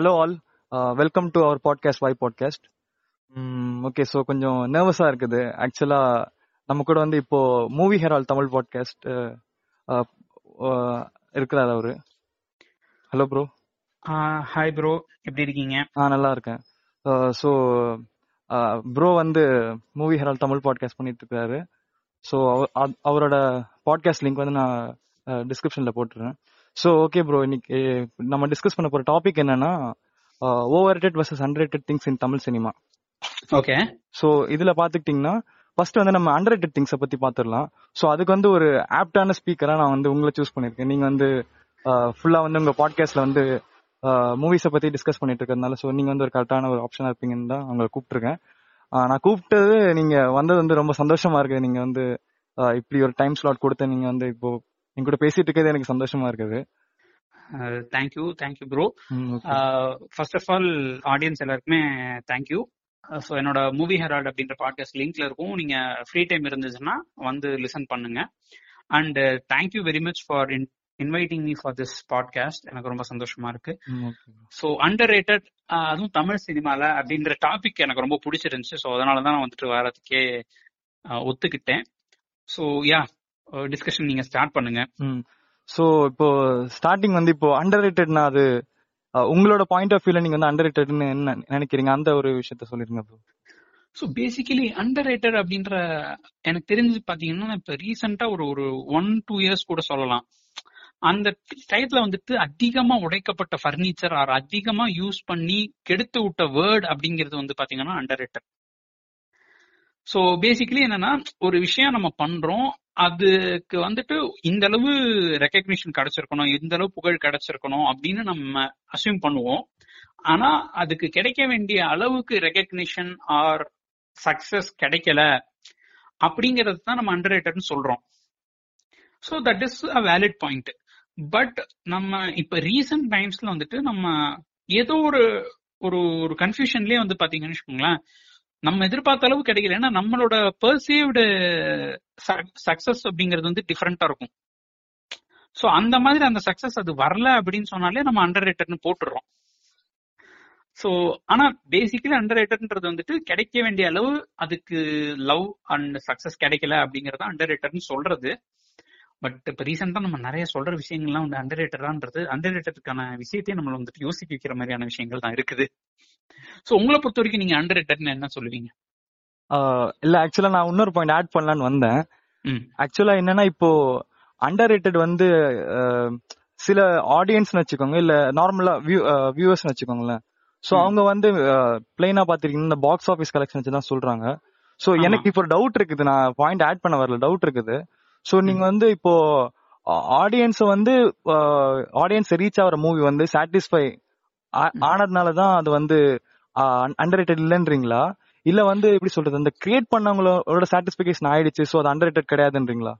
Hello all welcome to our podcast why podcast okay so கொஞ்சம் நர்வஸா இருக்குது. ஆக்சுவலா நம்ம கூட வந்து இப்போ மூவி ஹெரால் தமிழ் பாட்காஸ்ட் இருக்கிறார் அவரு. ஹலோ ப்ரோ ஹாய் ப்ரோ எப்படி இருக்கீங்க? ஆ நல்லா இருக்கேன். ஸோ ப்ரோ வந்து மூவி ஹெரால் தமிழ் பாட்காஸ்ட் பண்ணிட்டு இருக்காரு. ஸோ அவரோட பாட்காஸ்ட் லிங்க் வந்து நான் டிஸ்கிரிப்ஷன்ல போட்டுறேன். ஸோ ஓகே ப்ரோ இன்னைக்கு நம்ம டிஸ்கஸ் பண்ண போற டாபிக் என்னன்னா over rated versus under things in Tamil cinema okay so இதுல பாத்துக்கிட்டீங்கன்னா ஃபர்ஸ்ட் வந்து நம்ம அண்டர் ரேட்டட் திங்ஸை பத்தி பாத்துடலாம். ஸோ அதுக்கு வந்து ஒரு ஆப்டான ஸ்பீக்கரா நான் வந்து உங்களை சூஸ் பண்ணிருக்கேன் நீங்க வந்து ஃபுல்லா வந்து உங்க பாட்காஸ்ட்ல வந்து மூவிஸை பத்தி டிஸ்கஸ் பண்ணிட்டு இருக்கிறதுனால ஸோ நீங்க வந்து ஒரு கரெக்டான ஒரு ஆப்ஷனா இருப்பீங்கன்னு தான் உங்களை கூப்பிட்டுருக்கேன். நான் கூப்பிட்டது நீங்க வந்தது வந்து ரொம்ப சந்தோஷமா இருக்கு நீங்க வந்து இப்படி ஒரு டைம் ஸ்லாட் கொடுத்து நீங்க வந்து இப்போ என் கூட பேசிட்டு இருக்கிறது எனக்கு சந்தோஷமா இருக்குது. Thank you thank you bro first of all audience எல்லாருக்குமே தேங்க்யூ ஸோ என்னோட மூவி ஹெரால்ட் அப்படின்ற பாட்காஸ்ட் லிங்க்ல இருக்கும். நீங்க ஃப்ரீ டைம் இருந்துச்சுன்னா வந்து லிசன் பண்ணுங்க. And thank you very much for inviting me for this podcast எனக்கு ரொம்ப சந்தோஷமா இருக்கு. ஸோ அண்டர் ரேட்டட் அதுவும் தமிழ் சினிமால அப்படின்ற டாபிக் எனக்கு ரொம்ப பிடிச்சிருந்துச்சு. ஸோ அதனால தான் நான் வந்துட்டு வரதுக்கே ஒத்துக்கிட்டேன். ஸோ யா டிஸ்கஷன் நீங்க ஸ்டார்ட் பண்ணுங்க. சோ இப்போ ஸ்டார்டிங் வந்து இப்போ அண்டர் ரேட்டட்னா அது உங்களோட பாயிண்ட் ஆஃப் வியூல நீங்க வந்து அண்டர் ரேட்டட்னு என்ன நினைக்கிறீங்க? அந்த ஒரு விஷயத்த சொல்லிருங்க bro so basically under rated அப்படின்ற எனக்கு தெரிஞ்சு பாத்தீங்கன்னா இப்ப ரீசெண்டா ஒரு ஒரு ஒன் டூ இயர்ஸ் கூட சொல்லலாம். அந்த டயத்துல வந்துட்டு அதிகமா உடைக்கப்பட்ட பர்னிச்சர் ஆர் அதிகமா யூஸ் பண்ணி கெடுத்து விட்ட வேர்ட் அப்படிங்கிறது வந்து பாத்தீங்கன்னா அண்டர் ரேட்டட் ஸோ பேசிக்கலி என்னன்னா ஒரு விஷயம் நம்ம பண்றோம் அதுக்கு வந்துட்டு இந்த அளவு ரெக்கக்னிஷன் கிடைச்சிருக்கணும் இந்த அளவு புகழ் கிடைச்சிருக்கணும் அப்படின்னு நம்ம அசியூம் பண்ணுவோம். ஆனா அதுக்கு கிடைக்க வேண்டிய அளவுக்கு ரெக்கக்னிஷன் ஆர் சக்சஸ் கிடைக்கல அப்படிங்கிறது தான் நம்ம அண்டர் ரேட்டட்னு சொல்றோம். So that is a valid point but நம்ம இப்ப ரீசன்ட் டைம்ஸ்ல வந்துட்டு நம்ம ஏதோ ஒரு ஒரு ஒரு கன்ஃபியூஷன்லயே வந்து பாத்தீங்கன்னு வச்சுக்கோங்களேன். நம்ம எதிர்பார்த்த அளவு கிடைக்கல. ஏன்னா நம்மளோட பர்சீவ்டு சக்சஸ் அப்படிங்கிறது வந்து டிஃப்ரெண்டா இருக்கும். ஸோ அந்த மாதிரி அந்த சக்சஸ் அது வரல அப்படின்னு சொன்னாலே நம்ம அண்டர் ரேட்டட்னு போட்டுடுறோம் ஸோ ஆனா பேசிக்கலி அண்டர் ரேட்டட்ன்றது வந்துட்டு கிடைக்க வேண்டிய அளவு அதுக்கு லவ் அண்ட் சக்சஸ் கிடைக்கல அப்படிங்கறத அண்டர் ரேட்டர்னு சொல்றது. பட் இப்ப ரீசெண்டா நம்ம நிறைய சொல்ற விஷயங்கள்லாம் வந்து அண்டர் ரேட்டடான்றது அண்டர் ரேட்டடுக்கான விஷயத்தையும் நம்மள வந்துட்டு யோசிக்க வைக்கிற மாதிரியான விஷயங்கள் தான் இருக்குது. சோ உங்களை பொறுத்த வரைக்கும் நீங்க அண்டர் ரேட்டட்னு என்ன சொல்லுவீங்க? இல்ல ஆக்சுவலா நான் இன்னொரு பாயிண்ட் ஆட் பண்ணலான்னு வந்தேன். ஆக்சுவலா என்னன்னா இப்போ அண்டர் ரேட்டட் வந்து சில ஆடியன்ஸ் வச்சுக்கோங்க இல்ல நார்மலா வியூவர்ஸ் வச்சுக்கோங்களேன். சோ அவங்க வந்து பிளைனா பாத்திருக்கீங்க இந்த பாக்ஸ் ஆபீஸ் கலெக்ஷன் வச்சு தான் சொல்றாங்க. சோ எனக்கு இப்போ டவுட் இருக்குது நான் பாயிண்ட் ஆட் பண்ண வரல டவுட் இருக்குது. சோ நீங்க வந்து இப்போ ஆடியன்ஸ் வந்து ஆடியன்ஸ் ரீச் ஆகிற மூவி வந்து சாட்டிஸ்ஃபை ஆனதுனாலதான் அது வந்து அண்டர் ரேட்டட் இல்லைன்றீங்களா? இல்ல வந்து எப்படி சொல்றது அந்த கிரியேட் பண்ணவங்களோட சாட்டிஸ்பிகேஷன் ஆயிடுச்சு சோ அது அண்டர் ரேட்டட் கிடையாதுன்றீங்களா?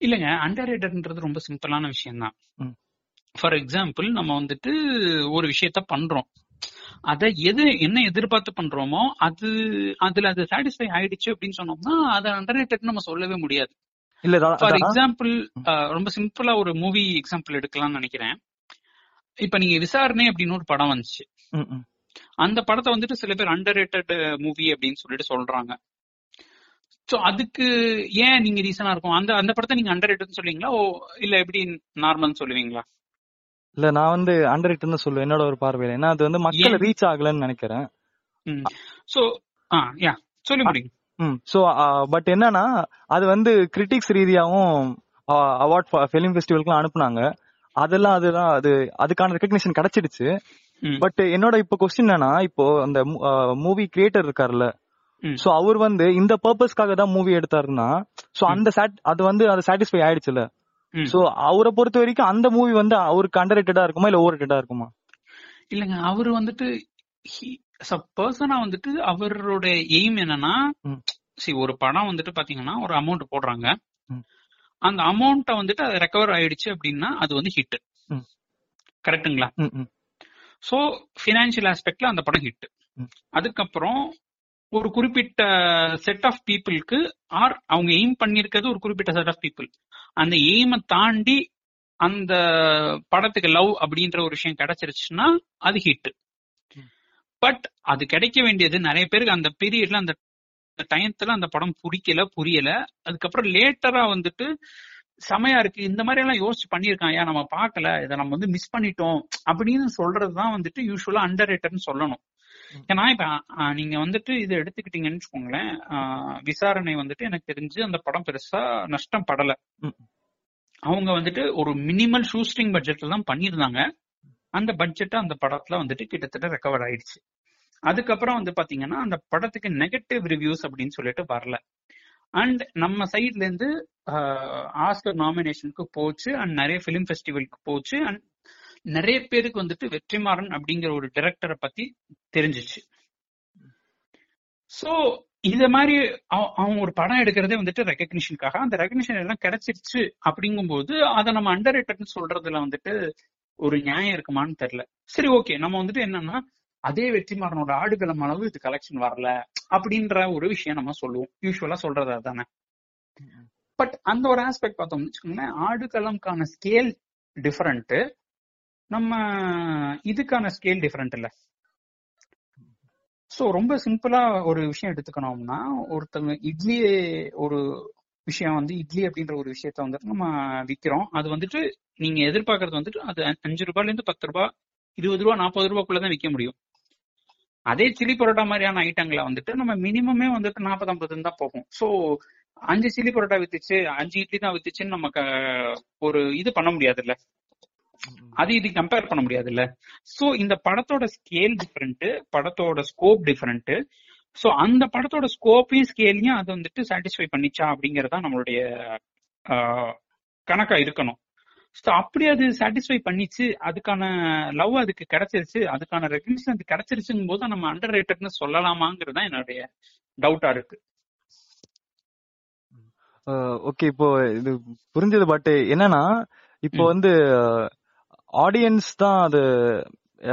இல்லங்க அண்டர் ரேட்டட்ன்றது ரொம்ப சிம்பிளான விஷயம் தான் ஃபார் எக்ஸாம்பிள் நம்ம வந்துட்டு ஒரு விஷயத்த பண்றோம். அத எது என்ன எதிர்பார்த்து பண்றோமோ அது அதுல அது சாட்டிஸ்ஃபை ஆயிடுச்சு அப்படின்னு சொன்னோம்னா அதை அண்டர் ரேட்டட் நம்ம சொல்லவே முடியாது. இல்ல ஃபார் எக்ஸாம்பிள் ரொம்ப சிம்பிளா ஒரு மூவி எக்ஸாம்பிள் எடுக்கலாம்னு நினைக்கிறேன். இப்ப நீங்க விசாரணை அப்படின்னு ஒரு படம் வந்துச்சு. அந்த படத்தை வந்துட்டு சில பேர் அண்டர் ரேட்டட் மூவி அப்படின்னு சொல்லிட்டு சொல்றாங்க. சோ அதுக்கு ஏன் நீங்க ரீசனா இருக்கும்? அந்த அந்த படத்தை நீங்க அண்டர் ரேட்டட் சொல்லுவீங்களா? ஓ இல்ல எப்படி நார்மல் சொல்லுவீங்களா? இல்ல நான் வந்து அண்டர் ரேட்டட்னு சொல்லுவேன். என்னோட ஒரு பார்வையில. ஏன்னா அது வந்து மக்கள் ரீச் ஆகலன்னு நினைக்கிறேன். சோ ஆ யா சொல்ல முடியும். ம். சோ பட் என்னன்னா அது வந்து கிரிட்டிக்ஸ் ரீதியாவும் அவார்ட் ஃபிலிம் ஃபெஸ்டிவலுக்குலாம் அனுப்புனாங்க. அதெல்லாம் அதுதான் அது அதுக்கான ரெக்கக்னிஷன் கிடைச்சிடுச்சு. பட் என்னோட இப்ப கொஸ்டின் என்னன்னா இப்போ அந்த மூவி கிரியேட்டர் இருக்காருல்ல. சோ அவர் வந்து இந்த பர்பஸ்க்காக தான் மூவி எடுத்தாருன்னா சோ அந்த அது வந்து அது சாட்டிஸ்ஃபை ஆயிடுச்சுல சோ அவரை பொறுத்த வரைக்கும் அந்த மூவி வந்து அவருக்கு அண்டர் ரேட்டடா இருக்குமா இல்ல ஓவர் ரேட்டடா இருக்குமா? இல்லங்க அவரு வந்துட்டு பர்சனா வந்துட்டு அவரோட எய்ம் என்னன்னா சரி ஒரு படம் வந்துட்டு பாத்தீங்கன்னா ஒரு அமௌண்ட் போடுறாங்க. அந்த அமௌண்ட்ட வந்துட்டு அது ரெக்கவர் ஆயிடுச்சு அப்படின்னா அது வந்து ஹிட் கரெக்டுங்களா சோ பினான்சியல் ஆஸ்பெக்ட்ல அந்த படம் ஹிட் அதுக்கப்புறம் ஒரு குறிப்பிட்ட செட் ஆஃப் பீப்புளுக்கு ஆர் அவங்க எய்ம் பண்ணிருக்கிறது ஒரு குறிப்பிட்ட செட் ஆஃப் பீப்புள் அந்த எய்மை தாண்டி அந்த படத்துக்கு லவ் அப்படின்ற ஒரு விஷயம் கிடைச்சிருச்சுன்னா அது ஹிட் பட் அது கிடைக்க வேண்டியது நிறைய பேருக்கு அந்த பீரியட்ல அந்த டயத்துல அந்த படம் பிடிக்கல புரியல. அதுக்கப்புறம் லேட்டரா வந்துட்டு செமையா இருக்கு. இந்த மாதிரி எல்லாம் யோசிச்சு பண்ணிருக்கான் ஏன் நம்ம பார்க்கல. இதை நம்ம வந்து மிஸ் பண்ணிட்டோம் அப்படின்னு சொல்றதுதான் வந்துட்டு யூஸ்வலா அண்டர் ரேட்டர்னு சொல்லணும். ஏன்னா இப்ப நீங்க வந்துட்டு இது எடுத்துக்கிட்டீங்கன்னு வச்சுக்கோங்களேன் விசாரணை வந்துட்டு எனக்கு தெரிஞ்சு அந்த படம் பெருசா நஷ்டம் படல. அவங்க வந்துட்டு ஒரு மினிமல் ஷூஸ்டிங் பட்ஜெட்ல தான் பண்ணியிருந்தாங்க. அந்த பட்ஜெட் அந்த படத்துல வந்துட்டு கிட்டத்தட்ட ரெக்கவர் ஆயிடுச்சு. அதுக்கப்புறம் வந்து பாத்தீங்கன்னா அந்த படத்துக்கு நெகட்டிவ் ரிவ்யூஸ் அப்படின்னு சொல்லிட்டு வரல. அண்ட் நம்ம சைட்ல இருந்து ஆஸ்கர் நாமினேஷனுக்கு போச்சு அண்ட் நிறைய ஃபிலிம் ஃபெஸ்டிவலுக்கு போச்சு அண்ட் நிறைய பேருக்கு வந்துட்டு வெற்றிமாறன் அப்படிங்கிற ஒரு டைரக்டரை பத்தி தெரிஞ்சிச்சு. சோ இந்த மாதிரி அவங்க ஒரு படம் எடுக்கிறதே வந்துட்டு ரெகக்னிஷனுக்காக அந்த ரெகக்னிஷன் எல்லாம் கிடைச்சிருச்சு அப்படிங்கும்போது அதை நம்ம அண்டர் ரேட்டட்னு சொல்றதுல வந்துட்டு ஒரு நியாயம் இருக்குமான்னு தெரியல. சரி ஓகே நம்ம வந்துட்டு என்னன்னா அதே வெற்றிமாறனோட ஆடுகளம் அளவு இது கலெக்ஷன் வரல அப்படின்ற ஒரு விஷயம் நம்ம சொல்லுவோம். யூஸ்வலா சொல்றது அதானே. பட் அந்த ஒரு ஆஸ்பெக்ட் பார்த்தோம்னு வச்சுக்கோங்களேன் ஆடுகளம்கான ஸ்கேல் டிஃபரெண்ட் நம்ம இதுக்கான ஸ்கேல் டிஃபரெண்ட் இல்ல. சோ ரொம்ப சிம்பிளா ஒரு விஷயம் எடுத்துக்கணும்னா ஒருத்தவங்க இட்லி ஒரு விஷயம் வந்து இட்லி அப்படின்ற ஒரு விஷயத்த வந்துட்டு நம்ம விக்கிறோம். அது வந்துட்டு நீங்க எதிர்பார்க்கறது வந்துட்டு அது அஞ்சு ரூபாய்ல இருந்து பத்து ரூபாய் இருபது ரூபா நாற்பது ரூபாய்க்குள்ளதான் விற்க முடியும். அதே சில்லி பரோட்டா மாதிரியான ஐட்டங்களை வந்துட்டு நம்ம மினிமமே வந்துட்டு நாற்பது ஐம்பதுன்னு தான் போகும். சோ அஞ்சு சில்லி பரோட்டா வித்துச்சு அஞ்சு இட்லி தான் வித்துச்சுன்னு நமக்கு ஒரு இது பண்ண முடியாதுல்ல. அது இது கம்பேர் பண்ண முடியாதுல்ல. சோ இந்த படத்தோட ஸ்கேல் டிஃபரெண்ட் படத்தோட ஸ்கோப் டிஃபரெண்ட் சோ அந்த படத்தோட ஸ்கோப்பையும் ஸ்கேலையும் அது வந்துட்டு சாட்டிஸ்ஃபை பண்ணிச்சா அப்படிங்கறதா நம்மளுடைய கணக்கா இருக்கணும். ஸோ அப்படி அது சாட்டிஸ்ஃபை பண்ணிச்சு அதுக்கான லவ் அதுக்கு கிடைச்சிருச்சு அதுக்கான ரெகக்னிஷன் அது கிடைச்சிருச்சுங்கும் போது நம்ம அண்டர் ரேட்டட்னு சொல்லலாமாங்கிறது தான் என்னுடைய டவுட்டா இருக்கு. ஓகே இப்போ இது புரிஞ்சது பட் என்னன்னா இப்போ. வந்து ஆடியன்ஸ் தான் அது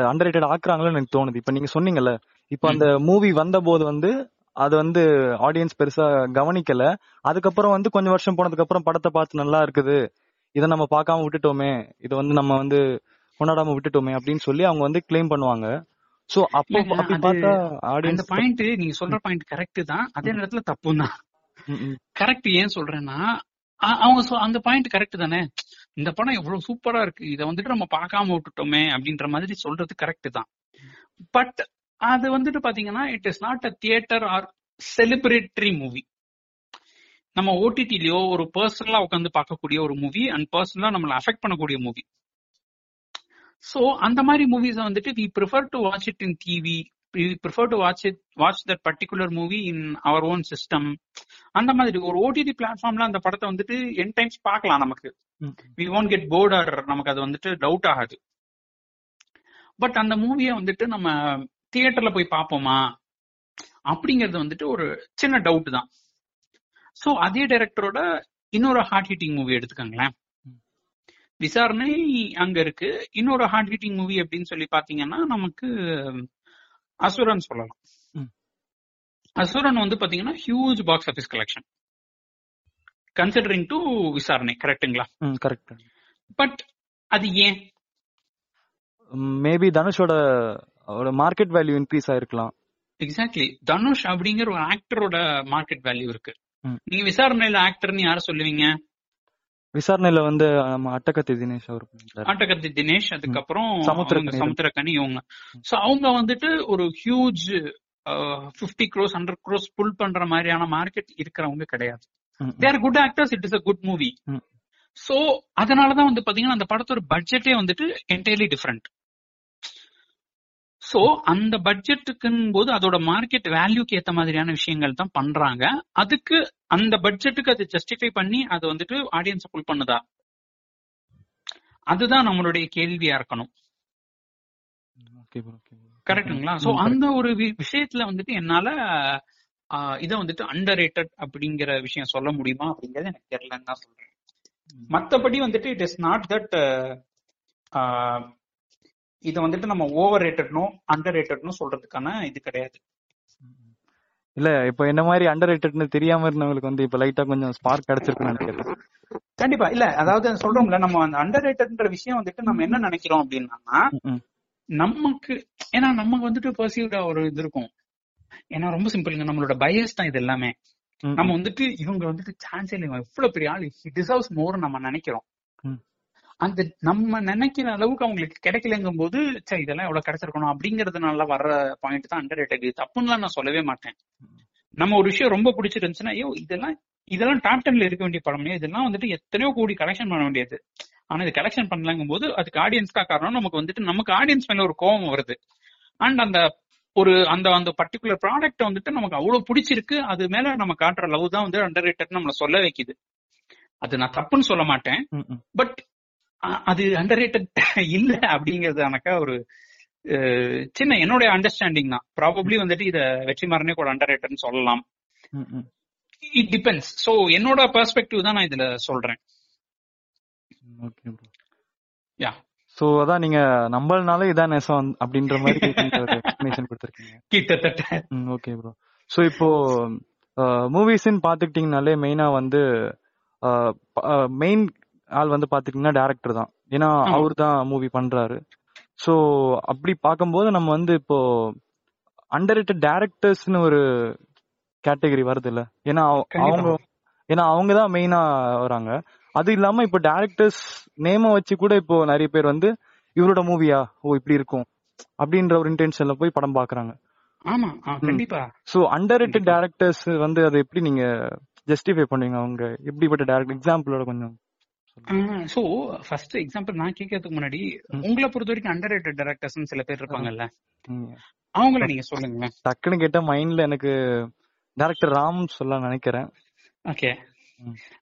அண்டர் ரேட்டட் ஆக்குறாங்களோன்னு எனக்கு தோணுது. இப்ப நீங்க சொன்னீங்கல்ல இப்போ. அந்த மூவி வந்த போது வந்து அது வந்து ஆடியன்ஸ் பெருசா கவனிக்கல. அதுக்கப்புறம் வந்து கொஞ்சம் வருஷம் போனதுக்கு அப்புறம் படத்தை பார்த்து நல்லா இருக்குது. இதை நம்ம பார்க்காம விட்டுட்டோமே. இதை வந்து நம்ம வந்து கொண்டாடாம விட்டுட்டோமே அப்படின்னு சொல்லி அவங்க வந்து கிளைம் பண்ணுவாங்க. சோ அப்போ அப்படி பார்த்தா ஆடியன்ஸ் பாயிண்ட் நீங்க சொல்ற பாயிண்ட் கரெக்ட் தான். அதே நேரத்துல தப்பு தான். கரெக்ட் ஏன் சொல்றேன்னா அவங்க அந்த பாயிண்ட் கரெக்ட் தானே. இந்த படம் எவ்வளவு சூப்பரா இருக்கு. இதை வந்துட்டு நம்ம பார்க்காம விட்டுட்டோமே அப்படின்ற மாதிரி சொல்றது கரெக்ட் தான். பட் அது வந்துட்டு பாத்தீங்கன்னா it is not a theatre or celebratory movie நம்ம ஓடிடிலயோ ஒரு பர்சனலா உட்காந்து பார்க்கக்கூடிய ஒரு மூவி அண்ட் பர்சனலா நம்மள அஃபெக்ட் பண்ணக்கூடிய மூவி சோ அந்த மாதிரி மூவிஸ் வந்துட்டு we prefer to watch it in TV we prefer to watch it watch that particular movie in our own system அந்த மாதிரி ஒரு ஓடிடி பிளாட்ஃபார்ம்ல அந்த படத்தை வந்துட்டு என் டைம்ஸ் பார்க்கலாம் நமக்கு. We won't get bored or நமக்கு அது வந்துட்டு டவுட் ஆகாது. பட் அந்த மூவியை வந்துட்டு நம்ம தியேட்டர்ல போய் பார்ப்போமா? அப்படிங்கிறது வந்துட்டு ஒரு சின்ன டவுட் தான். சோ அதே டைரக்டரோட இன்னொரு ஹார்ட் ஹீட்டிங் மூவி எடுத்துக்கோங்களேன். விசாரணை அங்க இருக்கு. இன்னொரு ஹார்ட் ஹீட்டிங் மூவி அப்படின்னு சொல்லி பாத்தீங்கன்னா நமக்கு அசுரன் சொல்லலாம். அசுரன் வந்து பாத்தீங்கன்னா huge box office collection considering to Visaranai கரெக்ட்டுங்களா கரெக்ட் பட் அது ஏன்? மேபி தனுஷோட மார்க்கெட் வேல்யூ இன்க்ரீஸ் ஆயிருக்கலாம். எக்ஸாக்ட்லி தனுஷ் அப்படிங்கிற ஒரு ஆக்டரோட மார்க்கெட் வேல்யூ இருக்கு. நீங்க விசாரணையில ஆக்டர்னு யார சொல்லுவீங்க? விசாரணையில வந்து நம்ம அட்டகத்தி தினேஷ் அவர். ஆட்டகத்தி தினேஷ் அதுக்கப்புறம் சமுத்திரக்கனி. இவங்க. சோ அவங்க வந்துட்டு ஒரு huge fifty crores hundred crores pull பண்ற மாதிரியான மார்க்கெட் இருக்கிறவங்க கிடையாது. ம், they are good actors it is a good movie. So அதனாலதான் வந்து பாத்தீங்கன்னா அந்த படத்தோட பட்ஜெட்டே வந்துட்டு என்டையர்லி டிஃப்ரெண்ட் சோ அந்த பட்ஜெட்டுக்குன் போது அதோட மார்க்கெட் வேல்யூக்கு ஏத்த மாதிரியான விஷயங்கள் தான் பண்றாங்க. அதுக்கு அந்த பட்ஜெட்டுக்கு அது ஜஸ்டிஃபை பண்ணி அது வந்துட்டு ஆடியன்ஸ் புல் பண்ணுதா? அதுதான் நம்மளுடைய கேள்வியா இருக்கணும். ம், சோ correct. அந்த ஒரு விஷயத்துல வந்துட்டு என்னால இதை வந்துட்டு அண்டர் ரேட்டட் அப்படிங்கிற விஷயம் சொல்ல முடியுமா அப்படிங்கறது எனக்கு தெரியலன்னு தான் சொல்றேன். மத்தபடி வந்துட்டு இட் இஸ் நாட் தட் இத வந்துட்டு நம்ம ஓவர் ரேட்டட்னோ அண்டர் ரேட்டட்னோ சொல்றதுக்கான இது கிடையாது. இல்ல இப்ப என்ன மாதிரி அண்டர் ரேட்டட்னு தெரியாம இருந்தவங்களுக்கு வந்து இப்ப லைட்டா கொஞ்சம் ஸ்பார்க் கிடைச்சிருக்குன்னு நினைக்கிறேன். கண்டிப்பா. இல்ல அதாவது சொல்றோம்ல நம்ம அந்த அண்டர் ரேட்டட்ன்ற விஷயம் வந்துட்டு நம்ம என்ன நினைக்கிறோம் அப்படின்னா. நமக்கு ஏன்னா நமக்கு வந்துட்டு பர்சீவ்டா ஒரு இது இருக்கும். ஏன்னா ரொம்ப சிம்பிளுங்க நம்மளோட பயஸ் தான் இது எல்லாமே. நம்ம வந்துட்டு இவங்க வந்துட்டு சான்ஸே இல்லை எவ்வளவு பெரிய ஆள் ஹி டிசர்வ்ஸ் மோர் நம்ம நினைக்கிறோம். அந்த நம்ம நினைக்கிற அளவுக்கு அவங்களுக்கு கிடைக்கலங்கும் போது சரி இதெல்லாம் எவ்வளவு கிடைச்சிருக்கணும்? அப்படிங்கறதுனால வர்ற பாயிண்ட் தான் அண்டர் ரேட்டட் தப்புன்னு நான் சொல்லவே மாட்டேன். நம்ம ஒரு விஷயம் ரொம்ப பிடிச்சிருந்துச்சுன்னா ஐயோ இதெல்லாம் இதெல்லாம் டாப் டென்ல இருக்க வேண்டிய படம் இதெல்லாம் வந்துட்டு எத்தனையோ கோடி கலெக்ஷன் பண்ண வேண்டியது. ஆனா இது கலெக்ஷன் பண்ணலங்கும் போது அதுக்கு ஆடியன்ஸ் தான் காரணம் நமக்கு வந்துட்டு நமக்கு ஆடியன்ஸ் மேல ஒரு கோபம் வருது. அண்ட் அந்த ஒரு அந்த அந்த பர்டிகுலர் ப்ராடக்ட் வந்துட்டு நமக்கு அவ்வளவு பிடிச்சிருக்கு. அது மேல நம்ம காட்டுற லவ் தான் வந்து அண்டர் ரேட்டட் நம்மள சொல்ல வைக்குது. அது நான் தப்புன்னு சொல்ல மாட்டேன். பட் அது அண்டர் ரேட்டட் இல்ல அப்படிங்கறதுனாக்கா ஒரு சின்ன என்னுடைய அண்டர்ஸ்டாண்டிங் தான். ப்ராபப்ளி வந்துட்டு இத வெற்றிமாறனே கூட அண்டர் ரேட்டட்னு சொல்லலாம். இட் டிபெண்ட்ஸ் சோ என்னோட பெர்ஸ்பெக்டிவ் தான் நான் இதுல சொல்றேன். ஓகே யா சோ அதான் நீங்க நம்பலனால இதான் நெசம் அப்படின்ற மாதிரி எக்ஸ்பிளனேஷன் கொடுத்துருக்கீங்க. கிட்டத்தட்ட. ஓகே ப்ரோ ஸோ இப்போ மூவிஸ்ன்னு பார்த்துக்கிட்டிங்கனாலே மெயினாக வந்து மெயின் ஆள் வந்து பார்த்துக்கிட்டிங்கன்னா டேரக்டர் தான். ஏன்னா. அவர் தான் மூவி பண்றாரு. ஸோ அப்படி பார்க்கும்போது நம்ம வந்து இப்போ அண்டர் ரேட்டட் டேரக்டர்ஸ்னு ஒரு கேட்டகரி வருது இல்ல? ஏன்னா. அவங்க ஏன்னா அவங்க தான் மெயினா வராங்க. அது இல்லாம இப்போ டேரக்டர்ஸ் நேம வச்சு கூட இப்போ நிறைய பேர் வந்து இவரோட மூவியா ஓ இப்படி இருக்கும். அப்படின்ற ஒரு இன்டென்ஷன்ல போய் படம் பாக்குறாங்க. ஆமா. கண்டிப்பா. So under rated. டேரக்டர்ஸ் வந்து அதை எப்படி நீங்க ஜஸ்டிஃபை பண்ணுவீங்க? அவங்க எப்படிப்பட்ட டேரக்டர் எக்ஸாம்பிளோட கொஞ்சம் சோ ஃபர்ஸ்ட் எக்ஸாம்பிள் நான் கேட்கறதுக்கு முன்னாடி. உங்களை பொறுத்த வரைக்கும் அண்டர் ரேட்டட் டேரக்டர்ஸ் சில பேர் இருப்பாங்கல்ல. அவங்கள நீங்க சொல்லுங்களேன். டக்குன்னு கேட்டா மைண்ட்ல எனக்கு டேரக்டர் ராம் சொல்ல நினைக்கிறேன். Okay.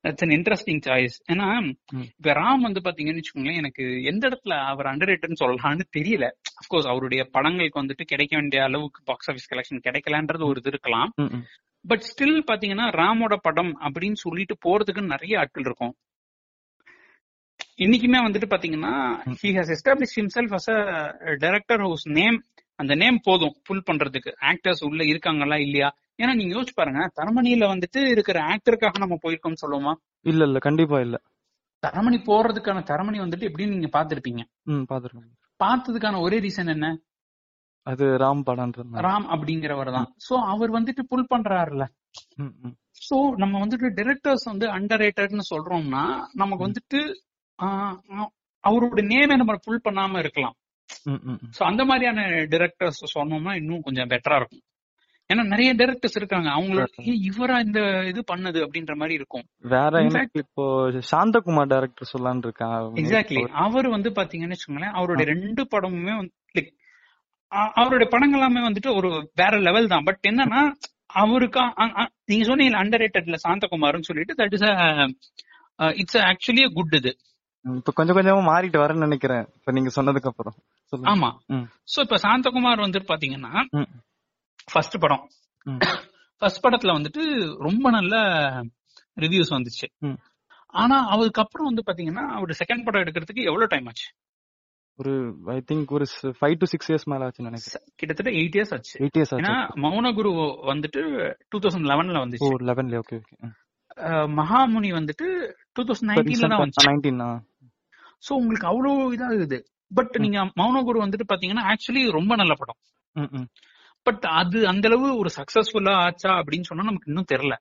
It's an interesting choice ஏன்னா. இப்ப ராம் வந்து பாத்தீங்கன்னு வச்சுக்கோங்களேன் எனக்கு எந்த இடத்துல அவர் அண்டர் ரேட்டட்னு சொல்லலாம்னு தெரியல. அப்கோர்ஸ் அவருடைய படங்களுக்கு வந்துட்டு கிடைக்க வேண்டிய அளவுக்கு பாக்ஸ் ஆஃபீஸ் கலெக்ஷன் கிடைக்கலன்றது ஒரு இது இருக்கலாம். பட் ஸ்டில் பாத்தீங்கன்னா ராமோட படம் அப்படின்னு சொல்லிட்டு போறதுக்கு நிறைய ஆட்கள் இருக்கும். இன்னைக்குமே வந்துட்டு பாத்தீங்கன்னா. He has establish himself as a director house name அந்த நேம் போதும் புல் பண்றதுக்கு. ஆக்டர்ஸ் உள்ள இருக்காங்களா இல்லையா? ஏன்னா நீங்க யோசிச்சு பாருங்க தரமணியில வந்துட்டு இருக்கிற ஆக்டருக்காக நம்ம போயிருக்கோம்னு சொல்லுவோமா? இல்ல இல்ல கண்டிப்பா இல்ல. தரமணி போறதுக்கான தரமணி வந்துட்டு எப்படின்னு நீங்க பாத்திருப்பீங்க. பாத்துருக்கேன். பார்த்ததுக்கான ஒரே ரீசன் என்ன? அது ராம் படம்ன்றது ராம் அப்படிங்கிறவர் தான். சோ அவர் வந்துட்டு புல் பண்றாருல. சோ நம்ம வந்துட்டு டிரெக்டர்ஸ் வந்து அண்டர் ரேட்டட்னு சொல்றோம்னா நமக்கு. வந்துட்டு அவரோட நேமே நம்ம புல் பண்ணாம இருக்கலாம். சோ அந்த மாதிரியான டிரெக்டர்ஸ் சொன்னோம்னா இன்னும் கொஞ்சம் பெட்டரா இருக்கும். ஏன்னா நிறைய டைரக்டர்ஸ் இருக்காங்க. அவங்களோட "ஏய், இவரா இந்த இது பண்ணது அப்படின்ற மாதிரி இருக்கும். வேற இப்போ சாந்தகுமார் டேரக்டர் சொல்லலாம்னு இருக்கேன் எக்ஸாக்ட்லி அவர் வந்து பாத்தீங்கன்னு வச்சுக்கோங்களேன் அவருடைய ரெண்டு படமுமே அ- அவருடைய படங்கள் எல்லாமே வந்துட்டு ஒரு வேற லெவல் தான். பட் என்னன்னா அவருக்கு நீங்க சொன்னீங்க அண்டர் ரேட்டட்ல சாந்தகுமார்னு சொல்லிட்டு that is it's actually good இது. இப்ப கொஞ்சம் கொஞ்சமா மாறிட்டு வரேன்னு நினைக்கிறேன். இப்ப நீங்க சொன்னதுக்கு அப்புறம். ஆமா. சோ இப்ப சாந்தகுமார் வந்துட்டு பாத்தீங்கன்னா ஃபர்ஸ்ட் படம். ஃபர்ஸ்ட் படத்துல வந்துட்டு ரொம்ப நல்ல ரிவ்யூஸ் வந்துச்சு. ஆனா அதுக்கப்புறம் வந்து பாத்தீங்கன்னா அவர் செகண்ட் படம் எடுக்கிறதுக்கு எவ்வளவு டைம் ஆச்சு? ஒரு ஐ திங்க் ஒரு ஃபைவ் டு சிக்ஸ் இயர்ஸ் மேல ஆச்சுன்னு நினைக்கிறேன். கிட்டத்தட்ட எயிட் இயர்ஸ் ஆச்சு. எயிட் இயர்ஸ் ஆச்சு. மௌனகுரு வந்துட்டு டூ தௌசண்ட் லெவன்ல ஓ வந்துச்சு லெவன்ல ஓகே ஓகே மகாமுனி வந்துட்டு டூ தௌசண்ட் நைன்டீன்ல தான் வந்துச்சு. நைன்டீன் சோ உங்களுக்கு அவ்வளவு இதாகுது பட் ம். நீங்க மௌனகுரு வந்துட்டு பாத்தீங்கன்னா ஆக்சுவலி ரொம்ப நல்ல படம். பட் அது அந்த அளவு ஒரு சக்சஸ்ஃபுல்லா ஆச்சா அப்படின்னு சொன்னா நமக்கு இன்னும் தெரியல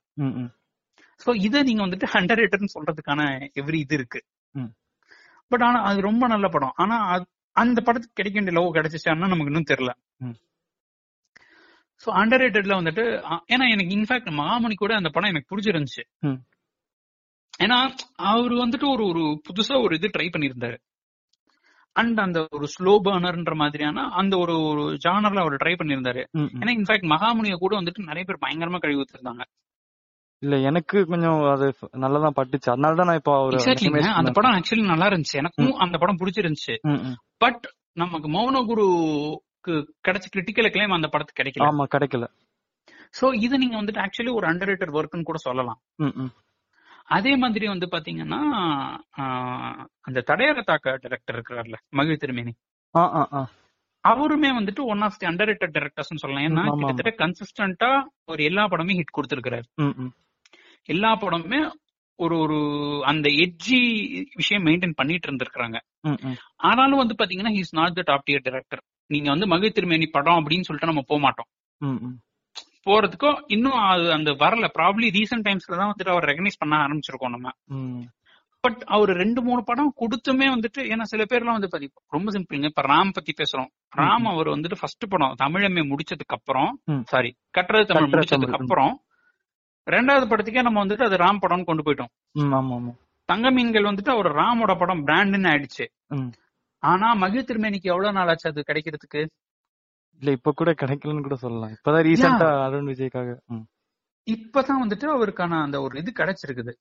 சோ இதை நீங்க வந்துட்டு அண்டர் ரேட்டட்னு சொல்றதுக்கான எவ்ரி இது இருக்கு. பட் ஆனா அது ரொம்ப நல்ல படம். ஆனா அந்த படத்துக்கு கிடைக்க வேண்டிய லவ் கிடைச்சிச்சான்னா நமக்கு இன்னும் தெரியல. சோ அண்டர் ரேட்டட்ல வந்துட்டு ஏன்னா எனக்கு இன்ஃபேக்ட் மகாமணி கூட அந்த படம் எனக்கு பிடிச்சிருந்துச்சு. ஏன்னா அவர் வந்துட்டு ஒரு ஒரு புதுசா ஒரு இது ட்ரை பண்ணியிருந்தாரு. அண்ட் அந்த ஒரு ஸ்லோ பர்னர்ன்ற மாதிரியான அந்த ஒரு ஒரு ஜானர்ல அவர் ட்ரை பண்ணியிருந்தாரு. ஏன்னா இன்ஃபேக்ட் மகாமுனிய கூட வந்துட்டு நிறைய பேர் பயங்கரமா கழுவி ஊத்திருந்தாங்க. இல்ல எனக்கு கொஞ்சம் அது நல்லதான் பட்டுச்சு. அதனால தான் நான் இப்போ ஒரு அந்த படம் ஆக்சுவலி நல்லா இருந்துச்சு. எனக்கும் அந்த படம் பிடிச்சிருந்துச்சு. பட் நமக்கு மௌனகுருக்கு கிடைச்ச கிரிட்டிக்கல் கிளைம் அந்த படத்துக்கு கிடைக்கல. ஆமா கிடைக்கல. சோ இது நீங்க வந்துட்டு ஆக்சுவலி ஒரு அண்டர் ரேட்டட் ஒர்க்னு கூட சொல்லலாம். அதே மாதிரி வந்து பாத்தீங்கன்னா அந்த தடையற தாக்க டைரக்டர் இருக்கிறார்ல மகிழ் திருமேனி அவருமே வந்துட்டு one of the under rated directors சொல்லலாம் ஏன்னா. கிட்டத்தட்ட கன்சிஸ்டன்டா ஒரு எல்லா படமே ஹிட் கொடுத்திருக்கிறாரு. எல்லா படமுமே ஒரு ஒரு அந்த எட்ஜி விஷயம் மெயின்டைன் பண்ணிட்டு இருந்திருக்காங்க. ஆனாலும் வந்து பாத்தீங்கன்னா he's not the top tier director நீங்க வந்து மகிழ் திருமேனி படம் அப்படின்னு சொல்லிட்டு நம்ம போக மாட்டோம். போறதுக்கும் இன்னும் அது அந்த வரல. ப்ராப்ளி ரீசெண்ட் டைம்ஸ்ல தான் வந்துட்டு அவர் ரெகனைஸ் பண்ண ஆரம்பிச்சிருக்கோம் நம்ம. பட் அவர் ரெண்டு மூணு படம் கொடுத்துமே வந்துட்டு ஏன்னா சில பேர்லாம் வந்து பாத்தி ரொம்ப சிம்பிளுங்க இப்ப ராம் பத்தி பேசுறோம். ராம் அவர் வந்துட்டு ஃபர்ஸ்ட் படம் தமிழமே முடிச்சதுக்கு அப்புறம். சாரி கட்டுறது தமிழ் முடிச்சதுக்கு. அப்புறம் ரெண்டாவது படத்துக்கே நம்ம வந்துட்டு அது ராம் படம்னு கொண்டு போயிட்டோம். ம், ஆமா ஆமா. தங்க மீன்கள் வந்துட்டு அவர் ராமோட படம் பிராண்டுன்னு ஆயிடுச்சு. ஆனா மகிழ் திருமேனிக்கு எவ்வளவு நாள் ஆச்சு அது கிடைக்கிறதுக்கு? இல்ல இப்ப கூட கிடைக்கலன்னு கூட சொல்லலாம். இப்பதான் ரீசெண்டா அருண் விஜய்க்காக இப்பதான் வந்துட்டு அவருக்கான அந்த ஒரு இது கிடைச்சிருக்குது.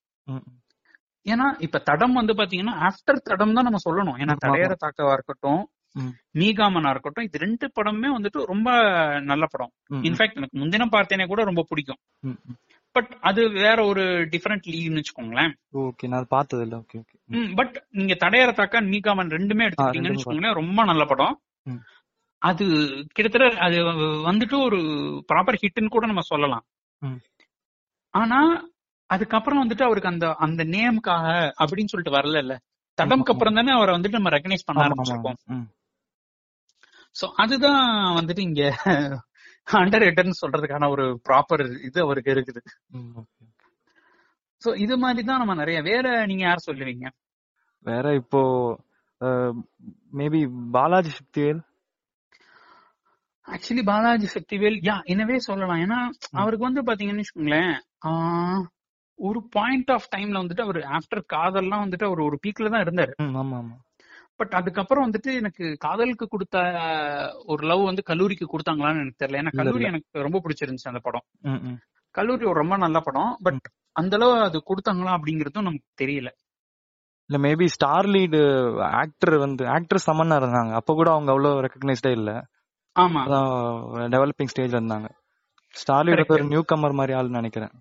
ஏன்னா இப்ப தடம் வந்து பாத்தீங்கன்னா ஆஃப்டர் தடம் தான் நம்ம சொல்லணும். ஏன்னா. தடையற தாக்கவா இருக்கட்டும் ம். மீகாமனா இருக்கட்டும் இது ரெண்டு படமே வந்துட்டு ரொம்ப நல்ல படம். இன்ஃபேக்ட் எனக்கு முந்தினம் பார்த்தேனே கூட ரொம்ப பிடிக்கும். பட் அது வேற ஒரு டிஃபரெண்ட் லீவ்னு வச்சுக்கோங்களேன். ஓகே நான் பார்த்தது இல்ல ஓகே ஓகே பட் நீங்க தடையற தாக்கா மீகாமன் ரெண்டுமே எடுத்துக்கிட்டீங்கன்னு வச்சுக்கோங்களேன் ரொம்ப நல்ல படம். அது கிட்டத்தட்ட அது வந்துட்டு ஒரு ப்ராப்பர் ஹிட்னு கூட நம்ம சொல்லலாம். ஆனா அதுக்கப்புறம் வந்துட்டு அவருக்கு அந்த அந்த நேமுக்காக அப்படின்னு சொல்லிட்டு வரல இல்ல தடம்க்கு அப்புறம் தானே அவரை வந்துட்டு நம்ம ரெகனைஸ் பண்ண ஆரம்பிச்சிருக்கோம். சோ அதுதான் வந்துட்டு இங்க அண்டர் ரேட்டர்னு சொல்றதுக்கான ஒரு ப்ராப்பர் இது அவருக்கு இருக்குது. சோ இது மாதிரி தான் நம்ம நிறைய வேற நீங்க யார் சொல்லுவீங்க? வேற இப்போ maybe Balaji Sakthivel? Actually Balaji Sakthivel ya என்னவே சொல்லலாம். ஏன்னா அவருக்கு வந்து பாத்தீங்கன்னு வச்சுக்கோங்களேன் ஒரு பாயிண்ட் ஆஃப் டைம்ல வந்துட்டு அவர் ஆஃப்டர் காதல்லாம் வந்துட்டு அவர் ஒரு பீக்ல தான் இருந்தாரு. ம், ஆமா ஆமா. பட் அதுக்கப்புறம் வந்துட்டு எனக்கு காதலுக்கு கொடுத்த ஒரு லவ் வந்து கல்லூரிக்கு கொடுத்தாங்களான்னு எனக்கு தெரியல. ஏன்னா கல்லூரி. எனக்கு ரொம்ப பிடிச்சிருந்துச்சு அந்த படம். கல்லூரி ஒரு ரொம்ப நல்ல படம். பட் அந்த அளவு அது கொடுத்தாங்களா அப்படிங்கறதும் நமக்கு தெரியல. இல்ல மேபி ஸ்டார் லீடு ஆக்டர் வந்து ஆக்டர் சமன்னா இருந்தாங்க. அப்ப கூட அவங்க அவ்வளவு ரெக்கக்னைஸ்டே இல்ல. ஆமா. அதான் டெவலப்பிங் ஸ்டேஜ்ல இருந்தாங்க. Correct. ஒரு நியூ கம்மர் மாதிரி ஆள் நினைக்கிறேன்.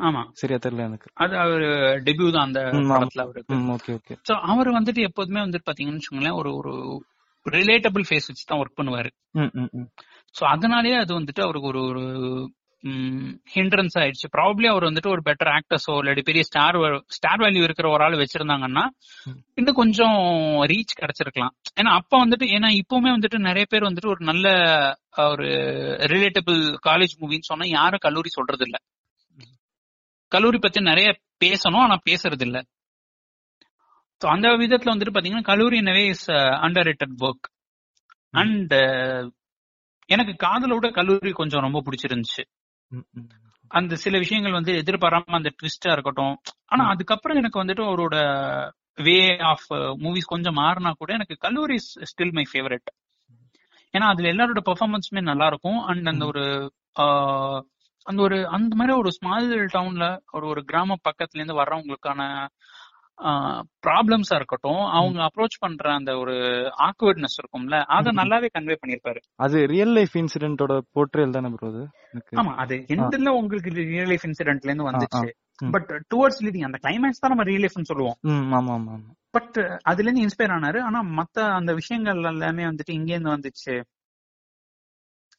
ஆமா. சரியா தெரியல எனக்கு. அது அவர் டெபியூ தான் அந்த. படத்துல அவருக்கு ஓகே ஓகே சோ அவர் வந்துட்டு எப்போதுமே வந்துட்டு பாத்தீங்கன்னு வச்சுக்கோங்களேன் ஒரு ஒரு ரிலேட்டபிள் ஃபேஸ் வச்சு தான் ஒர்க் பண்ணுவாரு சோ அதனாலேயே அது வந்துட்டு அவருக்கு ஒரு ஒரு ஹிண்ட்ரன்ஸ் ஆயிடுச்சு. ப்ராபப்ளி அவர் வந்துட்டு ஒரு பெட்டர் ஆக்டர்ஸோ இல்லாட்டி பெரிய ஸ்டார் ஸ்டார் வேல்யூ இருக்கிற ஒரு ஆள் வச்சிருந்தாங்கன்னா. இன்னும் கொஞ்சம் ரீச் கிடைச்சிருக்கலாம். ஏன்னா அப்ப வந்துட்டு ஏன்னா இப்பவுமே வந்துட்டு நிறைய பேர் வந்துட்டு ஒரு நல்ல ஒரு ரிலேட்டபிள் காலேஜ் மூவின்னு சொன்னா யாரும் கல்லூரி சொல்றது இல்ல கல்லூரி பத்தி நிறைய பேசணும் ஆனா பேசுறது இல்ல So, அந்த விதத்துல வந்துட்டு பாத்தீங்கன்னா கல்லூரி என்னவே is under rated work and எனக்கு காதலை விட கல்லூரி கொஞ்சம் ரொம்ப பிடிச்சிருந்துச்சு. அந்த சில விஷயங்கள் வந்து எதிர்பாராம அந்த ட்விஸ்டா இருக்கட்டும். ஆனா அதுக்கப்புறம் எனக்கு வந்துட்டு அவரோட வே ஆஃப் மூவிஸ் கொஞ்சம் மாறினா கூட எனக்கு கல்லூரி ஸ்டில் மை ஃபேவரட் ஏன்னா அதுல எல்லாரோட பெர்ஃபார்மன்ஸுமே நல்லா இருக்கும் அண்ட் அந்த ஒரு அந்த ஒரு அந்த மாதிரி ஒரு ஸ்மால் டவுன்ல ஒரு ஒரு கிராம பக்கத்துல இருந்து வர்றவங்களுக்கான ப்ராப்ளம்ஸா இருக்கட்டும் அவங்க அப்ரோச் பண்ற அந்த ஒரு ஆக்வர்ட்னஸ் இருக்கும்ல அதை. நல்லாவே கன்வே பண்ணிருப்பாரு அது ரியல் லைஃப் இன்சிடென்ட்டோட போர்ட்ரேல் தானே ப்ரோ அது? ஆமா அது எண்ட்ல உங்களுக்கு ரியல் லைஃப் இன்சிடென்ட்ல இருந்து வந்துச்சு. பட் டுவர்ட்ஸ் லீடிங் அந்த கிளைமேக்ஸ் தான் நம்ம ரியல் லைஃப்னு சொல்லுவோம். ஆமா ஆமா ஆமா. பட் அதுல இருந்து இன்ஸ்பயர் ஆனாரு. ஆனா மத்த அந்த விஷயங்கள் எல்லாமே வந்துட்டு இங்க இருந்து வந்துச்சு.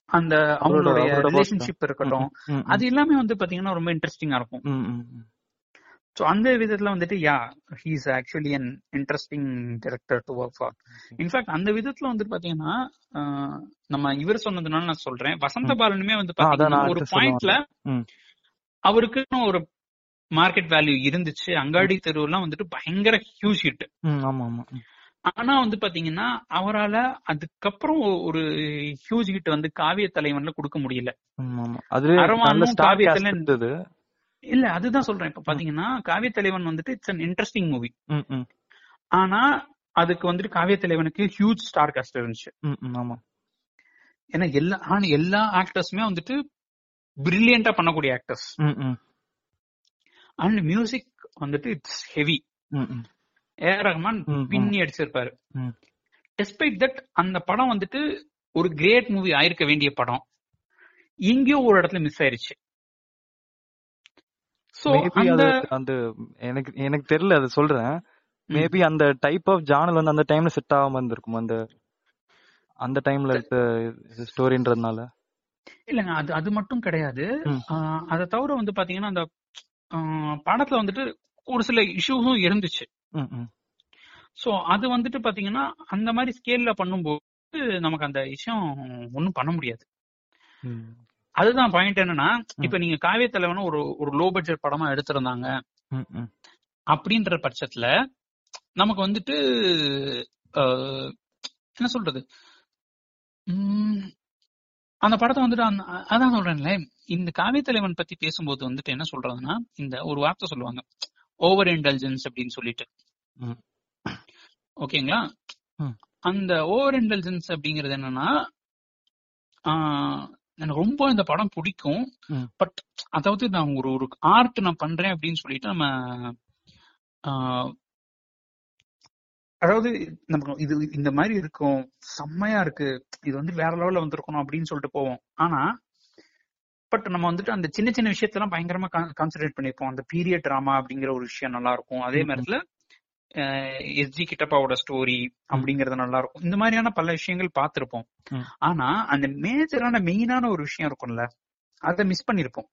அந்த அவங்களுடைய ரிலேஷன்ஷிப் இருக்கட்டும். அது எல்லாமே வந்து பாத்தீங்கன்னா ரொம்ப இன்ட்ரெஸ்டிங்கா இருக்கும். சோ அந்த விதத்துல வந்துட்டு ya he's actually an interesting director to work for in fact அந்த விதத்துல வந்துட்டு பாத்தீங்கன்னா நம்ம இவர் சொன்னதுனால நான் சொல்றேன். வசந்த பாலனுமே வந்து பாத்தீங்கன்னா ஒரு பாயிண்ட்ல ம். அவருக்குன்னு ஒரு மார்க்கெட் வேல்யூ இருந்துச்சு. அங்காடி தெருவெல்லாம் வந்துட்டு பயங்கர ஹியூஜ் ஹிட் ம், ஆமா ஆமா. ஆனா வந்து பாத்தீங்கன்னா அவரால அதுக்கப்புறம் ஒரு ஹியூஜ் ஹிட் வந்து காவிய தலைவன்ல கொடுக்க முடியல. ஸ்டார் காவியத்துல இருந்தது. இல்ல அதுதான் சொல்றேன். இப்ப பாத்தீங்கன்னா காவிய தலைவன் வந்துட்டு இட்ஸ் அன் இன்ட்ரெஸ்டிங் மூவி ஆனா அதுக்கு வந்துட்டு காவிய தலைவனுக்கு ஹியூஜ் ஸ்டார் காஸ்ட் இருந்துச்சு ஆமா. ஏன்னா எல்லா ஆனா எல்லா ஆக்டர்ஸுமே வந்துட்டு பிரில்லியண்டா பண்ணக்கூடிய ஆக்டர்ஸ் அண்ட் மியூசிக் வந்துட்டு இட்ஸ் ஹெவி ம், ம், ஏ ரஹ்மான். பின்னி அடிச்சிருப்பாரு. டெஸ்பைட் தட் அந்த படம் வந்துட்டு ஒரு கிரேட் மூவி ஆயிருக்க வேண்டிய படம். எங்கேயோ ஒரு இடத்துல மிஸ் ஆயிருச்சு. மேபி அந்த அது அந்த எனக்கு எனக்கு தெரியல அது சொல்றேன். மேபி அந்த டைப் ஆஃப் ஜானல் வந்து அந்த டைம்ல செட் ஆகாம இருந்திருக்கும் அந்த அந்த டைம்ல இருக்க ஸ்டோரின்றதுனால இல்லங்க அது அது மட்டும் கிடையாது. அதை தவிர வந்து பாத்தீங்கன்னா அந்த படத்துல வந்துட்டு ஒரு சில இஷ்யூஸும் இருந்துச்சு. சோ அது வந்துட்டு பாத்தீங்கன்னா அந்த மாதிரி ஸ்கேல்ல பண்ணும்போது நமக்கு அந்த விஷயம் ஒண்ணும் பண்ண முடியாது. அதுதான் பாயிண்ட் என்னன்னா இப்ப நீங்க காவிய தலைவன் ஒரு ஒரு லோ பட்ஜெட் படமா எடுத்திருந்தாங்க. அப்படின்ற பட்சத்துல நமக்கு வந்துட்டு என்ன சொல்றது? அந்த படத்தை வந்துட்டு அதான் சொல்றேன்ல. இந்த காவிய தலைவன் பத்தி பேசும்போது வந்துட்டு என்ன சொல்றதுன்னா இந்த ஒரு வார்த்தை சொல்லுவாங்க. ஓவர் இன்டெலிஜென்ஸ் அப்படின்னு சொல்லிட்டு. ஓகேங்களா? அந்த ஓவர் இன்டெலிஜென்ஸ் அப்படிங்கிறது என்னன்னா எனக்கு ரொம்ப இந்த படம் பிடிக்கும். பட் அதாவது நான் ஒரு ஒரு ஆர்ட் நான் பண்றேன் அப்படின்னு சொல்லிட்டு நம்ம அதாவது நமக்கு இது இந்த மாதிரி இருக்கும். செம்மையா இருக்கு. இது வந்து வேற லெவல்ல வந்திருக்கணும் அப்படின்னு சொல்லிட்டு போவோம். ஆனா பட் நம்ம வந்துட்டு அந்த சின்ன சின்ன விஷயத்தெல்லாம் பயங்கரமா கான்சென்ட்ரேட் பண்ணிருப்போம் அந்த பீரியட் டிராமா அப்படிங்கிற ஒரு விஷயம் நல்லா இருக்கும். அதே நேரத்துல எஸ்ஜி கிட்டப்பாவோட ஸ்டோரி அப்படிங்கறது நல்லா இருக்கும் இந்த மாதிரியான பல விஷயங்கள் பார்த்திருப்போம். ஆனா அந்த மேஜரான மெயினான ஒரு விஷயம் இருக்கும்ல அதை மிஸ் பண்ணிருப்போம்.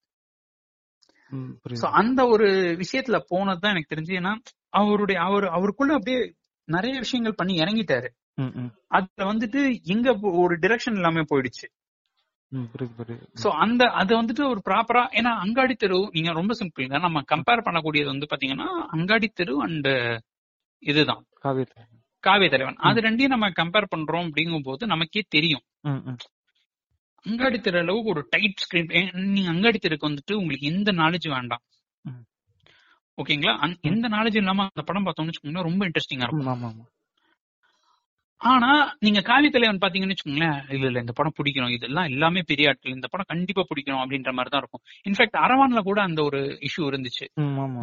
அந்த ஒரு விஷயத்துல போனதுதான் எனக்கு தெரிஞ்சு ஏன்னா அவருடைய அவர் அவருக்குள்ள அப்படியே நிறைய விஷயங்கள் பண்ணி இறங்கிட்டாரு. அதுல வந்துட்டு எங்க ஒரு டிரெக்ஷன் இல்லாம போயிடுச்சு. சோ அந்த அது வந்துட்டு ஒரு ப்ராப்பரா ஏன்னா அங்காடி தெரு நீங்க ரொம்ப சிம்பிள் நம்ம கம்பேர் பண்ணக்கூடியது வந்து பாத்தீங்கன்னா அங்காடி தெரு அண்ட் இதுதான். காவிய தலைவன். அது ரெண்டையும் நம்ம கம்பேர் பண்றோம் அப்படிங்கும் போது நமக்கே தெரியும். அங்காடி தெரு அளவுக்கு ஒரு டைட் ஸ்கிரீன் நீங்க அங்காடி தெருக்கு வந்துட்டு உங்களுக்கு எந்த நாலேஜ் வேண்டாம். ஓகேங்களா? எந்த நாலேஜ் இல்லாம அந்த படம் பார்த்தோம்னு வச்சுக்கோங்களேன் ரொம்ப இன்ட்ரெஸ்டிங்கா இருக்கும். ஆனா நீங்க காவி தலைவன் பாத்தீங்கன்னு வச்சுக்கோங்களேன் இல்ல இல்ல இந்த படம் பிடிக்கணும் இதெல்லாம் எல்லாமே பெரிய ஆட்கள் இந்த படம் கண்டிப்பா பிடிக்கணும் அப்படின்ற மாதிரி தான் இருக்கும். இன்ஃபேக்ட் அரவான்ல கூட அந்த ஒரு இஷ்யூ இருந்துச்சு.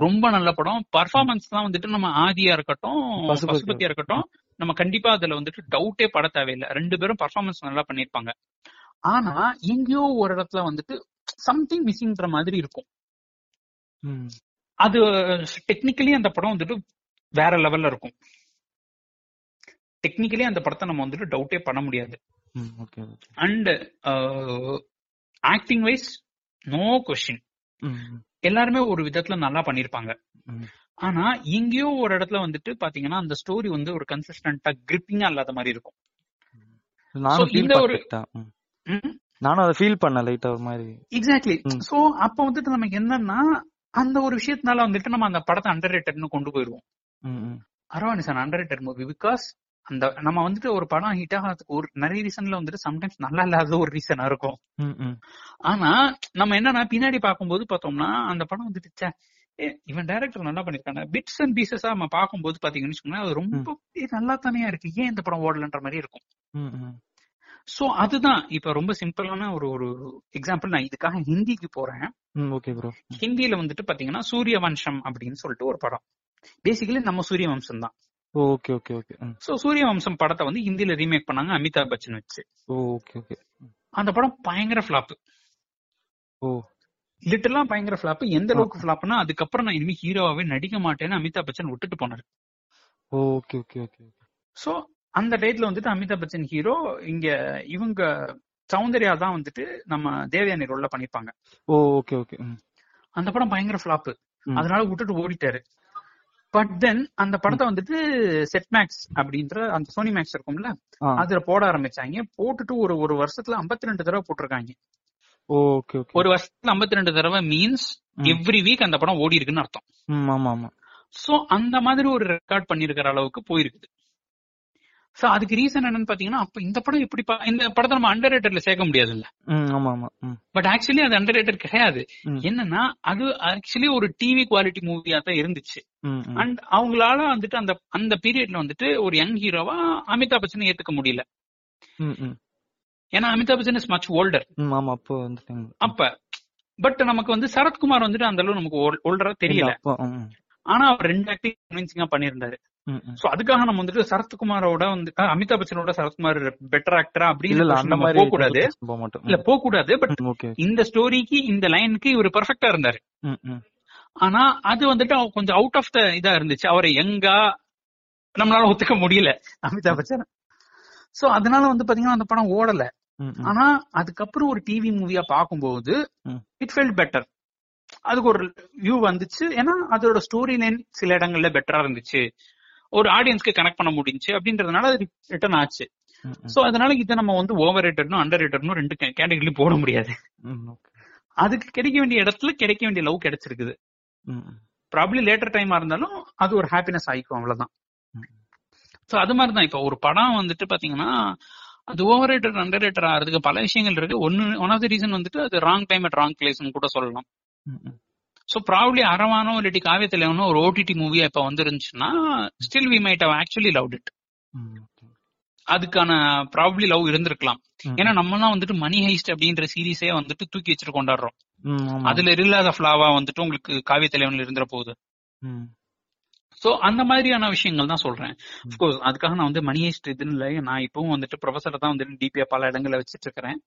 ரொம்ப நல்ல படம். பர்ஃபார்மன்ஸ் தான் வந்துட்டு நம்ம ஆதியா இருக்கட்டும் பசுபதியா இருக்கட்டும் நம்ம கண்டிப்பா அதுல வந்துட்டு டவுட்டே பட தேவையில்லை. ரெண்டு பேரும் பர்ஃபார்மன்ஸ் நல்லா பண்ணிருப்பாங்க ஆனா எங்கேயோ ஒரு இடத்துல வந்துட்டு சம்திங் மிஸ்ஸிங்ன்ற மாதிரி இருக்கும். அது டெக்னிக்கலி அந்த படம் வந்துட்டு வேற லெவல்ல இருக்கும். டெக்னிக்கலி அந்த படத்தை நம்ம வந்துட்டு டவுட்டே பண்ண முடியாது. And acting wise no question எல்லாருமே ஒரு விதத்துல நல்லா பண்ணிருப்பாங்க. ஆனா எங்கேயோ ஒரு இடத்துல வந்துட்டு பாத்தீங்கன்னா அந்த ஸ்டோரி வந்து ஒரு கன்சிஸ்டன்டா கிரிப்பிங்கா இல்லாத மாதிரி இருக்கும். இந்த ஒரு நானும் அதை ஃபீல் பண்ண லைட்டா ஒரு மாதிரி. எக்ஸாக்ட்லி சோ அப்ப வந்துட்டு நமக்கு என்னன்னா அந்த ஒரு விஷயத்தினால வந்துட்டு நம்ம அந்த படத்தை அண்டர் ரேட்டட்னு கொண்டு போயிருவோம். Aravaan is under rated movie because அந்த நம்ம வந்துட்டு ஒரு படம் ஹிட் ஆகிறதுக்கு ஒரு நிறைய ரீசன்ல வந்துட்டு சம்டைம்ஸ் நல்லா இல்லாத ஒரு ரீசனா இருக்கும். ஆனா நம்ம என்னன்னா பின்னாடி பார்க்கும்போது பார்த்தோம்னா அந்த படம் வந்துட்டு இவன் டைரக்டர் நல்லா பண்ணிருக்காங்க பிட்ஸ் அண்ட் பீசஸா நம்ம பார்க்கும்போது பாத்தீங்கன்னு வச்சுக்கோங்களேன் அது ரொம்ப நல்லா தானே இருக்கு. ஏன் இந்த படம் ஓடலன்ற மாதிரி இருக்கும். சோ அதுதான். இப்ப ரொம்ப சிம்பிளான ஒரு ஒரு எக்ஸாம்பிள் நான் இதுக்காக ஹிந்திக்கு போறேன். ஓகே ப்ரோ ஹிந்தியில வந்துட்டு பாத்தீங்கன்னா சூரிய வம்சம் அப்படின்னு சொல்லிட்டு ஒரு படம். பேசிக்கலி நம்ம சூரிய வம்சம் தான் ஓகே ஓகே ஓகே. சோ சூரிய வம்சம் படத்தை வந்து ஹிந்தில ரீமேக் பண்ணாங்க அமிதாப் பச்சன் வச்சு. Okay okay. அந்த படம் பயங்கர ஃபிளாப் ஓ. லிட்டரலா பயங்கர ஃபிளாப் எந்த அளவுக்கு ஃபிளாப்னா அதுக்கப்புறம் நான் இனிமே ஹீரோவாவே நடிக்க மாட்டேன்னு அமிதாப் பச்சன் விட்டுட்டு போனாரு. ஓகே ஓகே ஓகே சோ அந்த டேட்ல வந்துட்டு அமிதாப் பச்சன் ஹீரோ இங்க இவங்க சௌந்தர்யா தான் வந்துட்டு நம்ம தேவயானி ரோல்ல பண்ணிருப்பாங்க. Okay okay. அந்த படம் பயங்கர ஃபிளாப் அதனால விட்டுட்டு ஓடிட்டாரு. பட் தென் அந்த படத்தை வந்துட்டு செட் மேக்ஸ் அப்படின்ற அந்த சோனி மேக்ஸ் இருக்கும்ல அதுல போட ஆரம்பிச்சாங்க. போட்டுட்டு ஒரு ஒரு வருஷத்துல ஐம்பத்தி ரெண்டு தடவை போட்டிருக்காங்க. ஓகே ஒரு வருஷத்துல ஐம்பத்தி ரெண்டு தடவை மீன்ஸ் எவ்ரி வீக் அந்த படம் ஓடி இருக்குன்னு அர்த்தம் ஆமா ஆமா. சோ அந்த மாதிரி ஒரு ரெக்கார்ட் பண்ணிருக்கிற அளவுக்கு போயிருக்குது. சோ அதுக்கு ரீசன் என்னன்னு பாத்தீங்கன்னா அப்ப இந்த படம் எப்படி இந்த படத்தை நம்ம அண்டர் ரேட்டர்ல சேர்க்க முடியாது இல்ல ஆமா ஆமா பட் ஆக்சுவலி அது அண்டர் ரேட்டர் கிடையாது என்னன்னா அது ஆக்சுவலி ஒரு டிவி குவாலிட்டி மூவியா தான் இருந்துச்சு. அண்ட் அவங்களால வந்துட்டு அந்த அந்த பீரியட்ல வந்துட்டு ஒரு யங் ஹீரோவா அமிதாப் பச்சனை ஏத்துக்க முடியல. ஏன்னா Amitabh Bachchan is much older ஆமா அப்போ அப்ப பட் நமக்கு வந்து சரத்குமார் வந்துட்டு அந்த அளவு நமக்கு ஓல்டரா தெரியல. ஆனா அவர் ரெண்டு ஆக்டிங் கன்வின்சிங்கா பண்ணிருந்தாரு சோ அதுக்காக நம்ம வந்துட்டு சரத்குமாரோட வந்து அமிதாப் பச்சனோட சரத்குமார் பெட்டர் ஆக்டரா அப்படின்னு நம்ம போக கூடாது இல்ல போக கூடாது பட் இந்த ஸ்டோரிக்கு இந்த லைனுக்கு இவர் பெர்ஃபெக்டா இருந்தாரு. ஆனா அது வந்துட்டு கொஞ்சம் அவுட் ஆஃப் த இதா இருந்துச்சு. அவரை எங்கா நம்மளால ஒத்துக்க முடியல. அமிதாப் பச்சன். சோ அதனால வந்து பாத்தீங்கன்னா அந்த படம் ஓடல. ஆனா அதுக்கப்புறம் ஒரு டிவி மூவியா பார்க்கும்போது இட் ஃபெல்ட் பெட்டர் அதுக்கு ஒரு வியூ வந்துச்சு. ஏன்னா அதோட ஸ்டோரி லைன் சில இடங்கள்ல பெட்டரா இருந்துச்சு. ஒரு ஆடியன்ஸ்க்கு கனெக்ட் பண்ண முடிஞ்சு அப்படின்றதுனால அது ரிட்டர்ன் ஆச்சு. சோ அதனால இதை நம்ம வந்து ஓவர் ரேட்டட்னும் அண்டர் ரேட்டட்னும் ரெண்டு கேட்டகரியிலும் போட முடியாது. அதுக்கு கிடைக்க வேண்டிய இடத்துல கிடைக்க வேண்டிய லவ் கிடைச்சிருக்குது. ப்ராப்ளி லேட்டர் டைமா இருந்தாலும் அது ஒரு ஹாப்பினஸ் ஆயிக்கும் அவ்வளவுதான். சோ அது மாதிரி தான் இப்போ ஒரு படம் வந்துட்டு பாத்தீங்கன்னா அது ஓவர் ரேட்டட் அண்டர் ரேட்டர் ஆகிறதுக்கு பல விஷயங்கள் இருக்கு. ஒன்னு ஒன் ஆஃப் த ரீசன் வந்துட்டு அது ராங் டைம் அட் ராங் பிளேஸ்னு கூட சொல்லலாம். சோ ப்ராப்ளி அரவானோ இல்லாட்டி காவிய தலைவனோ ஒரு ஓடிடி மூவியா இப்ப வந்துருந்துச்சுன்னா still we might have actually love it அதுக்கான ப்ராப்ளி லவ் இருந்திருக்கலாம். ஏன்னா நம்ம எல்லாம் வந்துட்டு மணி ஹைஸ்ட் அப்படின்ற சீரீஸே வந்துட்டு தூக்கி வச்சுட்டு கொண்டாடுறோம். அதுல இல்லாத ஃபிளாவா வந்துட்டு உங்களுக்கு காவிய தலைவன்ல இருந்துற போகுது சோ அந்த மாதிரியான விஷயங்கள் தான் சொல்றேன். அப்கோர்ஸ் அதுக்காக நான் வந்து மணி ஹைஸ்ட் இதுன்னு இல்லை. நான் இப்பவும் வந்துட்டு ப்ரொஃபசர் தான் வந்துட்டு டிபியா பல இடங்கள்ல வச்சிட்டு இருக்கிறேன்.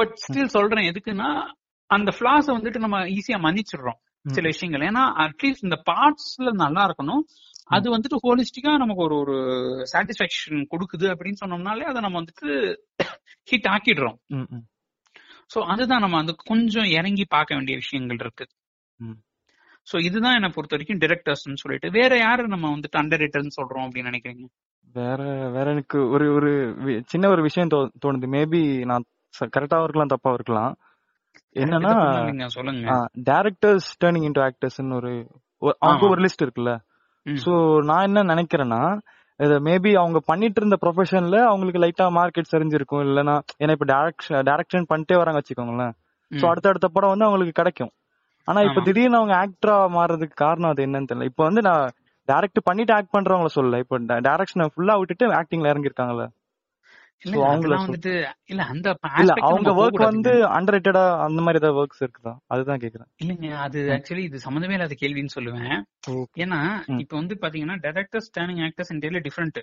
பட் ஸ்டில் சொல்றேன் எதுக்குன்னா அந்த ஃபிளாஸ வந்துட்டு நம்ம ஈஸியா மன்னிச்சிடுறோம் சில விஷயங்கள். ஏன்னா அட்லீஸ்ட் இந்த பார்ட்ஸ்ல நல்லா இருக்கணும். அது வந்துட்டு ஹோலிஸ்டிக்கா நமக்கு ஒரு ஒரு சாட்டிஸ்பாக்சன் கொடுக்குது அப்படின்னு சொன்னோம்னாலே அதை நம்ம வந்துட்டு ஹிட் ஆக்கிடுறோம். சோ அதுதான் நம்ம வந்து கொஞ்சம் இறங்கி பார்க்க வேண்டிய விஷயங்கள் இருக்கு. சோ இதுதான் என்ன பொறுத்த வரைக்கும் டிரெக்டர்ஸ் சொல்லிட்டு. வேற யாரு நம்ம வந்துட்டு அண்டர் ரேட்டர்னு சொல்றோம் அப்படின்னு நினைக்கிறீங்க? வேற வேற எனக்கு ஒரு ஒரு சின்ன ஒரு விஷயம் தோணுது. மேபி நான் கரெக்டா இருக்கலாம் தப்பா இருக்கலாம். என்னன்னா சொல்லுங்க. டேரக்டர்ஸ் டேர்னிங் இன்டு ஆக்டர்ஸ் ஒரு அவங்க ஒரு லிஸ்ட் இருக்குல்ல. சோ நான் என்ன நினைக்கிறேன்னா மேபி அவங்க பண்ணிட்டு இருந்த ப்ரொஃபஷன்ல அவங்களுக்கு லைட்டா மார்க்கெட் தெரிஞ்சிருக்கும் இல்லனா ஏன்னா இப்ப டேரக்ஷன் டேரக்ஷன் பண்ணிட்டே வராங்க வச்சுக்கோங்களேன். சோ அடுத்த அடுத்த படம் வந்து அவங்களுக்கு கிடைக்கும். ஆனா இப்ப திடீர்னு அவங்க ஆக்டரா மாறதுக்கு காரணம் அது என்னன்னு தெரியல. இப்ப வந்து நான் டைரக்ட் பண்ணிட்டு ஆக்ட் பண்றவங்கள சொல்லல. இப்ப டைரக்ஷனை ஃபுல்லா விட்டுட்டு ஆக்டிங்ல இறங்கிருக்காங்கல்ல வந்துட்டு இல்ல அந்த அவங்க ஒர்க் வந்து அண்டர் அந்த மாதிரி ஏதாவது ஒர்க்ஸ் இருக்குதா? அதுதான் கேக்குறேன். இல்லங்க அது ஆக்சுவலி இது சம்மந்தமே இல்லாத கேள்வின்னு சொல்லுவேன். ஏன்னா இப்ப வந்து பாத்தீங்கன்னா டைரக்டர்ஸ் ஸ்டாண்டிங் ஆக்டர்ஸ் இன்டர்ல டிஃபரெண்ட்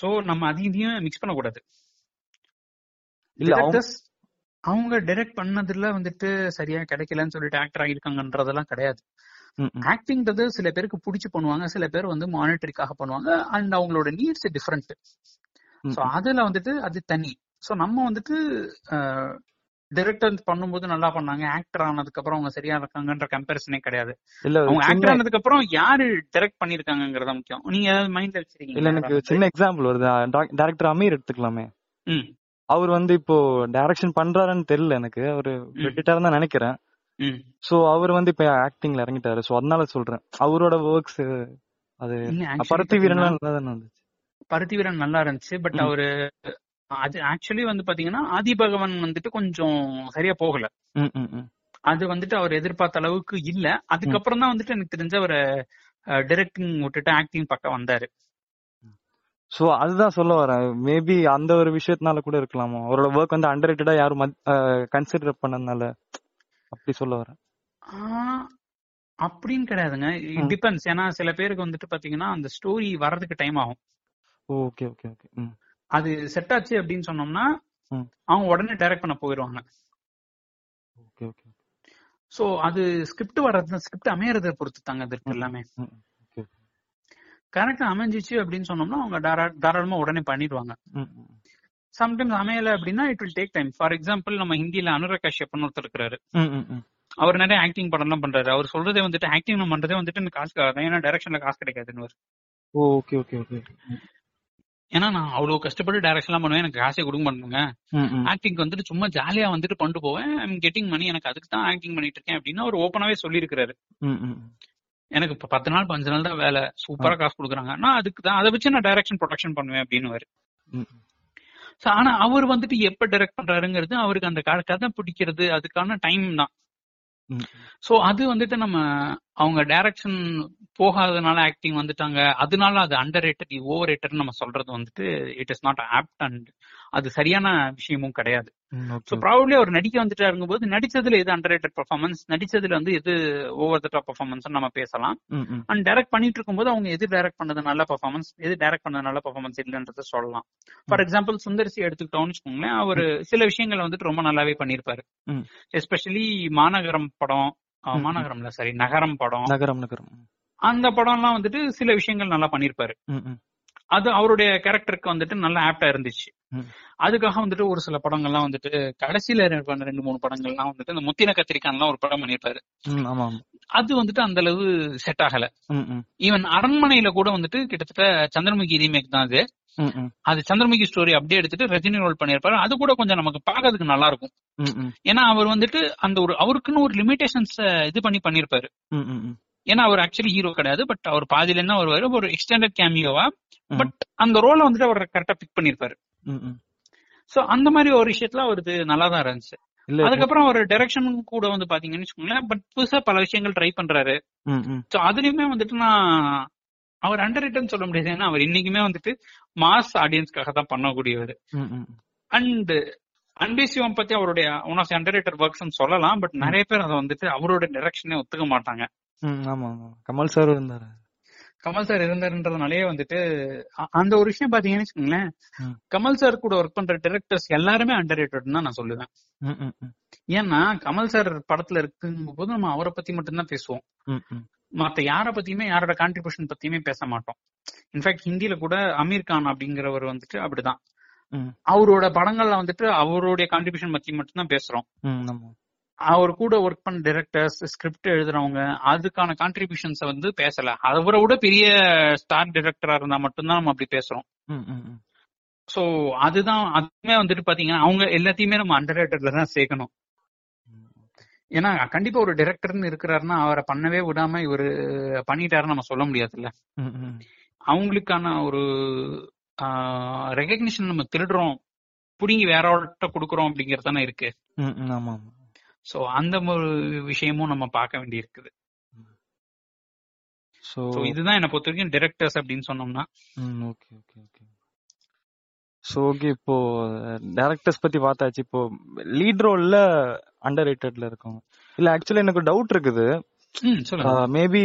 சோ நம்ம அதையும் மிக்ஸ் பண்ண கூடாது இல்ல அவங்க டைரக்ட் பண்ணதுல வந்துட்டு சரியா கிடைக்கலன்னு சொல்லிட்டு ஆக்டர் ஆகிருக்காங்கன்றதெல்லாம் கிடையாது. ஆக்டிங்ன்றது சில பேருக்கு பிடிச்சி பண்ணுவாங்க சில பேர் வந்து மானிட்டரிக்காக பண்ணுவாங்க அண்ட் அவங்களோட நீட்ஸ் டிஃப்ரெண்ட் சோ அதுல வந்துட்டு அது தனி. சோ நம்ம வந்துட்டு டைரக்டர் பண்ணும்போது நல்லா பண்ணாங்க. ஆக்டர் ஆனதுக்கு அப்புறம் அவங்க சரியா இருக்காங்கன்ற கம்பேரிசனே கிடையாது. அவங்க ஆக்டர் ஆனதுக்கு அப்புறம் யாரு டைரக்ட் பண்ணிருக்காங்கங்கறத முக்கியம். நீங்க மைண்ட்ல வச்சிருக்கீங்க இல்ல எனக்கு சின்ன எக்ஸாம்பிள் வருது. டைரக்டர் அமீர் எடுத்துக்கலாமே. அவர் வந்து இப்போ டைரக்ஷன் பண்றாருன்னு தெரியல எனக்கு. அவரு வெட்டிட்டாரு தான் நினைக்கிறேன். சோ அவர் வந்து இப்ப ஆக்டிங்ல இறங்கிட்டாரு. சோ அதனால சொல்றேன். அவரோட ஒர்க்ஸ் அது பருத்தி வீரன் நல்லா தானே வந்துச்சு பருத்தி வீரன் நல்லா இருந்துச்சு. பட் அவரு அது ஆக்சுவலி வந்து பாத்தீங்கன்னா ஆதி பகவன் வந்துட்டு கொஞ்சம் சரியா போகல. அது வந்துட்டு அவர் எதிர்பார்த்த அளவுக்கு இல்ல. அதுக்கப்புறம் தான் வந்துட்டு எனக்கு தெரிஞ்ச அவர் டைரக்டிங் விட்டுட்டு ஆக்டிங் பக்கம் வந்தாரு. சோ அதுதான் சொல்ல வரேன். மேபி அந்த ஒரு விஷயத்தினால கூட இருக்கலாமோ? அவரோட ஒர்க் வந்து அண்டர் ரேட்டடா யாரும் கன்சிடர் பண்ணதுனால அப்படி சொல்ல வரேன். அப்படின்னு கிடையாதுங்க. டிபெண்ட்ஸ் ஏன்னா சில பேருக்கு வந்துட்டு பாத்தீங்கன்னா அந்த ஸ்டோரி வர்றதுக்கு டைம் ஆகும். Okay okay okay. அது செட் ஆச்சு அப்படின்னு சொன்னோம்னா அவங்க உடனே டைரக்ட் பண்ண போயிடுவாங்க ஓகே ஓகே சோ அது ஸ்கிரிப்ட் வர்றது ஸ்கிரிப்ட் அமையறத பொறுத்து தாங்க இருக்கு எல்லாமே. கரெக்டா அமைஞ்சிச்சு அப்படின்னு சொன்னோம்னா அவங்க தாராளமா உடனே பண்ணிடுவாங்க. சம்டைம்ஸ் அமையல அப்படின்னா it will take time for example நம்ம ஹிந்தியில அனுராக் கஷ்யப்னு ஒருத்தர் இருக்கிறாரு. அவர் நிறைய ஆக்டிங் படம் எல்லாம் பண்றாரு. அவர் சொல்றதே வந்துட்டு ஆக்டிங் பண்றதே வந்துட்டு காசு ஏன்னா டைரக்ஷன்ல காசு கிடைக்காதுன்னு ஓகே ஓகே ஓகே. ஏன்னா நான் அவ்வளவு கஷ்டப்பட்டு டைரக்ஷன் எல்லாம் பண்ணுவேன். எனக்கு காசே கொடுக்க மாட்டேங்க ஆக்டிங் வந்துட்டு சும்மா ஜாலியா வந்துட்டு பண்ணிட்டு போவேன். ஐம் கெட்டிங் மணி எனக்கு அதுக்கு தான் ஆக்டிங் பண்ணிட்டு இருக்கேன் அப்படின்னு அவர் ஓப்பனாவே சொல்லியிருக்காரு எனக்கு இப்ப பத்து நாள் பஞ்சு நாள் தான் வேலை. சூப்பரா காசு கொடுக்குறாங்க. நான் அதுக்கு தான் அதை வச்சு நான் டைரக்ஷன் ப்ரொடக்ஷன் பண்ணுவேன் அப்படின்னு ஆனா அவர் வந்துட்டு எப்ப டைரக்ட் பண்றாருங்கிறது அவருக்கு அந்த கதை பிடிக்கிறது அதுக்கான டைம் தான். சோ அது வந்துட்டு நம்ம அவங்க டைரக்ஷன் போகாதனால ஆக்டிங் வந்துட்டாங்க. அதனால அது அண்டர் ரேட்டட் ஓவர் ரேட்டட் நம்ம சொல்றது வந்துட்டு it is not apt and அது சரியான விஷயமும் கிடையாது. சோ ப்ராபப்ளி அவர் நடிக்க வந்துட்டாருங்கும் போது நடிச்சதுல எது அண்டர் ரேட்டட் பர்ஃபார்மன்ஸ் நடிச்சதுல வந்து எது ஓவர் த டாப் பர்ஃபார்மன்ஸ் நம்ம பேசலாம். அண்ட் டைரக்ட் பண்ணிட்டு இருக்கும்போது அவங்க எது டைரக்ட் பண்ணது நல்ல பர்ஃபார்மன்ஸ் எது டைரக்ட் பண்ணது நல்ல பர்ஃபார்மன்ஸ் இல்லன்றத சொல்லலாம். ஃபார் எக்ஸாம்பிள் சுந்தர்சி எடுத்துக்கிட்டோம்னு வச்சுக்கோங்களேன் அவர் சில விஷயங்கள் வந்துட்டு ரொம்ப நல்லாவே பண்ணிருப்பாரு எஸ்பெஷலி மாநகரம் படம் மாநகரம்ல சாரி நகரம் படம். நகரம் நகரம். அந்த படம்லாம் வந்துட்டு சில விஷயங்கள் நல்லா பண்ணிருப்பாரு அது அவருடைய கேரக்டருக்கு வந்துட்டு நல்லா ஆப்டா இருந்துச்சு. அதுக்காக வந்துட்டு ஒரு சில படங்கள்லாம் வந்துட்டு கடைசியில ரெண்டு மூணு படங்கள்லாம் வந்துட்டு இந்த முத்தின கத்திரிக்கான்லாம் ஒரு படம் பண்ணிருப்பாரு. அது வந்துட்டு அந்த அளவு செட் ஆகல. ஈவன் அரண்மனையில கூட வந்துட்டு கிட்டத்தட்ட சந்திரமுகி ரீமேக் தான் அது. அது சந்திரமுகி ஸ்டோரி அப்படியே எடுத்துட்டு ரஜினி ரோல் பண்ணிருப்பாரு. அது கூட கொஞ்சம் நமக்கு பார்க்கிறதுக்கு நல்லா இருக்கும் ஏன்னா அவர் வந்துட்டு அந்த ஒரு அவருக்குன்னு ஒரு லிமிடேஷன்ஸ் இது பண்ணி பண்ணிருப்பாரு. ஏன்னா அவர் ஆக்சுவலி ஹீரோ கிடையாது. பட் அவர் பாதியில என்ன வருவாரு. ஒரு எக்ஸ்டெண்டட் கேமியோவா. பட் அந்த ரோலை வந்துட்டு அவர் கரெக்டா பிக் பண்ணிருப்பாரு. சோ அந்த மாதிரி ஒரு விஷயத்துல அவருக்கு நல்லா தான் இருந்துச்சு அதுக்கப்புறம் ஒரு டைரக்ஷன் கூட வந்து பாத்தீங்கன்னு வச்சுக்கோங்களேன் பட் புதுசா பல விஷயங்கள் ட்ரை பண்றாரு. சோ அதுலயுமே வந்துட்டு நான் அவர் அண்டர் சொல்ல முடியாது. ஏன்னா அவர் இன்னைக்குமே வந்துட்டு மாஸ் ஆடியன்ஸ்க்காக தான் பண்ணக்கூடியவர். அண்ட் அன்பிசிவம் பத்தி அவருடைய one of under rated works சொல்லலாம் பட் நிறைய பேர் அதை வந்துட்டு அவரோட டைரக்ஷனே ஒத்துக்க மாட்டாங்க. ஆமா கமல் சார் இருந்தாரு. கமல் சார் இருந்தாருன்றதுனாலே வந்துட்டு அந்த ஒரு விஷயம் பாத்தீங்கன்னு வச்சுக்கோங்களேன். கமல் சார் கூட ஒர்க் பண்ற டிரெக்டர்ஸ் எல்லாருமே அண்டர் தான் நான் சொல்லுவேன். ஏன்னா கமல் சார் படத்துல இருக்குங்கும் போது நம்ம அவரை பத்தி மட்டும்தான் பேசுவோம். மத்த யார பத்தியுமே யாரோட கான்ட்ரிபியூஷன் பத்தியுமே பேச மாட்டோம். இன்ஃபேக்ட் ஹிந்தில கூட அமீர் கான் அப்படிங்கிறவர் வந்துட்டு அப்படிதான். அவரோட படங்கள்ல வந்துட்டு அவருடைய கான்ட்ரிபியூஷன் பத்தி மட்டும்தான் பேசுறோம். அவர் கூட ஒர்க் பண்ண டைரக்டர்ஸ் ஸ்கிரிப்ட் எழுதுறவங்க அதுக்கான கான்ட்ரிபியூஷன்ஸ் வந்து பேசல. அவரை விட பெரிய ஸ்டார் டைரக்டரா இருந்தா மட்டும்தான் நம்ம அப்படி பேசுறோம். சோ அதுதான் அதுவுமே வந்துட்டு பாத்தீங்கன்னா அவங்க எல்லாத்தையுமே நம்ம அண்டர் ரேட்டட்ல தான் சேர்க்கணும். ஏன்னா கண்டிப்பா ஒரு டைரக்டர்னு இருக்கிறாருன்னா அவரை பண்ணவே விடாம இவரு பண்ணிட்டாருன்னு நம்ம சொல்ல முடியாதுல்ல. அவங்களுக்கான ஒரு ரெகக்னிஷன் நம்ம திருடுறோம். புடிங்கி வேற ஆள்கிட்ட கொடுக்குறோம் அப்படிங்கறது தானே இருக்கு சோ அந்த ஒரு விஷயமும் நம்ம பார்க்க வேண்டி இருக்குது சோ சோ இதுதான் என்ன பொறுத்த வரைக்கும் டைரக்டர்ஸ் அப்படின்னு சொன்னோம்னா. Okay okay okay. So okay இப்போ டேரக்டர்ஸ் பத்தி பார்த்தாச்சு. இப்போ லீட் ரோல்ல அண்டர் ரேட்டட்ல இருக்கவங்க. இல்ல ஆக்சுவலா எனக்கு டவுட் இருக்குது. மேபி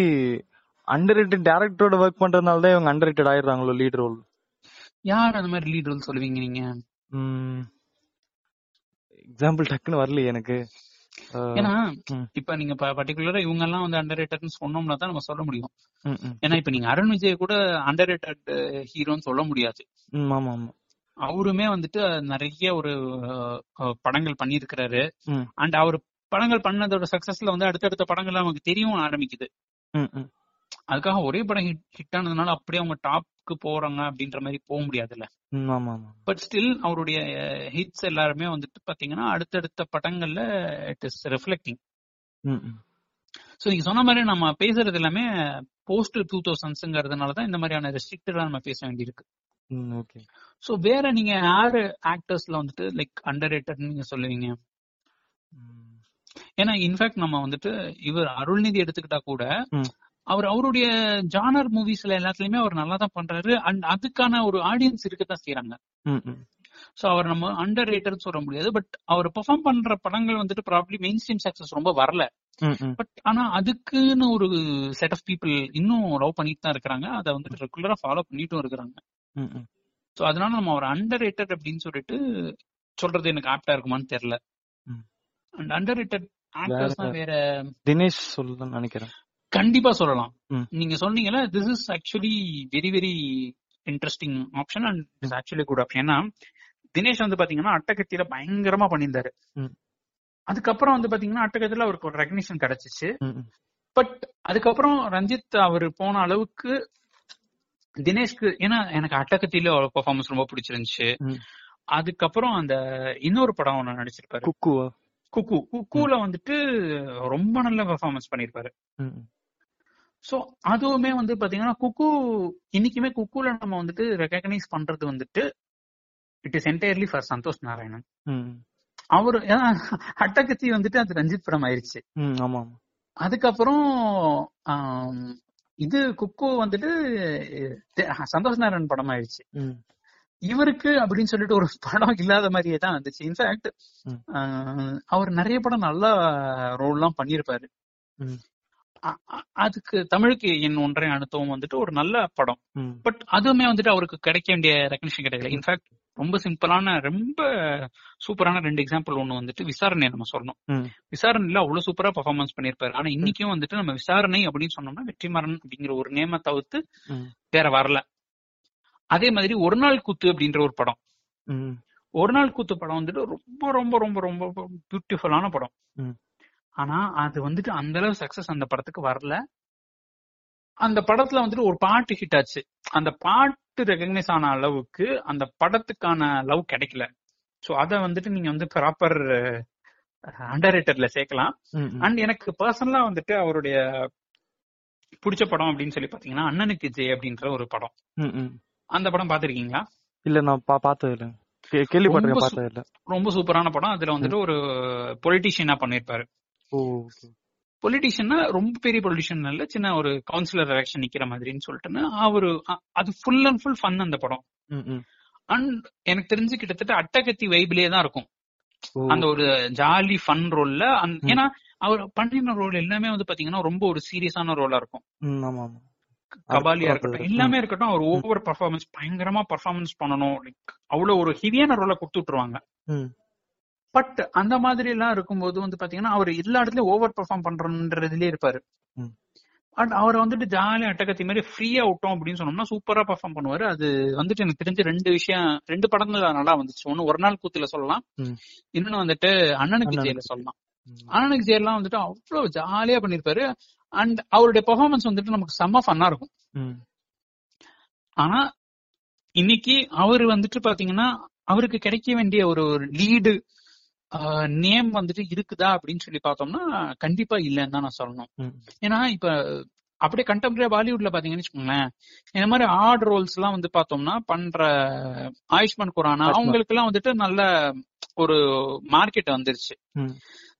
அண்டர் ரேட்டட் டேரக்டரோட ஒர்க் பண்றதுனால தான் இவங்க அண்டர் ரேட்டட் ஆயிடுறாங்களோ லீட் ரோல் யார் அந்த மாதிரி லீட் ரோல் சொல்லுவீங்க நீங்க? எக்ஸாம்பிள் டக்குன்னு வரலையே எனக்கு. ஏன்னா. இப்ப நீங்க பர்டிகுலரா இவங்க எல்லாம் வந்து அண்டர் ரேட்டட்னு சொன்னோம்னா தான் நம்ம சொல்ல முடியும். ஏன்னா இப்ப நீங்க அருண் விஜய் கூட அண்டர் ரேட்டட் ஹீரோன்னு சொல்ல முடியாது. ம், ஆமா ஆமா. அவருமே வந்துட்டு நிறைய ஒரு படங்கள் பண்ணியிருக்கிறாரு. அண்ட் அவர் படங்கள் பண்ணதோட சக்சஸ்ல வந்து அடுத்தடுத்த படங்கள் நமக்கு தெரியவும் ஆரம்பிக்குது. அதுக்காக ஒரே படம் ஹிட் ஹிட் ஆனதுனால அப்படியே அவங்க டாப்க்கு போறாங்க அப்படின்ற மாதிரி போக முடியாதுல்ல. பட் ஸ்டில் அவருடைய ஹிட்ஸ் எல்லாருமே வந்துட்டு பாத்தீங்கன்னா அடுத்தடுத்த படங்கள்ல இட் இஸ் ரிஃப்ளெக்டிங் சோ நீங்க சொன்ன மாதிரி நம்ம பேசுறது எல்லாமே போஸ்ட் டூ தௌசண்ட்ஸ்ங்கிறதுனால தான் இந்த மாதிரியான ரெஸ்ட்ரிக்டடா நம்ம பேச வேண்டியிருக்கு. சோ வேற நீங்க யாரு ஆக்டர்ஸ்ல வந்துட்டு லைக் அண்டர் நீங்க சொல்லுவீங்க? ஏன்னா இன்ஃபேக்ட் நம்ம வந்துட்டு இவர் அருள்நிதி எடுத்துக்கிட்டா கூட. அவர் அவருடைய ஜானர் மூவிஸ்ல எல்லாத்துலயுமே அவர் நல்லா தான் பண்றாரு. அண்ட் அதுக்கான ஒரு ஆடியன்ஸ் இருக்கத்தான் செய்யறாங்க சோ அவர் நம்ம அண்டர் ரேட்டர் சொல்ல முடியாது. பட் அவர் பெர்ஃபார்ம் பண்ற படங்கள் வந்துட்டு ப்ராப்ளி மெயின் ஸ்ட்ரீம் சக்சஸ் ரொம்ப வரல. பட் ஆனா அதுக்குன்னு ஒரு செட் ஆஃப் பீப்புள் இன்னும் லவ் பண்ணிட்டு தான் இருக்கிறாங்க. அதை வந்துட்டு ரெகுலரா ஃபாலோ பண்ணிட்டும் இருக்கிறாங்க. சோ அதனால நம்ம அவர் அண்டர் ரேட்டட் அப்படின்னு சொல்லிட்டு சொல்றது எனக்கு ஆப்டா இருக்குமான்னு தெரியல. அண்ட் அண்டர் ரேட்டட் ஆக்டர்ஸ் வேற தினேஷ் சொல்லணும்னு நினைக்கிறேன். கண்டிப்பா சொல்லலாம். நீங்க சொன்னீங்கல்ல this is actually very very interesting option and is actually good option ஏன்னா தினேஷ் வந்து பாத்தீங்கன்னா அட்டகத்தியில பயங்கரமா பண்ணியிருந்தாரு. அதுக்கப்புறம் வந்து பாத்தீங்கன்னா அட்டகத்துல அவருக்கு ஒரு ரெகனேஷன் கிடைச்சிச்சு. பட் அதுக்கப்புறம் ரஞ்சித் அவர் போன அளவுக்கு தினேஷ்க்கு ஏன்னா எனக்கு அட்டகத்தில பெர்ஃபார்மன்ஸ் ரொம்ப பிடிச்சிருந்துச்சு. அதுக்கப்புறம் அந்த இன்னொரு படம் ஒண்ணு நடிச்சிருப்பாரு. குக்குவா? குக்கு. குக்குல வந்துட்டு ரொம்ப நல்ல பெர்ஃபார்மன்ஸ் பண்ணிருப்பாரு சோ அதுவுமே வந்து பாத்தீங்கன்னா குக்கு இன்னைக்குமே குக்குல நம்ம வந்துட்டு ரெகக்னைஸ் பண்றது வந்துட்டு it is entirely for Santhosh Narayanan அவரு அட்டகத்தி வந்துட்டு அது ரஞ்சித் படம் ஆயிருச்சு. ஆமா அதுக்கப்புறம் இது குக்கு வந்துட்டு சந்தோஷ் நாராயணன் படம் ஆயிடுச்சு இவருக்கு அப்படின்னு சொல்லிட்டு ஒரு படம் இல்லாத மாதிரியே தான் இருந்துச்சு இன்ஃபேக்ட். அவர் நிறைய படம் நல்ல ரோல் எல்லாம் பண்ணிருப்பாரு அதுக்கு தமிழுக்கு என் ஒன்றை அனுத்தவும் வந்துட்டு ஒரு நல்ல படம். பட் அதுவுமே வந்துட்டு அவருக்கு கிடைக்க வேண்டிய ரெகனேஷன் கிடைக்கல. இன்ஃபேக்ட் ரொம்ப சிம்பிளான ரொம்ப சூப்பரான ரெண்டு எக்ஸாம்பிள் ஒண்ணு வந்துட்டு விசாரணை நம்ம சொல்லணும். விசாரணையில அவ்வளவு சூப்பரா பெர்ஃபார்மன்ஸ் பண்ணிருப்பாரு ஆனா இன்னைக்கும் வந்துட்டு நம்ம விசாரணை அப்படின்னு சொன்னோம்னா வெற்றிமாறன் அப்படிங்கிற ஒரு நேம தவிர்த்து வேற வரல. அதே மாதிரி ஒரு நாள் குத்து அப்படின்ற ஒரு படம். ஒரு நாள் கூத்து படம் வந்துட்டு ரொம்ப ரொம்ப ரொம்ப ரொம்ப பியூட்டிஃபுல்லான படம். ஆனா அது வந்துட்டு அந்த அளவு சக்சஸ் அந்த படத்துக்கு வரல. அந்த படத்துல வந்துட்டு ஒரு பாட்டு ஹிட் ஆச்சு. அந்த பாட்டு ரெகக்னைஸ் ஆன அளவுக்கு அந்த படத்துக்கான லவ் கிடைக்கல. சோ அத வந்துட்டு நீங்க வந்து ப்ராப்பர் அண்டர் ரேட்டர்ல சேர்க்கலாம். அண்ட் எனக்கு பர்சனலா வந்துட்டு அவருடைய பிடிச்ச படம் அப்படின்னு சொல்லி பாத்தீங்கன்னா அண்ணனுக்கு ஜெய் அப்படின்ற ஒரு படம். அந்த படம் பாத்திருக்கீங்களா இல்ல நான் பார்த்தது இல்ல. கே- கேள்விப்பட்டிருக்கேன் ரொம்ப பார்த்தது இல்ல. ரொம்ப சூப்பரான படம். அதுல வந்துட்டு ஒரு பொலிட்டீஷியனா பண்ணிருப்பாரு. பொலிட்டீஷியன்னா ரொம்ப பெரிய பொலிட்டீஷியன் இல்ல சின்ன ஒரு கவுன்சிலர் எலெக்ஷன் நிக்கிற மாதிரின்னு சொல்லிட்டுன்னு அ- அது ஃபுல் அண்ட் ஃபுல் ஃபன் அந்த படம். அண்ட் எனக்கு தெரிஞ்சு கிட்டத்தட்ட அட்டகத்தி வைபிலே தான் இருக்கும். அந்த ஒரு ஜாலி ஃபன் ரோல்ல. ஏன்னா அவர் பண்ணின ரோல் எல்லாமே வந்து பாத்தீங்கன்னா ரொம்ப ஒரு சீரியஸான ரோலா இருக்கும். கபாலியா இருக்கட்டும். எல்லாமே இருக்கட்டும் அவர் ஓவர் பர்ஃபார்மன்ஸ் பயங்கரமா பர்ஃபார்மன்ஸ் பண்ணணும். அவ்வளவு ஒரு ஹெவியான ரோலை கொடுத்து விட்டுருவாங்க. பட் அந்த மாதிரி எல்லாம் இருக்கும்போது வந்து பாத்தீங்கன்னா அவர் எல்லா இடத்துலயும் ஓவர் பெர்ஃபார்ம் பண்றதுலயே இருப்பாரு. அண்ட் அவரை வந்துட்டு ஜாலியா அட்டகத்தி மாதிரி ஃப்ரீயா விட்டோம் அப்படின்னு சொன்னோம்னா சூப்பரா பெர்ஃபார்ம் பண்ணுவாரு. அது வந்துட்டு எனக்கு தெரிஞ்ச ரெண்டு விஷயம் ரெண்டு படங்கள் நல்லா வந்துச்சு. ஒண்ணு ஒரு நாள் கூத்துல சொல்லலாம். இன்னொன்னு வந்துட்டு அண்ணனுக்கு ஜெயில சொல்லலாம். அண்ணனுக்கு ஜெயிலாம் வந்துட்டு அவ்வளவு ஜாலியா பண்ணிருப்பாரு. அண்ட் அவருடைய பெர்ஃபார்மன்ஸ் வந்துட்டு நமக்கு செம்ம ஃபன்னா இருக்கும். ஆனா இன்னைக்கு அவர் வந்துட்டு பாத்தீங்கன்னா அவருக்கு கிடைக்க வேண்டிய ஒரு லீடு நேம் வந்துட்டு இருக்குதா அப்படின்னு சொல்லி பார்த்தோம்னா கண்டிப்பா இல்லைன்னு தான் நான் சொல்லணும். ஏன்னா இப்ப அப்படியே கண்டெம்பரரி பாலிவுட்ல பாத்தீங்கன்னு வச்சுக்கோங்களேன் இந்த மாதிரி ஆட் ரோல்ஸ் எல்லாம் வந்து பார்த்தோம்னா பண்ற ஆயுஷ்மான் குரானா. அவங்களுக்கு எல்லாம் வந்துட்டு நல்ல ஒரு மார்க்கெட் வந்துருச்சு.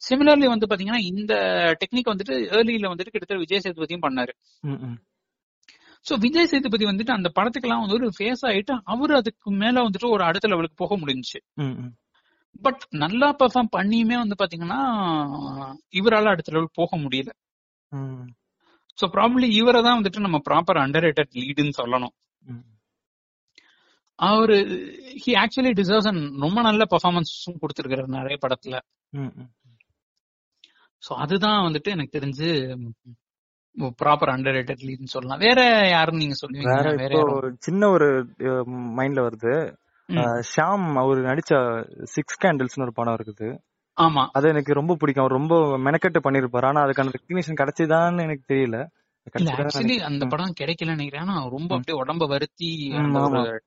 சிமிலர்லி வந்து பாத்தீங்கன்னா இந்த டெக்னிக் வந்துட்டு ஏர்லியில வந்துட்டு கிட்டத்தட்ட விஜய் சேதுபதியும் பண்ணாரு. சோ விஜய் சேதுபதி வந்துட்டு அந்த படத்துக்கெல்லாம் வந்து ஒரு ஃபேஸ் ஆயிட்டு அவரு அதுக்கு மேல வந்துட்டு ஒரு அடுத்த லெவலுக்கு போக முடிஞ்சுச்சு. பட் நல்லா பெர்ஃபார்ம் பண்ணியுமே வந்து பாத்தீங்கன்னா இவரால அடுத்த லெவல் போக முடியல. சோ ப்ராப்ளி இவரை தான் வந்துட்டு நம்ம ப்ராப்பர் அண்டர் ரேட்டட் லீடுன்னு சொல்லணும். அவரு ஹி ஆக்சுவலி டிசர்வ்ஸ் அண்ட் ரொம்ப நல்ல பெர்ஃபார்மன்ஸும் கொடுத்திருக்காரு நிறைய படத்துல. சோ அதுதான் வந்துட்டு எனக்கு தெரிஞ்சு ப்ராப்பர் அண்டர் ரேட்டட் லீடுன்னு சொல்லலாம். வேற யாருன்னு நீங்க சொல்லுவீங்க வேற சின்ன ஒரு மைண்ட்ல வருது. ஷாம் அவர் நடிச்ச சிக்ஸ் கேண்டில்ஸ்னு ஒரு படம் இருக்குது. ஆமா. அது எனக்கு ரொம்ப பிடிக்கும். அவர் ரொம்ப மெனக்கெட்டு பண்ணிருப்பாரு. ஆனா அதுக்கான ரெக்கக்னிஷன் கிடைச்சதான்னு எனக்கு தெரியல. ஆக்சுவலி அந்த படம் கிடைக்கல நினைக்கிறேன். ஆனா ரொம்ப. அப்படியே உடம்ப வருத்தி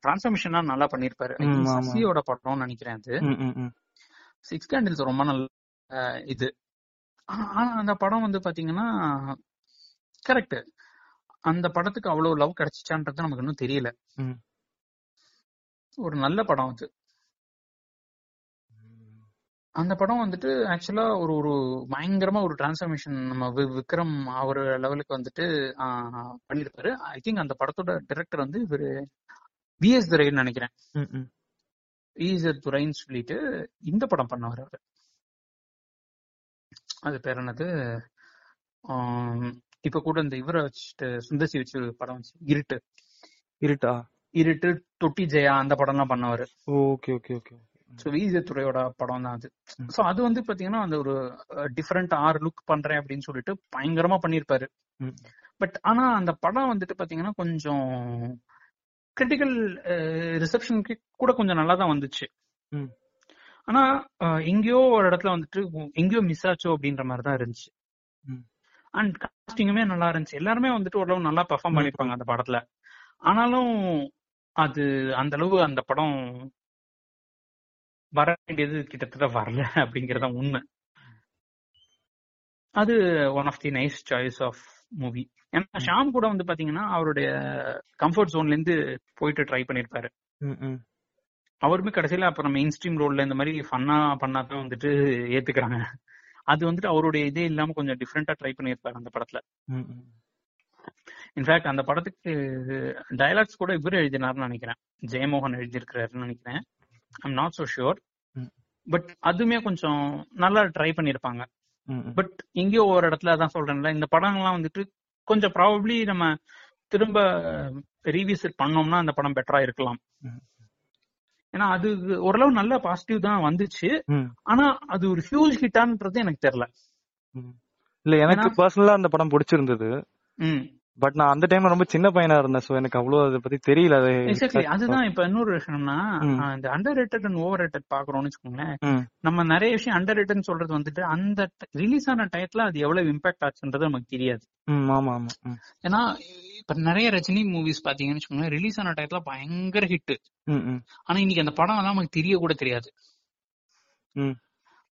டிரான்ஸ்ஃபர்மேஷனா நல்லா பண்ணிருப்பாரு. சசியோட படம்னு நினைக்கிறேன் அது. சிக்ஸ் கேண்டில்ஸ் ரொம்ப நல்ல இது. ஆனா அந்த படம் வந்து பாத்தீங்கன்னா கரெக்ட் அந்த படத்துக்கு அவ்வளவு லவ் கிடைச்சிச்சான்றது நமக்கு இன்னும் தெரியல. ஒரு நல்ல படம் அது. அந்த படம் வந்துட்டு ஆக்சுவலா ஒரு ஒரு பயங்கரமா ஒரு டிரான்ஸ்ஃபர்மேஷன் நம்ம விக்ரம் அவர் லெவலுக்கு வந்துட்டு ஆஹ், பண்ணிருப்பாரு. ஐ திங்க் அந்த படத்தோட டைரக்டர் வந்து இவரு விஎஸ் துரைன்னு நினைக்கிறேன். ம், ம். விஎஸ் துரைன்னு சொல்லிட்டு இந்த படம் பண்ணவர் அவரு. அது பேர் என்னது? இப்ப கூட இந்த இவரை வச்சுட்டு சுந்தசி வச்சு ஒரு படம் வச்சு இருட்டு. இருட்டா? இருட்டு தொட்டி ஜெயா அந்த படம்லாம் பண்ணவர். Okay okay okay. So Vijay துறையோட படம் தான் அது. ஸோ அது வந்து பாத்தீங்கன்னா அந்த ஒரு டிஃப்ரெண்ட் ஆர் லுக் பண்றேன் அப்படின்னு சொல்லிட்டு பயங்கரமா பண்ணியிருப்பாரு ம். பட் ஆனா அந்த படம் வந்துட்டு பாத்தீங்கன்னா கொஞ்சம் கிரிட்டிக்கல் ரிசப்ஷனுக்கு கூட கொஞ்சம் நல்லா தான் வந்துச்சு. ஆனா எங்கேயோ ஒரு இடத்துல வந்துட்டு எங்கேயோ மிஸ் ஆச்சோ அப்படின்ற மாதிரி தான் இருந்துச்சு. அண்ட் காஸ்டிங்குமே நல்லா இருந்துச்சு. எல்லாருமே வந்துட்டு ஓரளவு நல்லா பெர்ஃபார்ம் பண்ணிருப்பாங்க அந்த படத்துல. ஆனாலும் அது அந்த அளவு அந்த படம் வர வேண்டியது கிட்டத்தட்ட வரல அப்படிங்கறத உண்மை அது one of the nice choice of movie ஏன்னா. ஷாம் கூட வந்து பாத்தீங்கன்னா அவருடைய கம்ஃபர்ட் ஜோன்ல இருந்து போயிட்டு ட்ரை பண்ணிருப்பாரு. அவருமே கடைசியில அப்புறம் மெயின் ஸ்ட்ரீம் ரோல்ல இந்த மாதிரி ஃபன்னா பண்ணாதான் வந்துட்டு ஏத்துக்கிறாங்க அது வந்துட்டு அவருடைய இதே இல்லாம கொஞ்சம் டிஃப்ரெண்டா ட்ரை பண்ணியிருப்பாரு அந்த படத்துல. இன்ஃபேக்ட் அந்த படத்துக்கு டயலாக்ஸ் கூட இவர் எழுதினார்னு நினைக்கிறேன். ஜெயமோகன் எழுதியிருக்கிறாருன்னு நினைக்கிறேன். I'm not so sure hmm. But அதுமே கொஞ்சம் நல்லா ட்ரை ம். பட் எங்கேயோ ஒரு இடத்துல அதான் சொல்றேன்ல இந்த படங்கள்லாம் வந்துட்டு கொஞ்சம் ப்ராபப்ளி நம்ம திரும்ப ரீவிசிட் பண்ணோம்னா அந்த படம் பெட்டரா இருக்கலாம். ஏன்னா அது ஓரளவு நல்ல பாசிட்டிவ் தான் வந்துச்சு. ஆனா அது ஒரு ஹியூஜ் ஹிட்டான்றது எனக்கு தெரியல. இல்ல எனக்கு பர்சனலா அந்த படம் பிடிச்சிருந்தது. பட் நான் அந்த டைம்ல ரொம்ப சின்ன பையனா இருந்தேன் சோ எனக்கு அவ்வளவு அதை பத்தி தெரியல. அது எக்ஸாக்ட்லி அதுதான் இப்ப இன்னொரு விஷயம்னா இந்த under rated and over rated பாக்குறோம்னு வச்சுக்கோங்களேன். நம்ம நிறைய விஷயம் அண்டர் ரேட்டட் சொல்றது வந்துட்டு அந்த ரிலீஸ் ஆன டயத்துல அது எவ்வளவு இம்பாக்ட் ஆச்சுன்றது நமக்கு தெரியாது. ஆமா ஆமா ஏன்னா இப்ப நிறைய ரஜினி மூவிஸ் பாத்தீங்கன்னு வச்சுக்கோங்களேன் ரிலீஸ் ஆன டயத்துல பயங்கர ஹிட் ஆனா இன்னைக்கு அந்த படம் எல்லாம் நமக்கு தெரிய கூட தெரியாது.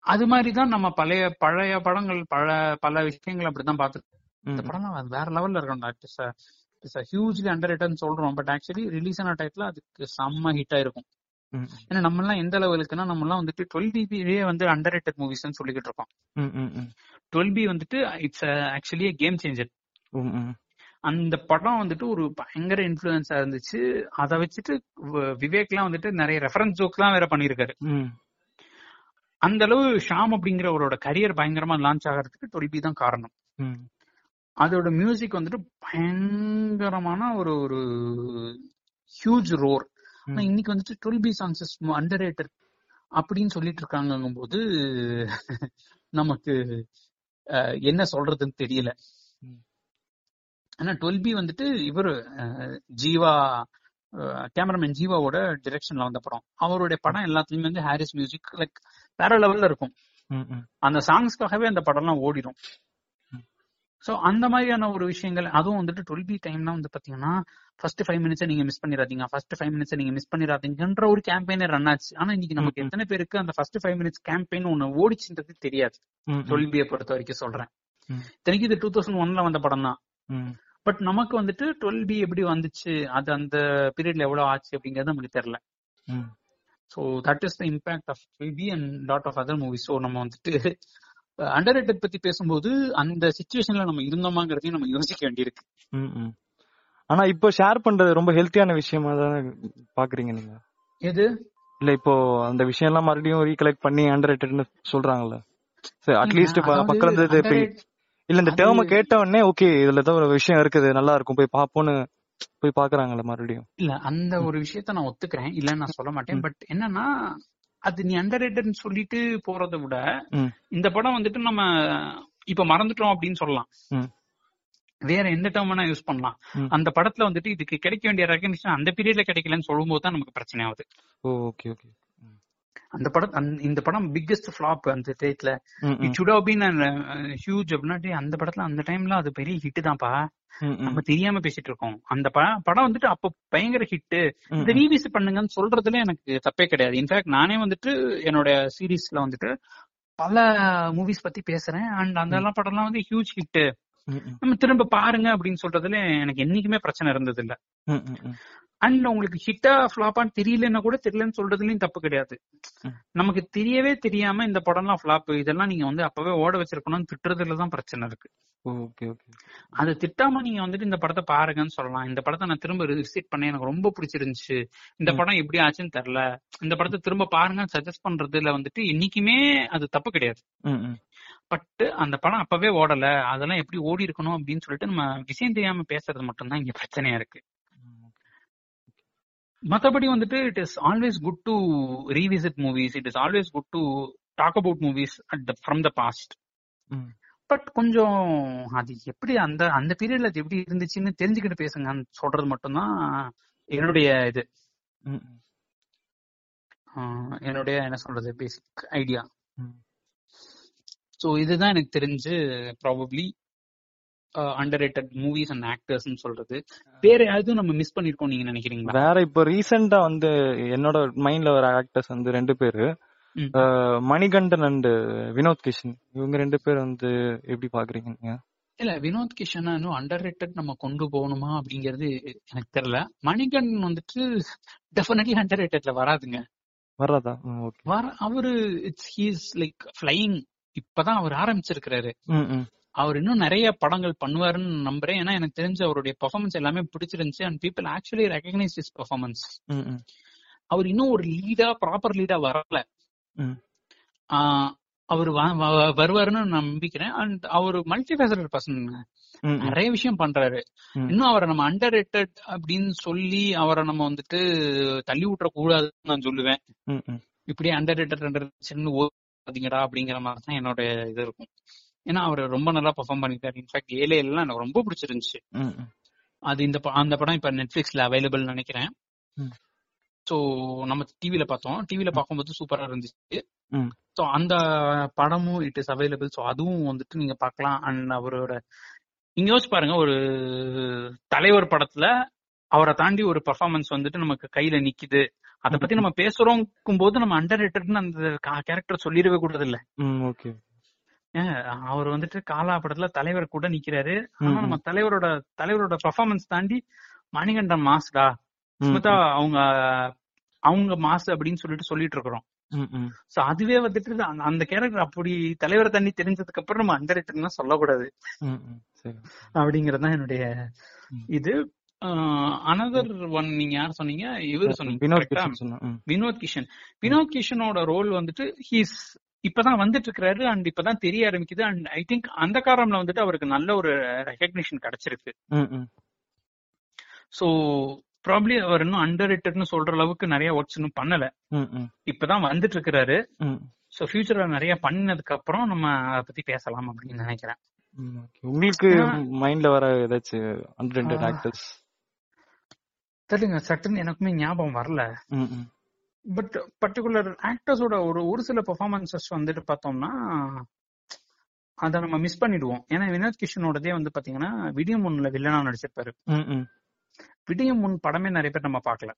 அது மாதிரிதான் நம்ம பழைய பழைய படங்கள் பல பல விஷயங்கள் அப்படிதான் பார்த்து இந்த ம், படம்லாம் வேற லெவல்ல இருக்கும் இட்ஸ் இட்ஸ் ஹியூஜ்லி அண்டர் ரேட்டட்னு சொல்றோம் பட் ஆக்சுவலி ரிலீஸ் ஆன டயத்துல அதுக்கு செம்ம ஹிட் ஆயிருக்கும் ஏன்னா நம்ம எல்லாம் எந்த லெவலுக்குன்னா நம்ம எல்லாம் வந்துட்டு டுவெல் பிபியே வந்து அண்டர் ரேட்டட் மூவிஸ்னு சொல்லிக்கிட்டு இருக்கோம். டுவெல் பி வந்துட்டு இட்ஸ் ஆக்சுவலி கேம் சேஞ்சர் அந்த படம் வந்துட்டு ஒரு பயங்கர இன்ஃபுளுன்ஸா இருந்துச்சு. அதை வச்சுட்டு வ- விவேக்லாம் வந்துட்டு நிறைய ரெஃபரன்ஸ் ஜோக்லாம் வேற பண்ணிருக்காரு அந்த அளவு ஷாம் அப்படிங்கிறவரோட கரியர் பயங்கரமா லான்ச் ஆகிறதுக்கு டுவெல் பி தான் காரணம். அதோட மியூசிக் வந்துட்டு பயங்கரமான ஒரு ஒரு ஹியூஜ் ரோர் ஆனா. இன்னைக்கு வந்துட்டு twelve B songs is under rated அப்படின்னு சொல்லிட்டு இருக்காங்கும் போது நமக்கு என்ன சொல்றதுன்னு தெரியல. ஆனா டுவெல் பி வந்துட்டு இவரு ஜீவா கேமராமேன் ஜீவாவோட டிரெக்ஷன்ல வந்த படம் அவருடைய படம் எல்லாத்துலயுமே வந்து ஹாரிஸ் மியூசிக் லைக் வேற லெவல்ல இருக்கும் அந்த சாங்ஸ்க்காகவே அந்த படம்லாம் ஓடிடும். சோ அந்த மாதிரியான ஒரு விஷயங்கள் அதுவும் வந்துட்டு டுவெல் பி டைம்னா வந்து பாத்தீங்கன்னா ஃபர்ஸ்ட் ஃபைவ் மினிட்ஸ் நீங்க மிஸ் பண்ணிடாதீங்க ஃபர்ஸ்ட் ஃபைவ் மினிட்ஸ் நீங்க மிஸ் பண்ணிடாதீங்கன்ற ஒரு கேம்பெயினே ரன் ஆச்சு. ஆனா இன்னைக்கு நமக்கு. எத்தனை பேருக்கு அந்த ஃபர்ஸ்ட் ஃபைவ் மினிட்ஸ் கேம்பெயின் ஒண்ணு ஓடிச்சுன்றது தெரியாது. டுவெல் பியை பொறுத்த வரைக்கும் சொல்றேன். இத்தனைக்கு இது டூ தௌசண்ட் ஒன்ல வந்த படம் தான். பட் நமக்கு வந்துட்டு டுவெல் பி எப்படி வந்துச்சு அது அந்த பீரியட்ல எவ்வளவு ஆச்சு அப்படிங்கறது நமக்கு தெரியல. So that is the impact of B and lot of other movies so நம்ம வந்துட்டு அண்டர் ரேட்டட் பத்தி பேசும்போது அந்த சுச்சுவேஷன்ல நம்ம இருந்தோமாங்கிறதையும் நம்ம யோசிக்க வேண்டியிருக்கு. ஆனா இப்போ ஷேர் பண்றது ரொம்ப ஹெல்த்தியான விஷயமா தானே பாக்குறீங்க நீங்க? எது? இல்ல இப்போ அந்த விஷயம் எல்லாம் மறுபடியும் ரீகலெக்ட் பண்ணி அண்டர் ரேட்டட்னு சொல்றாங்கல்ல. சரி அட்லீஸ்ட் பக்கம் இருந்து இது இப்படி underrated- இல்ல இந்த டேர்ம கேட்ட உடனே ஓகே இதுல ஏதோ ஒரு விஷயம் இருக்குது நல்லா இருக்கும் போய் பாப்போம்னு போய் பாக்குறாங்கல்ல மறுபடியும். இல்ல அந்த ஒரு விஷயத்த நான் ஒத்துக்கிறேன். இல்லன்னு நான் சொல்ல மாட்டேன். பட் என்னன்னா அது நீ அண்டர் ரேட்டட்னு சொல்லிட்டு போறதை விட இந்த படம் வந்துட்டு நம்ம இப்ப மறந்துட்டோம் அப்படின்னு சொல்லலாம். வேற எந்த டேர்ம் வேணா யூஸ் பண்ணலாம். அந்த படத்துல வந்துட்டு இதுக்கு கிடைக்க வேண்டிய ரெகக்னிஷன் அந்த பீரியட்ல கிடைக்கலன்னு சொல்லும்போது தான் நமக்கு பிரச்சனை ஆகுது. ஓகே ஓகே அந்த படம் அந்த- இந்த படம் பிக்கெஸ்ட் ஃபிளாப் அந்த டேட்ல it should have been huge அப்படின்னா அந்த படத்துல அந்த டைம்ல அது பெரிய ஹிட் தான்ப்பா. நம்ம தெரியாம பேசிட்டு இருக்கோம். அந்த படம் வந்துட்டு அப்ப பயங்கர ஹிட் இந்த ரீவிஸ் பண்ணுங்கன்னு சொல்றதுல எனக்கு தப்பே கிடையாது. இன்ஃபேக்ட் நானே வந்துட்டு என்னோட சீரீஸ்ல வந்துட்டு பல மூவிஸ் பத்தி பேசுறேன். அண்ட் அந்த எல்லாம் படம்லாம் வந்து ஹியூஜ் ஹிட் நம்ம திரும்ப பாருங்க அப்படின்னு சொல்றதுல எனக்கு என்னைக்குமே பிரச்சனை இருந்தது இல்ல. அண்ட் உங்களுக்கு ஹிட்டா ஃபிளாப்பான்னு தெரியலன்னா கூட தெரியலன்னு சொல்றதுலயும் தப்பு கிடையாது. நமக்கு தெரியவே தெரியாம இந்த படம்லாம் ஃபிளாப் இதெல்லாம் நீங்க வந்து அப்பவே ஓட வச்சிருக்கணும்னு திட்டுறதுல தான் பிரச்சனை இருக்கு. Okay okay. அது திட்டாம நீங்க வந்துட்டு இந்த படத்தை பாருங்கன்னு சொல்லலாம். இந்த படத்தை நான் திரும்ப விசிட் பண்ணேன். எனக்கு ரொம்ப பிடிச்சிருந்துச்சு. இந்த. படம் எப்படி ஆச்சுன்னு தெரியல. இந்த படத்தை திரும்ப பாருங்க சஜஸ்ட் பண்றதுல வந்துட்டு என்னைக்குமே அது தப்பு கிடையாது. பட் அந்த படம் அப்பவே ஓடல. அதெல்லாம் எப்படி ஓடி இருக்கணும் அப்படின்னு சொல்லிட்டு நம்ம விஷயம் தெரியாம பேசுறது மட்டும்தான் இங்க பிரச்சனையா இருக்கு. மத்தபடி வந்துட்டு it is always good to revisit movies it is always good to talk about movies at from the past. But கொஞ்சம் அது எப்படி அந்த அந்த பீரியட்ல அது எப்படி இருந்துச்சுன்னு தெரிஞ்சுக்கிட்டு பேசுங்கன்னு சொல்றது மட்டும்தான் என்னுடைய இது. என்னுடைய என்ன சொல்றது பேசிக் ஐடியா. ஸோ இதுதான் எனக்கு தெரிஞ்சு probably under rated movies and actors சொல்றது. வேற யாரும் நம்ம மிஸ் பண்ணிருக்கோம் நீங்க நினைக்கிறீங்களா? வேற இப்போ ரீசெண்டா வந்து என்னோட மைண்ட்ல வர ஆக்டர்ஸ் வந்து ரெண்டு பேரு. மணிகண்டன் அண்ட் வினோத் கிஷன். இவங்க ரெண்டு பேர் வந்து எப்படி பாக்குறீங்க நீங்க? இல்ல வினோத் கிஷன் இன்னும் அண்டர் ரேட்டட் நம்ம கொண்டு போகணுமா அப்படிங்கிறது எனக்கு தெரியல. மணிகண்டன் வந்துட்டு டெஃபினெட்லி அண்டர் ரேட்டட்ல வராதுங்க. வர்றதா? ஓகே வர அவரு இட்ஸ் ஹீஸ் லைக் ஃபிளைங் இப்பதான் அவர் ஆரம்பிச்சிருக்கிறாரு. அவர் இன்னும் நிறைய படங்கள் பண்ணுவாருன்னு நம்புறேன். ஏன்னா எனக்கு தெரிஞ்ச அவருடைய பெர்ஃபார்மன்ஸ் எல்லாமே பிடிச்சிருந்துச்சு. And people actually recognise is performance அவர் இன்னும் ஒரு லீடா ப்ராப்பர் லீடா வரல. அவர் வருவாருன்னு நம்பிக்கிறேன். அண்ட் அவர் மல்டி ஃபேசரட் பர்சன் நிறைய விஷயம் பண்றாரு. இன்னும் அவரை நம்ம அண்டர் ரேட்டட் அப்படின்னு சொல்லி அவரை நம்ம வந்துட்டு தள்ளி விட்டுற கூடாதுன்னு நான் சொல்லுவேன். இப்படியே அண்டர் ரேட்டட் அண்டர் அப்படிங்கிற மாதிரி தான் என்னோட இது இருக்கும். ஏன்னா அவர் ரொம்ப நல்லா பெர்ஃபார்ம் பண்ணிருக்காரு இன்ஃபேக்ட் ஏலே எல்லாம் எனக்கு ரொம்ப பிடிச்சிருந்துச்சு. அது இந்த அந்த படம் இப்ப நெட்ஃபிளிக்ஸ்ல அவைலபிள் நினைக்கிறேன். சோ நம்ம டிவில பார்த்தோம். டிவில பார்க்கும்போது சூப்பரா இருந்துச்சு. சோ அந்த படமும் இட் இஸ் அவைலபிள் சோ அதுவும் வந்துட்டு நீங்க பார்க்கலாம். அண்ட் அவரோட இங்க யோசிச்சு பாருங்க ஒரு தலைவர் படத்துல அவரை தாண்டி ஒரு பெர்ஃபார்மன்ஸ் வந்துட்டு நமக்கு கையில நிக்குது. அத பத்தி நம்ம பேசுறோம் போது நம்ம அண்டர் ரேட்டட்னு அந்த கேரக்டர் சொல்லிடவே கூடாது இல்ல. அவர் வந்துட்டு காலா படத்துல தலைவர் கூட நிக்கிறாரு. ஆனா நம்ம தலைவரோட தலைவரோட பெர்ஃபார்மன்ஸ் தாண்டி மணிகண்டன் மாஸ்டா ம், ஸ்மிதா அவங்க அவங்க மாசு அப்படின்னு சொல்லிட்டு சொல்லிட்டு இருக்கிறோம். சோ அதுவே வந்துட்டு அந்த- அந்த கேரக்டர் அப்படி தலைவரை தண்ணி தெரிஞ்சதுக்கு அப்புறம் நம்ம அண்டர் ரேட்டட்னு சொல்லக்கூடாது. அப்படிங்கறதுதான் என்னுடைய. இது. அனதர் ஒன் நீங்க யார் சொன்னீங்க? இவர் சொன்னீங்க. வினோத் கிஷன் வினோத் கிஷனோட ரோல் வந்துட்டு ஹீஸ் இப்பதான் வந்துட்டு இருக்காரு அண்ட் இப்பதான் தெரிய ஆரம்பிக்குது அண்ட் ஐ திங்க் அந்த காரணம்ல வந்துட்டு அவருக்கு நல்ல ஒரு ரெகக்னிஷன் கிடைச்சிருக்கு. சோ ப்ராப்ளி அவர் இன்னும் அண்டர் ரேட்டட்னு சொல்ற அளவுக்கு நிறைய ஒர்க்ஸ் இன்னும் பண்ணல. இப்பதான் வந்துட்டு இருக்கிறாரு சோ ஃபியூச்சர்ல நிறைய பண்ணதுக்கு அப்புறம் நம்ம அதை பத்தி பேசலாம் அப்படின்னு நினைக்கிறேன். உங்களுக்கு மைண்ட்ல வர ஏதாச்சும் அன்டென்டட் ஆ. ஆக்டர்ஸ் தெரியலங்க சட்டுன்னு எனக்குமே ஞாபகம் வரல. பட் பர்டிகுலர் ஆக்டர்ஸோட ஒரு ஒரு சில பெர்ஃபார்மன்சஸ் வந்துட்டு பார்த்தோம்னா அத நம்ம மிஸ் பண்ணிடுவோம் ஏன்னா வினோத் கிஷனோடதே வந்து பாத்தீங்கன்னா விடியம் முன்ல வில்லனா நடிச்சிருப்பாரு. விடியம் முன் படமே நிறைய பேர் நம்ம பார்க்கல.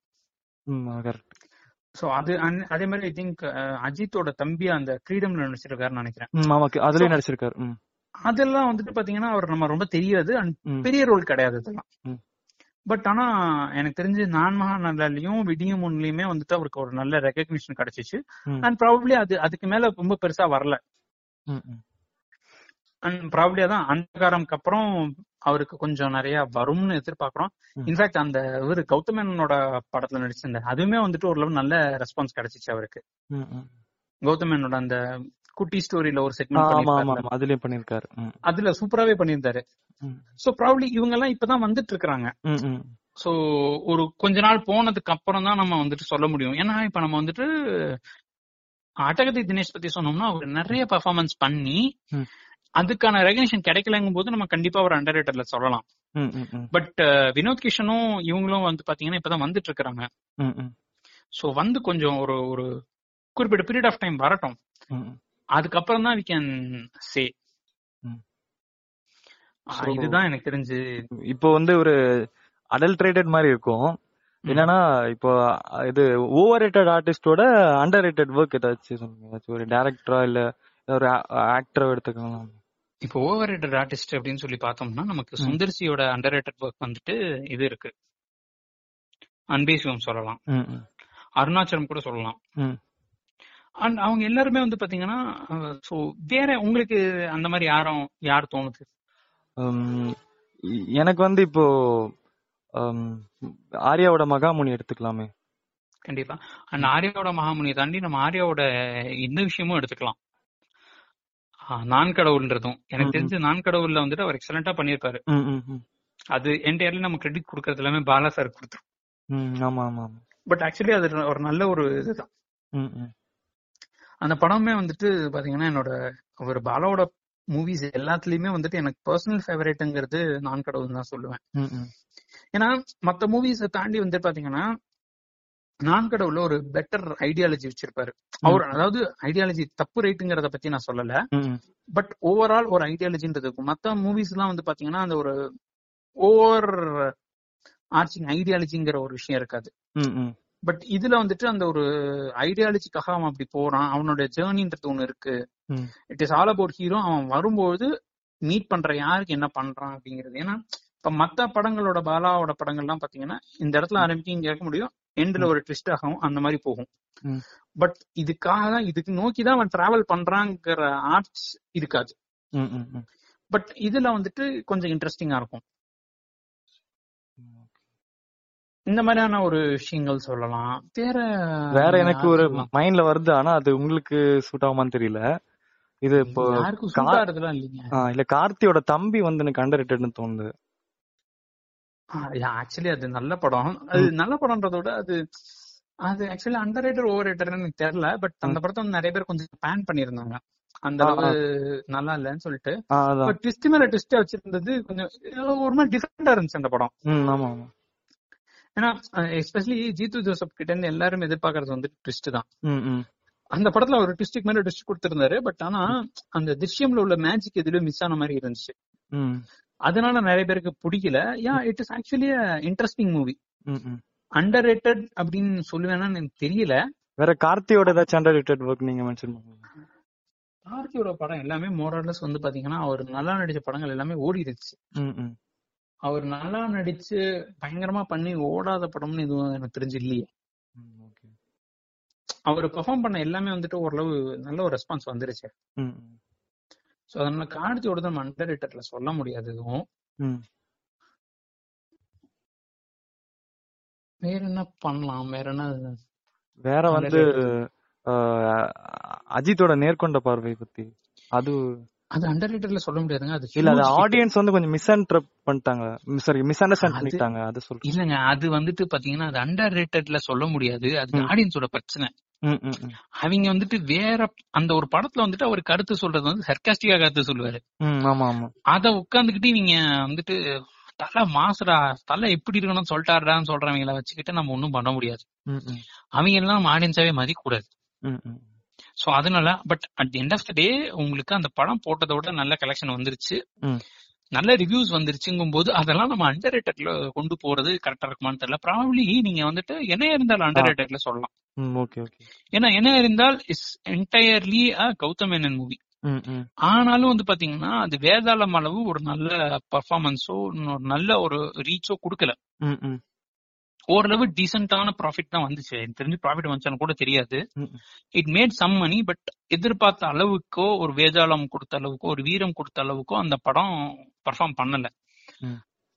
சோ அது அதே மாதிரி ஐ திங்க் அஜித்தோட தம்பி அந்த கிரீடம்ல நடிச்சிருக்காருன்னு நினைக்கிறேன் So- நடிச்சிருக்காரு அதெல்லாம் வந்துட்டு பாத்தீங்கன்னா அவர் நம்ம ரொம்ப தெரியாது and ம். பெரிய ரோல் கிடையாது இதெல்லாம். பட் ஆனா எனக்கு தெரிஞ்சு நான் மகாநல்லாலையும் விடியும் முன்லயுமே வந்துட்டு அவருக்கு ஒரு நல்ல ரெகக்னிஷன் கிடைச்சிச்சு. அண்ட் ப்ராபப்ளி அது அதுக்கு மேல ரொம்ப பெருசா வரல. அண்ட் ப்ராபப்ளி அதான் அந்தகாரம்க்கு அப்புறம் அவருக்கு கொஞ்சம் நிறைய வரும்னு எதிர்பார்க்கிறோம். இன்ஃபேக்ட் அந்த இவரு கௌதமேனனோட படத்துல நடிச்சிருந்தார் அதுவுமே வந்துட்டு ஓரளவு நல்ல ரெஸ்பான்ஸ் கிடைச்சிச்சு அவருக்கு. கௌதமேனோட அந்த குட்டி ஸ்டோரியில ஒரு செக்மெண்ட் ஆமா பண்ணிருக்காரு அதுல சூப்பராவே பண்ணியிருந்தாரு. சோ ப்ராபப்ளி இவங்க எல்லாம் இப்பதான் வந்துட்டு ம். சோ ஒரு கொஞ்ச நாள் போனதுக்கு அப்புறம் தான் நம்ம வந்துட்டு சொல்ல முடியும் ஏன்னா இப்ப நம்ம வந்துட்டு அட்டகத்தி தினேஷ் பத்தி சொன்னோம்னா அவர் நிறைய பெர்ஃபார்மன்ஸ் பண்ணி. அதுக்கான ரெகனேஷன் கிடைக்கலங்கும் போது நம்ம கண்டிப்பா ஒரு அண்டர் ரேட்டர்ல சொல்லலாம். பட் வினோத் கிஷனும் இவங்களும் வந்து பாத்தீங்கன்னா இப்பதான் வந்துட்டு ம். சோ வந்து கொஞ்சம் ஒரு ஒரு குறிப்பிட்ட பீரியட் ஆஃப் டைம் வரட்டும். அதுக்கப்புறம் தான் வி கேன் சே இதுதான் எனக்கு தெரிஞ்சு இப்போ வந்து ஒரு அடல்ட்ரேட்டட் மாதிரி இருக்கும். என்னன்னா இப்போ இது ஓவர் ரேட்டட் ஆர்டிஸ்டோட அண்டர் ரேட்டட் ஒர்க் ஏதாச்சும் சொல்லுங்க. ஏதாச்சும் ஒரு டேரக்டரா இல்ல ஒரு ஆக்டரோ எடுத்துக்கலாம். இப்போ ஓவர் ரேட்டட் ஆர்டிஸ்ட் அப்படின்னு சொல்லி பார்த்தோம்னா நமக்கு. சுந்தர்சியோட அண்டர் ரேட்டட் ஒர்க் வந்துட்டு இது இருக்கு. அன்பே சிவம் சொல்லலாம். அருணாச்சலம் கூட சொல்லலாம். அண்ட் அவங்க எல்லாருமே வந்து பாத்தீங்கன்னா சோ வேற உங்களுக்கு அந்த மாதிரி யாரும் யார் தோணுது? எனக்கு வந்து இப்போ ஆர்யாவோட மகாமுனி எடுத்துக்கலாமே. கண்டிப்பா. அண்ட் ஆர்யாவோட மகாமுனியை தாண்டி நம்ம ஆர்யாவோட இந்த விஷயமும் எடுத்துக்கலாம். நான் கடவுள்ன்றதும். எனக்கு. தெரிஞ்சு நான் கடவுள்ல வந்துட்டு அவர் எக்ஸலண்டா ம். அது என்டையர்லி நம்ம கிரெடிட் கொடுக்கறது எல்லாமே பாலா சார் கொடுத்தோம் ஆமா ஆமா பட் ஆக்சுவலி அது ஒரு நல்ல ஒரு இதுதான். அந்த படமே வந்துட்டு பாத்தீங்கன்னா என்னோட ஒரு பாலாவோட மூவிஸ் எல்லாத்துலயுமே வந்துட்டு எனக்கு பர்சனல் ஃபேவரேட்டுங்கிறது நான் கடவுள் தான் சொல்லுவேன். ஏன்னா மத்த மூவிஸை தாண்டி வந்து பாத்தீங்கன்னா நான் கடவுள்ல ஒரு பெட்டர் ஐடியாலஜி வச்சிருப்பாரு அவர் அதாவது ஐடியாலஜி தப்பு ரைட்டுங்கிறத பத்தி நான் சொல்லல. பட் ஓவரால் ஒரு ஐடியாலஜின்றது இருக்கும் மத்த மூவிஸ் எல்லாம் வந்து பாத்தீங்கன்னா அந்த ஒரு ஓவர் ஆர்ச்சிங் ஐடியாலஜிங்கிற ஒரு விஷயம் இருக்காது. பட் இதுல வந்துட்டு அந்த ஒரு ஐடியாலஜிக்காக அவன் அப்படி போறான் அவனோட ஜேர்னின்றது ஒண்ணு இருக்கு. It is all about hero அவன் வரும்போது மீட் பண்ற யாருக்கு என்ன பண்றான் அப்படிங்கிறது. ஏன்னா இப்ப மத்த படங்களோட பாலாவோட படங்கள்லாம் பாத்தீங்கன்னா இந்த இடத்துல ஆரம்பிக்க இங்க இருக்க முடியும். எண்ட்ல ஒரு ட்விஸ்ட் ஆகும் அந்த மாதிரி போகும். பட் இதுக்காக தான் இதுக்கு நோக்கி தான் அவன் டிராவல் பண்றாங்கிற ஆர்ட்ஸ் இருக்காது. பட் இதுல வந்துட்டு கொஞ்சம் இன்ட்ரெஸ்டிங்கா இருக்கும். இந்த மாதிரியான ஒரு விஷயங்கள் சொல்லலாம். வேற வேற எனக்கு ஒரு. மைண்ட்ல வருது ஆனா அது உங்களுக்கு சூட் ஆகுமான்னு தெரியல. இது இப்போ இல்ல கார்த்தியோட தம்பி வந்து எனக்கு அண்டர் ரேட்டட்னு தோணுது ஆக்சுவலி அது நல்ல படம். அது நல்ல படம்ன்றத விட அது அது actually under rated over rated எனக்கு தெரியல பட் அந்த படத்தை வந்து நிறைய பேர் கொஞ்சம் பேன் பண்ணியிருந்தாங்க. அந்த அளவு நல்லா இல்லன்னு சொல்லிட்டு. ட்விஸ்ட் மேல ட்விஸ்ட் வச்சிருந்தது கொஞ்சம் ஒரு மாதிரி டிஃபரெண்டா இருந்துச்சு அந்த படம். ஆமா ஆமா. ஏன்னா எஸ்பெஷலி ஜீத்து ஜோசப் கிட்ட இருந்து எல்லாரும் எதிர்பார்க்கறது வந்து ட்விஸ்ட் தான். அந்த படத்துல ஒரு ட்விஸ்டுக்கு மேல ட்விஸ்ட் கொடுத்திருந்தாரு. பட் ஆனா அந்த திருஷ்யம்ல உள்ள மேஜிக் எதுலயும் மிஸ் ஆன மாதிரி இருந்துச்சு. அதனால நிறைய பேருக்கு பிடிக்கல. Yeah it is actually interesting movie under rated அப்படின்னு சொல்லுவேன்னு எனக்கு தெரியல. வேற கார்த்தியோட ஏதாச்சும் அண்டர் ரேட்டட் ஒர்க் நீங்க மென்ஷன் பண்ணுங்க. கார்த்தியோட படம் எல்லாமே மோரலஸ் வந்து பாத்தீங்கன்னா அவர் நல்லா நடிச்ச படங்கள் எல்லாமே ஓடிடுச்சு அவர் நல்லா நடிச்சு பயங்கரமா பண்ணி ஓடாத படம்னு எதுவும் எனக்கு தெரிஞ்சு இல்லையே. அவர் பெர்ஃபார்ம் பண்ண எல்லாமே வந்துட்டு ஓரளவு நல்ல ஒரு ரெஸ்பான்ஸ் வந்துருச்சு. சோ அதனால கார்த்தியோட நம்ம அண்டர் ரேட்டட்ல சொல்ல முடியாது எதுவும் வேற என்ன பண்ணலாம்? வேற என்ன வேற வந்து அஜித்தோட நேர்கொண்ட பார்வை பத்தி. அது அது அண்டர் ரேட்டட்ல சொல்ல முடியாதுங்க அது இல்ல அது. ஆடியன்ஸ் வந்து கொஞ்சம் மிஸ் பண்ணிட்டாங்க. சாரி மிஸ் அண்டர்ஸ்டாண்ட் பண்ணிட்டாங்க அது சொல்றேன். இல்லங்க அது வந்துட்டு பாத்தீங்கன்னா அது அண்டர் ரேட்டட்ல சொல்ல முடியாது. அது. ஆடியன்ஸோட பிரச்சனை. அவங்க வந்துட்டு வேற அந்த ஒரு படத்துல வந்துட்டு அவர் கருத்து சொல்றது வந்து சர்க்காஸ்டிக்கா கருத்து சொல்லுவாரு. அத உட்கார்ந்துகிட்டு இவங்க வந்துட்டு தலை மாசுடா தலை எப்படி இருக்கணும்னு சொல்லிட்டாருடான்னு சொல்றவங்கள வச்சுக்கிட்டு நம்ம ஒண்ணும் பண்ண முடியாது. அவங்க எல்லாம் ஆடியன்ஸாவே மதிக்க கூடாது சோ அதனால but at end of the day உங்களுக்கு அந்த படம் போட்டதை விட நல்ல கலெக்ஷன் வந்துருச்சு. நல்ல ரிவ்யூஸ் வந்துருச்சுங்கும் போது அதெல்லாம் நம்ம அண்டர் ரேட்டட்ல கொண்டு போறது கரெக்டா இருக்குமான்னு தெரியல. ப்ராப்ளி நீங்க வந்துட்டு என்ன இருந்தாலும் அண்டர் ரேட்டட்ல சொல்லலாம். ம் ஓகே ஓகே ஏன்னா என்ன இருந்தால் is entirely Gautham Menon movie ஆனாலும் வந்து பாத்தீங்கன்னா அது வேதாளம் அளவு ஒரு நல்ல பர்ஃபார்மன்ஸோ ஒரு நல்ல ஒரு ரீச்சோ கொடுக்கல. ஓரளவு டீசென்டான ப்ராஃபிட் தான் வந்துச்சு. எனக்கு தெரிஞ்சு ப்ராஃபிட் வந்துச்சான்னு கூட தெரியாது. It made some money but எதிர்பார்த்த அளவுக்கோ ஒரு வேதாளம் கொடுத்த அளவுக்கோ ஒரு வீரம் கொடுத்த அளவுக்கோ அந்த படம் பர்ஃபார்ம் பண்ணல.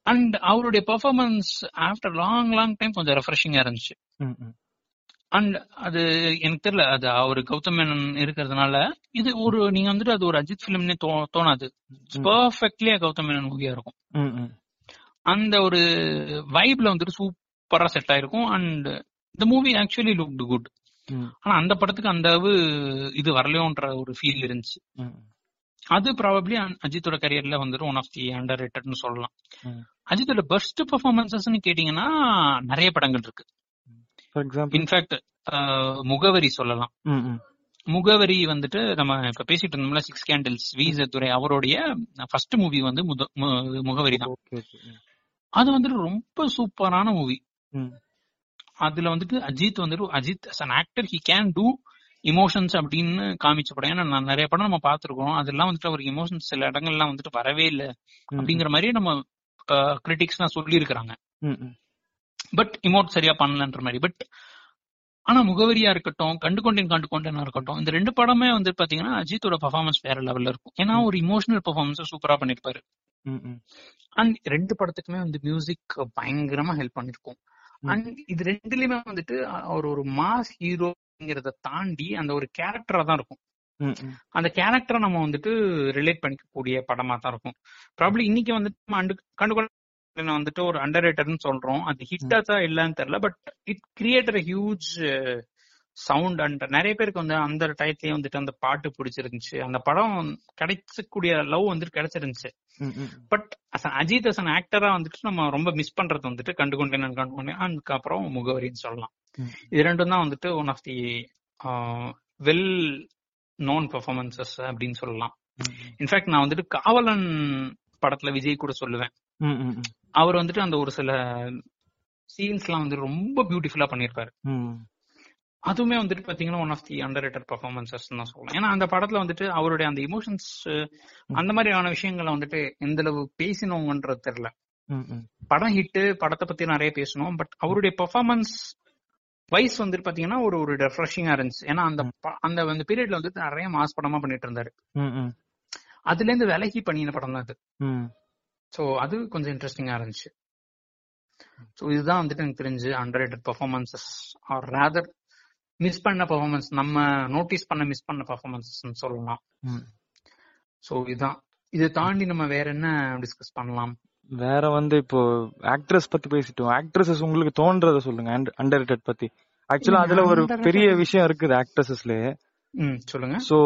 அண்ட் அவருடைய performance after long long time கொஞ்சம் ரெஃப்ரெஷிங்கா இருந்துச்சு. அண்ட் அது எனக்கு தெரியல அது அவர் கௌதம் மேனன் இருக்கிறதுனால இது ஒரு நீங்க வந்துட்டு அது ஒரு அஜித் பிலிம்னே தோணாது. பர்ஃபெக்ட்லியா கௌதம் மேனன் மூவியா இருக்கும். அந்த ஒரு வைப்ல வந்துட்டு சூப்பரா செட் ஆயிருக்கும். அண்ட் இந்த மூவி ஆக்சுவலி லுக்டு குட் ஆனா அந்த படத்துக்கு அந்த அளவு இது வரலையோன்ற ஒரு ஃபீல் இருந்துச்சு. அது ப்ராபப்ளி அஜித்தோட கரியர்ல வந்துட்டு ஒன் ஆஃப் தி அண்டர் ரேட்டட்னு சொல்லலாம். அஜித்தோட பெஸ்ட் பெர்ஃபார்மன்சஸ்னு கேட்டீங்கன்னா நிறைய படங்கள் இருக்கு. இன்ஃபேக்ட் முகவரி சொல்லலாம். முகவரி வந்துட்டு நம்ம இப்ப பேசிட்டு இருந்தோம்ல சிக்ஸ் கேண்டில்ஸ் வி துரை அவருடைய ஃபர்ஸ்ட் மூவி வந்து முகவரி தான். அது வந்துட்டு ரொம்ப சூப்பரான மூவி அதுல வந்துட்டு அஜித் வந்துட்டு Ajith as an actor he can do emotions அப்படின்னு காமிச்ச படம். ஏன்னா நான் நிறைய படம் நம்ம பார்த்திருக்கோம். அதெல்லாம் வந்துட்டு அவருக்கு இமோஷன்ஸ் சில இடங்கள்லாம் வந்துட்டு வரவே இல்லை அப்படிங்கிற மாதிரி நம்ம கிரிட்டிக்ஸ் தான் சொல்லி இருக்கிறாங்க பட் இமோட் சரியா பண்ணலன்ற மாதிரி. பட் ஆனா முகவரியா இருக்கட்டும் கண்டு கொண்டேன் கண்டு கொண்டேனா இருக்கட்டும் இந்த ரெண்டு படமே வந்து பாத்தீங்கன்னா அஜித்தோட பர்ஃபார்மன்ஸ் வேற லெவல்ல இருக்கும். ஏன்னா ஒரு இமோஷனல் பர்ஃபார்மன்ஸ் சூப்பரா பண்ணிருப்பாரு. அண்ட் ரெண்டு படத்துக்குமே வந்து மியூசிக் பயங்கரமா ஹெல்ப் பண்ணிருக்கும். அண்ட் இது ரெண்டுலயுமே வந்துட்டு அவர் ஒரு மாஸ் ஹீரோங்கிறத தாண்டி அந்த ஒரு கேரக்டரா தான் இருக்கும். அந்த கேரக்டரை நம்ம வந்துட்டு ரிலேட் பண்ணிக்கக்கூடிய படமா தான் இருக்கும். ப்ராப்ளி இன்னைக்கு வந்துட்டு நம்ம அண்டு கண்டுகொள்ள வந்துட்டு ஒரு அண்டர் ரேட்டர்னு சொல்றோம். அது ஹிட்டா தான் இல்லன்னு தெரியல but it created a huge sound and நிறைய பேருக்கு வந்து அந்த டயத்துலயே வந்துட்டு அந்த பாட்டு பிடிச்சிருந்துச்சு. அந்த படம் கிடைச்சக்கூடிய லவ் வந்துட்டு கிடைச்சிருந்துச்சு. But as Ajith as an ஆக்டரா வந்துட்டு நம்ம ரொம்ப மிஸ் பண்றது வந்துட்டு கண்டுகொண்டேன் நான் கண்டுகொண்டேன் அதுக்கப்புறம் முகவரின்னு சொல்லலாம். இது ரெண்டும் தான் வந்துட்டு one of the well known performances அப்படின்னு சொல்லலாம். இன்ஃபேக்ட் நான் வந்துட்டு காவலன் படத்துல விஜய் கூட சொல்லுவேன். அவர் வந்துட்டு அந்த ஒரு சில சீன்ஸ்லாம் வந்து ரொம்ப பியூட்டிஃபுல்லா பண்ணியிருப்பாரு. ம். அதுவுமே வந்துட்டு பாத்தீங்கன்னா one of the under rated performances தான் சொல்லலாம் ஏன்னா அந்த படத்துல வந்துட்டு அவருடைய அந்த இமோஷன்ஸ் அந்த மாதிரியான விஷயங்களை வந்துட்டு எந்த அளவு பேசினவங்கன்றது தெரியல. படம் ஹிட் படத்தை பத்தி நிறைய பேசணும் பட் அவருடைய பெர்ஃபார்மன்ஸ் வைஸ் வந்துட்டு பாத்தீங்கன்னா ஒரு ஒரு ரெஃப்ரெஷிங்கா இருந்துச்சு. ஏன்னா அந்த அந்த அந்த பீரியட்ல வந்துட்டு நிறைய மாஸ் படமா பண்ணிட்டு இருந்தாரு. அதுல இருந்து விலகி பண்ணின படம் தான் அது. சோ அது கொஞ்சம் இன்ட்ரெஸ்டிங்கா இருந்துச்சு. சோ இதுதான் வந்துட்டு எனக்கு தெரிஞ்சு underrated performances or rather miss பண்ண பெர்ஃபார்மன்ஸ் நம்ம நோட்டீஸ் பண்ண மிஸ் பண்ண பெர்ஃபார்மன்சஸ் சொல்லலாம். சோ இதுதான். இதை தாண்டி நம்ம வேற என்ன டிஸ்கஸ் பண்ணலாம்? வேற வந்து இப்போ ஆக்ட்ரஸ் பத்தி பேசிட்டோம். ஆக்ட்ரஸஸ் உங்களுக்கு தோன்றத சொல்லுங்க அண்டர் ரேட்டட் பத்தி. ஆக்சுவலா அதுல ஒரு பெரிய விஷயம் இருக்குது ஆக்ட்ரஸஸ்ல சொல்லுங்க. சோ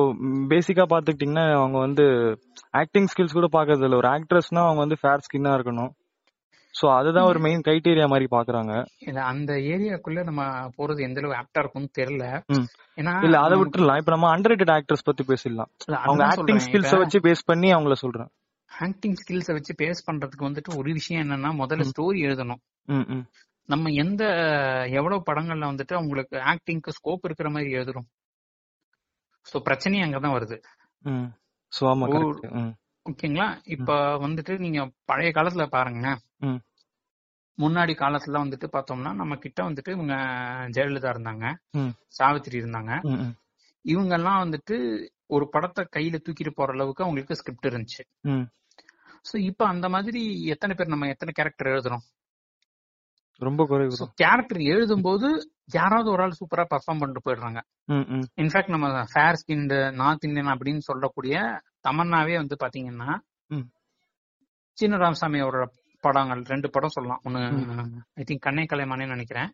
பேசிக்கா பாத்துக்கிட்டீங்கன்னா அவங்க வந்து ஆக்டிங் ஸ்கில்ஸ் கூட பாக்குறது இல்ல ஒரு ஆக்ட்ரஸ்னா அவங்க வந்து ஃபேர் ஸ்கின்னா இருக்கணும். சோ அதுதான் ஒரு மெயின் கிரைட்டீரியா மாதிரி பாக்குறாங்க. இல்ல அந்த ஏரியாக்குள்ள நம்ம போறது எந்த அளவு ஆப்டா இருக்கும்னு தெரியல. ஏன்னா இல்ல அதை விட்டுறலாம். இப்ப நம்ம அண்டர் ஆக்டர்ஸ் பத்தி பேசிடலாம். அவங்க ஆக்டிங். ஸ்கில்ஸ வச்சு பேஸ் பண்ணி அவங்கள சொல்றேன். ஆக்டிங் ஸ்கில்ஸ வச்சு பேஸ் பண்றதுக்கு வந்துட்டு ஒரு விஷயம் என்னன்னா முதல்ல ஸ்டோரி எழுதணும். நம்ம எந்த எவ்வளவு படங்கள்ல வந்துட்டு அவங்களுக்கு ஆக்டிங்க்கு ஸ்கோப் இருக்கிற மாதிரி எழுதுறோம். சோ பிரச்சனையே அங்கதான் வருது. ஓகேங்களா? இப்ப வந்துட்டு நீங்க பழைய காலத்துல பாருங்க. முன்னாடி காலத்துல வந்துட்டு பார்த்தோம்னா நம்ம கிட்ட வந்துட்டு இவங்க ஜெயலலிதா இருந்தாங்க. சாவித்திரி இருந்தாங்க. இவங்க எல்லாம் வந்துட்டு ஒரு படத்தை கையில தூக்கிட்டு போற அளவுக்கு அவங்களுக்கு ஸ்கிரிப்ட் இருந்துச்சு. சோ இப்ப அந்த மாதிரி எத்தனை பேர் நம்ம எத்தனை கேரக்டர் எழுதுறோம்? ரொம்ப குறைவு கேரக்டர் எழுதும் போது யாராவது ஒரு ஆள் சூப்பரா பர்ஃபார்ம் பண்ணிட்டு போயிடுறாங்க. இன்ஃபேக்ட் நம்ம ஃபேர் ஸ்கின் நார்த் இந்தியன் அப்படின்னு சொல்லக்கூடிய தமன்னாவே வந்து பாத்தீங்கன்னா. சின்ன ராமசாமி அவரோட படங்கள் ரெண்டு படம் சொல்லலாம். ஒன்னு ஐ திங்க் கண்ணை கலைமானே நினைக்கிறேன்.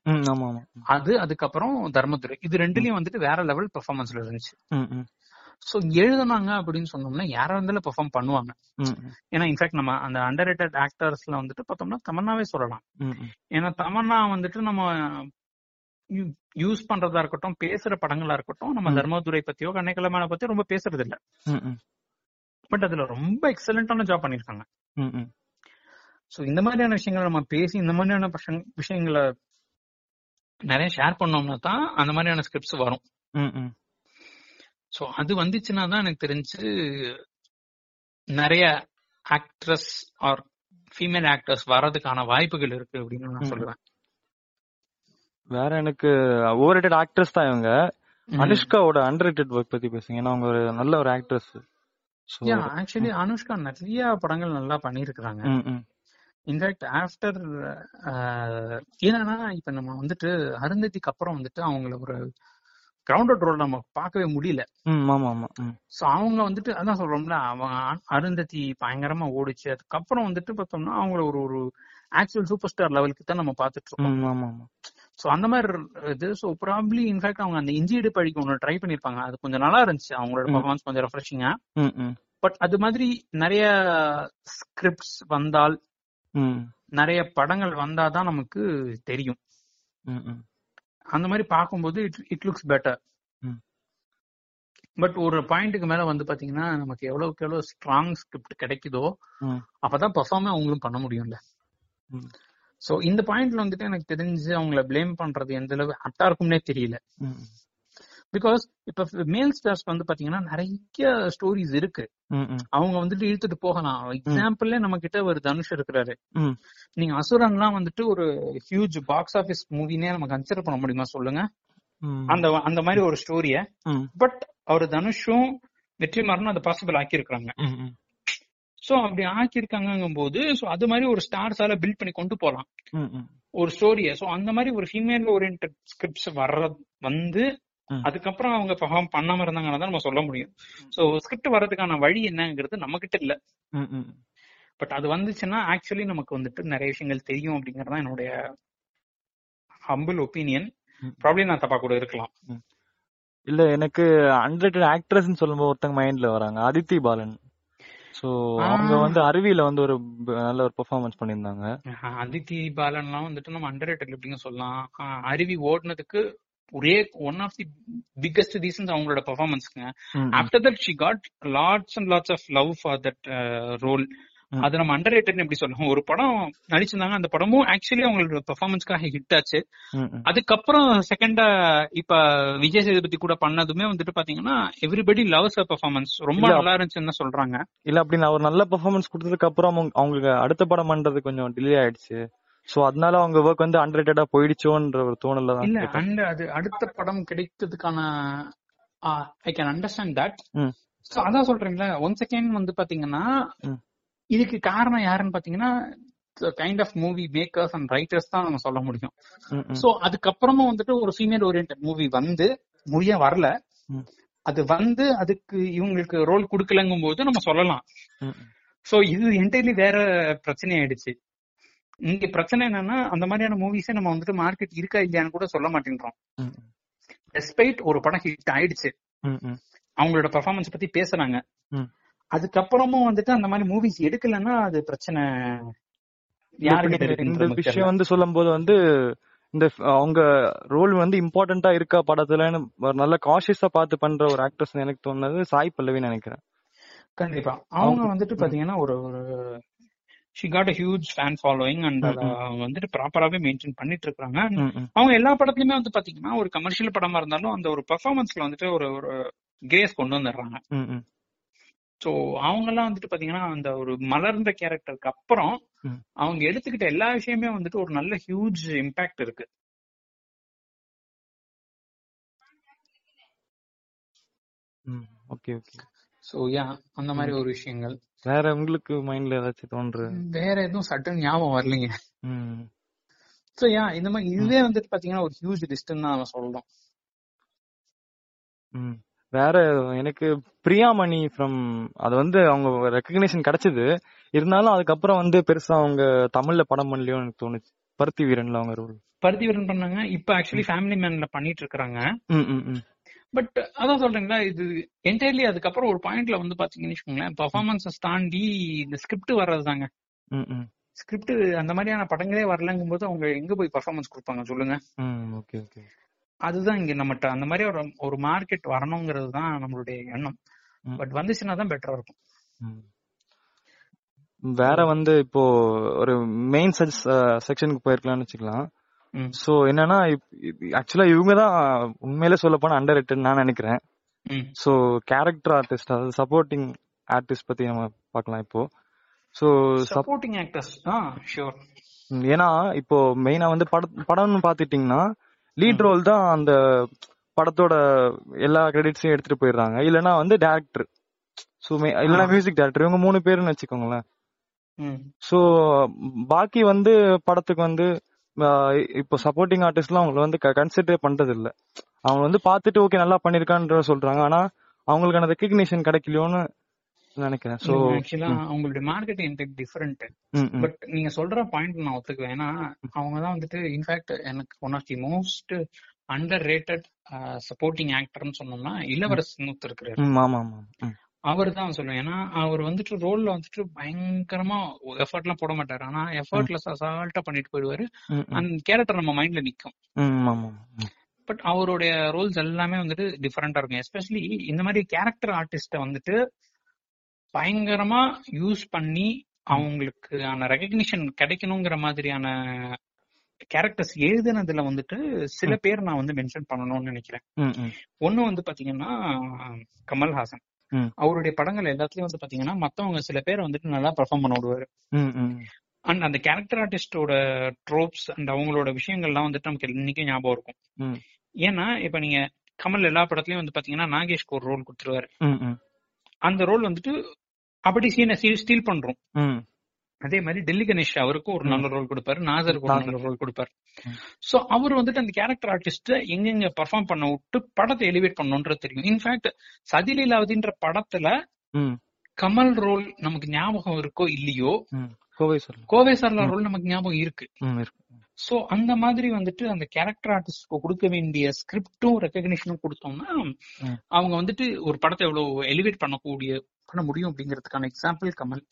அது அதுக்கப்புறம் தர்மதுரை. இது ரெண்டுலயும் வந்துட்டு வேற லெவல் பெர்ஃபார்மன்ஸ்ல இருந்துச்சு. சோ எழுதுனாங்க அப்படின்னு சொன்னோம்னா யாரா இருந்தாலும் பெர்ஃபார்ம் பண்ணுவாங்க. ஏன்னா இன்ஃபேக்ட் நம்ம அந்த அண்டர் ஆக்டர்ஸ்ல வந்துட்டு பார்த்தோம்னா தமன்னாவே சொல்லலாம். ஏன்னா தமன்னா வந்துட்டு நம்ம யூஸ் பண்றதா இருக்கட்டும் பேசுற படங்களா இருக்கட்டும் நம்ம. தர்மதுரை பத்தியோ கண்ணைக்கிழமான பத்தியோ ரொம்ப பேசுறது இல்ல பட் அதுல ரொம்ப எக்ஸலண்டான ஜாப் பண்ணிருக்காங்க சோ இந்த மாதிரியான விஷயங்களை நம்ம பேசி இந்த மாதிரியான விஷயங்களை நிறைய ஷேர் பண்ணோம்னா தான் அந்த மாதிரியான ஸ்கிரிப்ட்ஸ் வரும். சோ அது வந்துச்சுன்னா தான் எனக்கு தெரிஞ்சு நிறைய ஆக்ட்ரஸ் ஆர் ஃபீமேல் ஆக்டர்ஸ் வர்றதுக்கான வாய்ப்புகள் இருக்கு அப்படின்னு நான். சொல்லுவேன் வேற எனக்கு ஓவர் ஆக்ட்ரஸ் தான் இவங்க. அனுஷ்காவோட அண்டர் ஒர்க் பத்தி பேசுங்க. ஏன்னா அவங்க ஒரு நல்ல ஒரு ஆக்ட்ரஸ் ஆக்சுவலி அனுஷ்கா நிறைய படங்கள் நல்லா ம். இன்ஃபேக்ட் ஆஃப்டர் என்னன்னா இப்ப நம்ம வந்துட்டு அருந்ததிக்கு அப்புறம் வந்துட்டு அவங்கள ஒரு கிரவுண்டட் ரோல் நம்ம பார்க்கவே முடியல. சோ அவங்க வந்துட்டு அதான் சொல்றோம்ல அவங்க அருந்ததி பயங்கரமா ஓடிச்சு. அதுக்கப்புறம் வந்துட்டு பார்த்தோம்னா அவங்கள ஒரு ஒரு ஆக்சுவல் சூப்பர் ஸ்டார் லெவலுக்கு தான் நம்ம பார்த்துட்டு இருக்கோம் ம் ஆமா ஆமா. சோ அந்த மாதிரி இது சோ ப்ராப்ளி இன்ஃபேக்ட் அவங்க அந்த இஞ்சியடு படிக்க ஒன்று ட்ரை பண்ணிருப்பாங்க. அது கொஞ்சம் நல்லா இருந்துச்சு அவங்களோட. பர்ஃபார்மன்ஸ் கொஞ்சம் ரெஃப்ரெஷிங்கா பட் அது மாதிரி நிறைய ஸ்கிரிப்ட்ஸ் வந்தால் நிறைய படங்கள் வந்தாதான் நமக்கு தெரியும். அந்த மாதிரி பார்க்கும்போது it it looks better. But ஒரு பாயிண்ட்டுக்கு மேல வந்து பாத்தீங்கன்னா நமக்கு எவ்வளவுக்கு எவ்வளவு ஸ்ட்ராங் ஸ்கிரிப்ட் கிடைக்குதோ அப்பதான் பெர்ஃபார்மே அவங்களும் பண்ண முடியும்ல. சோ இந்த பாயிண்ட்ல வந்துட்டு எனக்கு தெரிஞ்சு அவங்கள ப்ளேம் பண்றது எந்த அளவு அட்டா இருக்கும்னே தெரியல. பிகாஸ் இப்ப மேல் ஸ்டார்ஸ் வந்து பாத்தீங்கன்னா நிறைய ஸ்டோரிஸ் இருக்கு. அவங்க வந்துட்டு இழுத்துட்டு போகலாம். எக்ஸாம்பிள்ல நம்ம கிட்ட ஒரு தனுஷ் இருக்கிறாரு. நீங்க அசுரன்லாம் வந்துட்டு ஒரு ஹியூஜ் பாக்ஸ் ஆபீஸ் மூவினே நம்ம கன்சிடர் பண்ண முடியுமா சொல்லுங்க? அந்த அந்த மாதிரி ஒரு ஸ்டோரிய பட் அவர் தனுஷும் வெற்றிமாறனும் அதை பாசிபிள் ஆக்கியிருக்காங்க சோ அப்படி ஆக்கியிருக்காங்கும் போது சோ அது மாதிரி ஒரு ஸ்டார்ஸால பில்ட் பண்ணி கொண்டு போலாம். ஒரு ஸ்டோரிய சோ அந்த மாதிரி ஒரு ஃபீமேல் ஓரியன்ட் ஸ்கிரிப்ட்ஸ் வர்ற வந்து. அதுக்கப்புறம் அவங்க பெர்ஃபார்ம் பண்ணாம இருந்தாங்கன்னா தான் நம்ம சொல்ல முடியும். சோ ஸ்கிரிப்ட் வர்றதுக்கான வழி என்னங்கிறது நம்ம கிட்ட இல்ல பட் அது வந்துச்சுன்னா ஆக்சுவலி நமக்கு வந்துட்டு நிறைய விஷயங்கள் தெரியும் அப்படிங்கறது தான் என்னுடைய ஹம்பிள் ஒப்பீனியன். ப்ராப்ளம் நான் தப்பா கூட இருக்கலாம். இல்ல எனக்கு அண்டர் ஆக்ட்ரஸ் சொல்லும்போது ஒருத்தங்க மைண்ட்ல வராங்க. அதித்தி பாலன். சோ அவங்க. வந்து அருவியில வந்து ஒரு நல்ல ஒரு பெர்ஃபார்மன்ஸ் பண்ணியிருந்தாங்க. ஆஹ் அதித்தி பாலன்லாம் வந்துட்டு நம்ம அண்டர் ரேட்டட் எப்படிங்க சொல்லலாம்? அருவி ஓடுனதுக்கு ஒரே one of the biggest reasons அவங்களோட பெர்ஃபார்மன்ஸ்க்குங்க. After that she got lots and lots of love for that role. அது நம்ம அண்டர் ரேட்டட் எப்படி சொல்லலாம் ஒரு படம் நடிச்சிருந்தாங்க அந்த படமும் ஆக்சுவலி அவங்களோட பெர்ஃபார்மன்ஸ்க்காக ஹிட் ஆச்சு. அதுக்கப்புறம் செகண்டா இப்ப விஜய் சேதுபதி கூட பண்ணதுமே வந்துட்டு பாத்தீங்கன்னா எவ்ரிபடி லவ்ஸ் பெர்ஃபார்மன்ஸ் ரொம்ப. நல்லா இருந்துச்சுன்னு சொல்றாங்க இல்ல அப்படி நான் ஒரு நல்ல பெர்ஃபார்மன்ஸ் கொடுத்ததுக்கு அப்புறம் அவங்க- அவங்களுக்கு அடுத்த படம் பண்றது கொஞ்சம் டிலே ஆயிடுச்சு சோ அதனால அவங்க ஒர்க் வந்து அண்டர்ரேட்டடா போயிடுச்சோன்ற ஒரு தோணல தான் இல்ல. அண்ட் அது அடுத்த படம் கிடைத்ததுக்கான I can understand that. So அதான் சொல்றீங்களா ஒன் செகண்ட் வந்து பாத்தீங்கன்னா. இதுக்கு காரணம் யாருன்னு பாத்தீங்கன்னா kind of movie makers and writers தான் நம்ம சொல்ல முடியும். சோ அதுக்கப்புறமா வந்துட்டு ஒரு ஃபீமேல் ஓரியன்ட் மூவி வந்து முடிய வரல. அது வந்து அதுக்கு இவங்களுக்கு ரோல் கொடுக்கலங்கும் போது நம்ம சொல்லலாம். சோ இது என்டையர்லி வேற பிரச்சனை ஆயிடுச்சு இங்க பிரச்சனை என்னன்னா அந்த மாதிரியான மூவிஸே நம்ம வந்துட்டு மார்க்கெட் இருக்கா இல்லையான்னு கூட சொல்ல மாட்டேன்றோம். ம், டெஸ்பைட் ஒரு படம் ஹிட் ஆயிடுச்சு. அவங்களோட பெர்ஃபார்மன்ஸ் பத்தி பேசுறாங்க. அதுக்கப்புறமும் வந்துட்டு அந்த மாதிரி மூவிஸ் எடுக்கலன்னா அது பிரச்சனை இந்த விஷயம் வந்து சொல்லும் போது வந்து இந்த அவங்க ரோல் வந்து இம்பார்ட்டன்டா இருக்கா படத்துலன்னு நல்ல காஷியஸா பார்த்து பண்ற ஒரு ஆக்ட்ரஸ் எனக்கு தோணுது. சாய் பல்லவி நினைக்கிறேன். கண்டிப்பா. அவங்க வந்துட்டு பாத்தீங்கன்னா ஒரு ஒரு she got a huge fan following and அத வந்துட்டு ப்ராப்பராவே மெயின்டைன் பண்ணிட்டு இருக்காங்க. அவங்க எல்லா படத்துலயுமே வந்து பாத்தீங்கன்னா ஒரு கமர்ஷியல் படமா இருந்தாலும் அந்த ஒரு பெர்ஃபார்மன்ஸ்ல வந்துட்டு ஒரு ஒரு கிரேஸ் கொண்டு வந்துடுறாங்க. சோ அவங்க எல்லாம் வந்துட்டு பாத்தீங்கன்னா அந்த ஒரு மலர்ந்த கேரக்டருக்கு அப்புறம் அவங்க எடுத்துக்கிட்ட எல்லா விஷயமே வந்துட்டு ஒரு நல்ல ஹியூஜ் இம்பாக்ட் இருக்கு. Okay okay. சோ யா அந்த மாதிரி ஒரு விஷயங்கள். வேற உங்களுக்கு மைண்ட்ல ஏதாச்சும் தோன்று வேற எதுவும் சட்டன் ஞாபகம் வரலீங்க. சோ யா இந்த மாதிரி இதுவே வந்துட்டு பாத்தீங்கன்னா ஒரு ஹியூஜ் லிஸ்ட்னு தான் சொல்லலாம் வேற எனக்கு பிரியாமணி ஃப்ரம் அது வந்து அவங்க ரெக்கக்னேஷன் கிடைச்சது. இருந்தாலும் அதுக்கப்புறம் வந்து பெருசா அவங்க தமிழ்ல படம் பண்ணலையோ எனக்கு தோணுச்சு. பருத்தி வீரன்ல அவங்க ரோல் பருத்தி வீரன் பண்ணாங்க. இப்ப ஆக்சுவலி ஃபேமிலி மேன்ல பண்ணிட்டு இருக்காங்க. பட் அதான் சொல்றீங்களா இது என்டையர்லி அதுக்கப்புறம் ஒரு பாயிண்ட்ல வந்து பாத்தீங்கன்னு வச்சுக்கோங்களேன் பர்ஃபார்மன்ஸஸ் தாண்டி இந்த ஸ்கிரிப்ட் வர்றது தாங்க ஸ்கிரிப்ட் அந்த மாதிரியான படங்களே வரலங்கும் போது அவங்க எங்க போய் பர்ஃபார்மன்ஸ் கொடுப்பாங்க சொல்லுங்க. Okay okay. அதுதான் இங்க நம்மகிட்ட அந்த மாதிரி ஒரு ஒரு மார்க்கெட் வரணுங்கிறது தான் நம்மளுடைய எண்ணம். பட் வந்துச்சுன்னா தான் பெட்டரா இருக்கும். வேற வந்து இப்போ ஒரு மெயின் செக்ஷனுக்கு போயிருக்கலாம்னு வச்சுக்கலாம். சோ என்னன்னா ஆக்சுவலா இவங்க தான் உண்மையிலே சொல்ல போனா அண்டர் ரேட்டட் நான் நினைக்கிறேன். சோ கேரக்டர் ஆர்டிஸ்ட் அதாவது சப்போர்ட்டிங் ஆர்டிஸ்ட் பத்தி நம்ம பார்க்கலாம் இப்போ. சோ சப்போர்ட்டிங் ஆக்டர்ஸ் ஷூர் ஏன்னா இப்போ மெயினா வந்து படம் படம்னு பாத்துட்டீங்கன்னா லீட் ரோல் தான் அந்த படத்தோட எல்லா கிரெடிட்ஸையும் எடுத்துட்டு போயிடுறாங்க. இல்லனா வந்து டேரக்டர் சோ இல்லனா மியூசிக் டேரக்டர் இவங்க மூணு பேருன்னு வச்சுக்கோங்களேன். சோ பாக்கி வந்து படத்துக்கு வந்து இப்போ சப்போர்ட்டிங் ஆர்டிஸ்ட்லாம் அவங்களை வந்து கன்சிடர் பண்றது இல்ல அவங்க வந்து பாத்துட்டு ஓகே நல்லா பண்ணிருக்கான்ற சொல்றாங்க. ஆனா அவங்களுக்கான ரெக்கக்னிஷன் கிடைக்கலையோன்னு நினைக்கிறேன். சோ ஆக்சுவலா அவங்களுடைய மார்க்கெட் இன்டெக்ட் டிஃபரெண்ட் பட் நீங்க சொல்ற பாயிண்ட் நான் ஒத்துக்குவேன். ஏன்னா அவங்க தான் வந்துட்டு இன்ஃபேக்ட் எனக்கு one of the most under rated supporting ஆக்டர்னு சொன்னோம்னா இளவரசன் இருக்கிறாரு. அவர் தான் சொல்லுவேன். ஏன்னா அவர் வந்துட்டு ரோல்ல வந்துட்டு பயங்கரமா எஃபர்ட் எல்லாம் போட மாட்டாரு. ஆனா எஃபர்ட்லெஸ் அசால்ட்டா பண்ணிட்டு போயிடுவாரு. அந்த கேரக்டர் நம்ம மைண்ட்ல நிக்கும். பட் அவருடைய ரோல்ஸ் எல்லாமே வந்துட்டு டிஃபரெண்டா இருக்கும். எஸ்பெஷலி இந்த மாதிரி கேரக்டர் ஆர்டிஸ்ட வந்துட்டு பயங்கரமா யூஸ் பண்ணி அவங்களுக்கு ஆன ரெகக்னிஷன் கிடைக்கணுங்கிற மாதிரியான கேரக்டர்ஸ் எழுதுனதுல வந்துட்டு சில பேர் நான் வந்து மென்ஷன் பண்ணணும்னு நினைக்கிறேன். ஒண்ணு வந்து பாத்தீங்கன்னா கமல்ஹாசன். அவருடைய படங்கள் எல்லாத்துலயும் வந்து பாத்தீங்கன்னா மத்தவங்க சில பேர் வந்துட்டு நல்லா பெர்ஃபார்ம் பண்ண விடுவாரு. அண்ட் அந்த கேரக்டர் ஆர்டிஸ்டோட ட்ரோப்ஸ் அண்ட் அவங்களோட விஷயங்கள்லாம் வந்துட்டு நமக்கு இன்னைக்கும் ஞாபகம் இருக்கும். ஏன்னா இப்ப நீங்க கமல் எல்லா படத்துலயும் வந்து பாத்தீங்கன்னா நாகேஷ்க்கு ஒரு ரோல் கொடுத்துருவாரு. அந்த ரோல் வந்துட்டு அப்படி சீனை ஸ்டீல் பண்றோம். அதே மாதிரி டெல்லி கணேஷ் அவருக்கும் ஒரு நல்ல ரோல் கொடுப்பாரு. நாசருக்கு ஒரு நல்ல ரோல் கொடுப்பாரு. சோ அவர் வந்துட்டு அந்த கேரக்டர் ஆர்டிஸ்ட எங்கெங்க பர்ஃபார்ம் பண்ண விட்டு படத்தை எலிவேட் பண்ணணும்ன்றது தெரியும். இன்ஃபேக்ட் சதிலீலாவதின்ற படத்துல கமல் ரோல் நமக்கு ஞாபகம் இருக்கோ இல்லையோ? கோவை சர்லா. ரோல் நமக்கு ஞாபகம் இருக்கு. சோ அந்த மாதிரி வந்துட்டு அந்த கேரக்டர் ஆர்டிஸ்ட்க்கு கொடுக்க வேண்டிய ஸ்கிரிப்டும் ரெக்கக்னிஷனும் கொடுத்தோம்னா அவங்க வந்துட்டு ஒரு படத்தை எவ்வளவு எலிவேட் பண்ணக்கூடிய பண்ண முடியும் அப்படிங்கிறதுக்கான எக்ஸாம்பிள் கமல்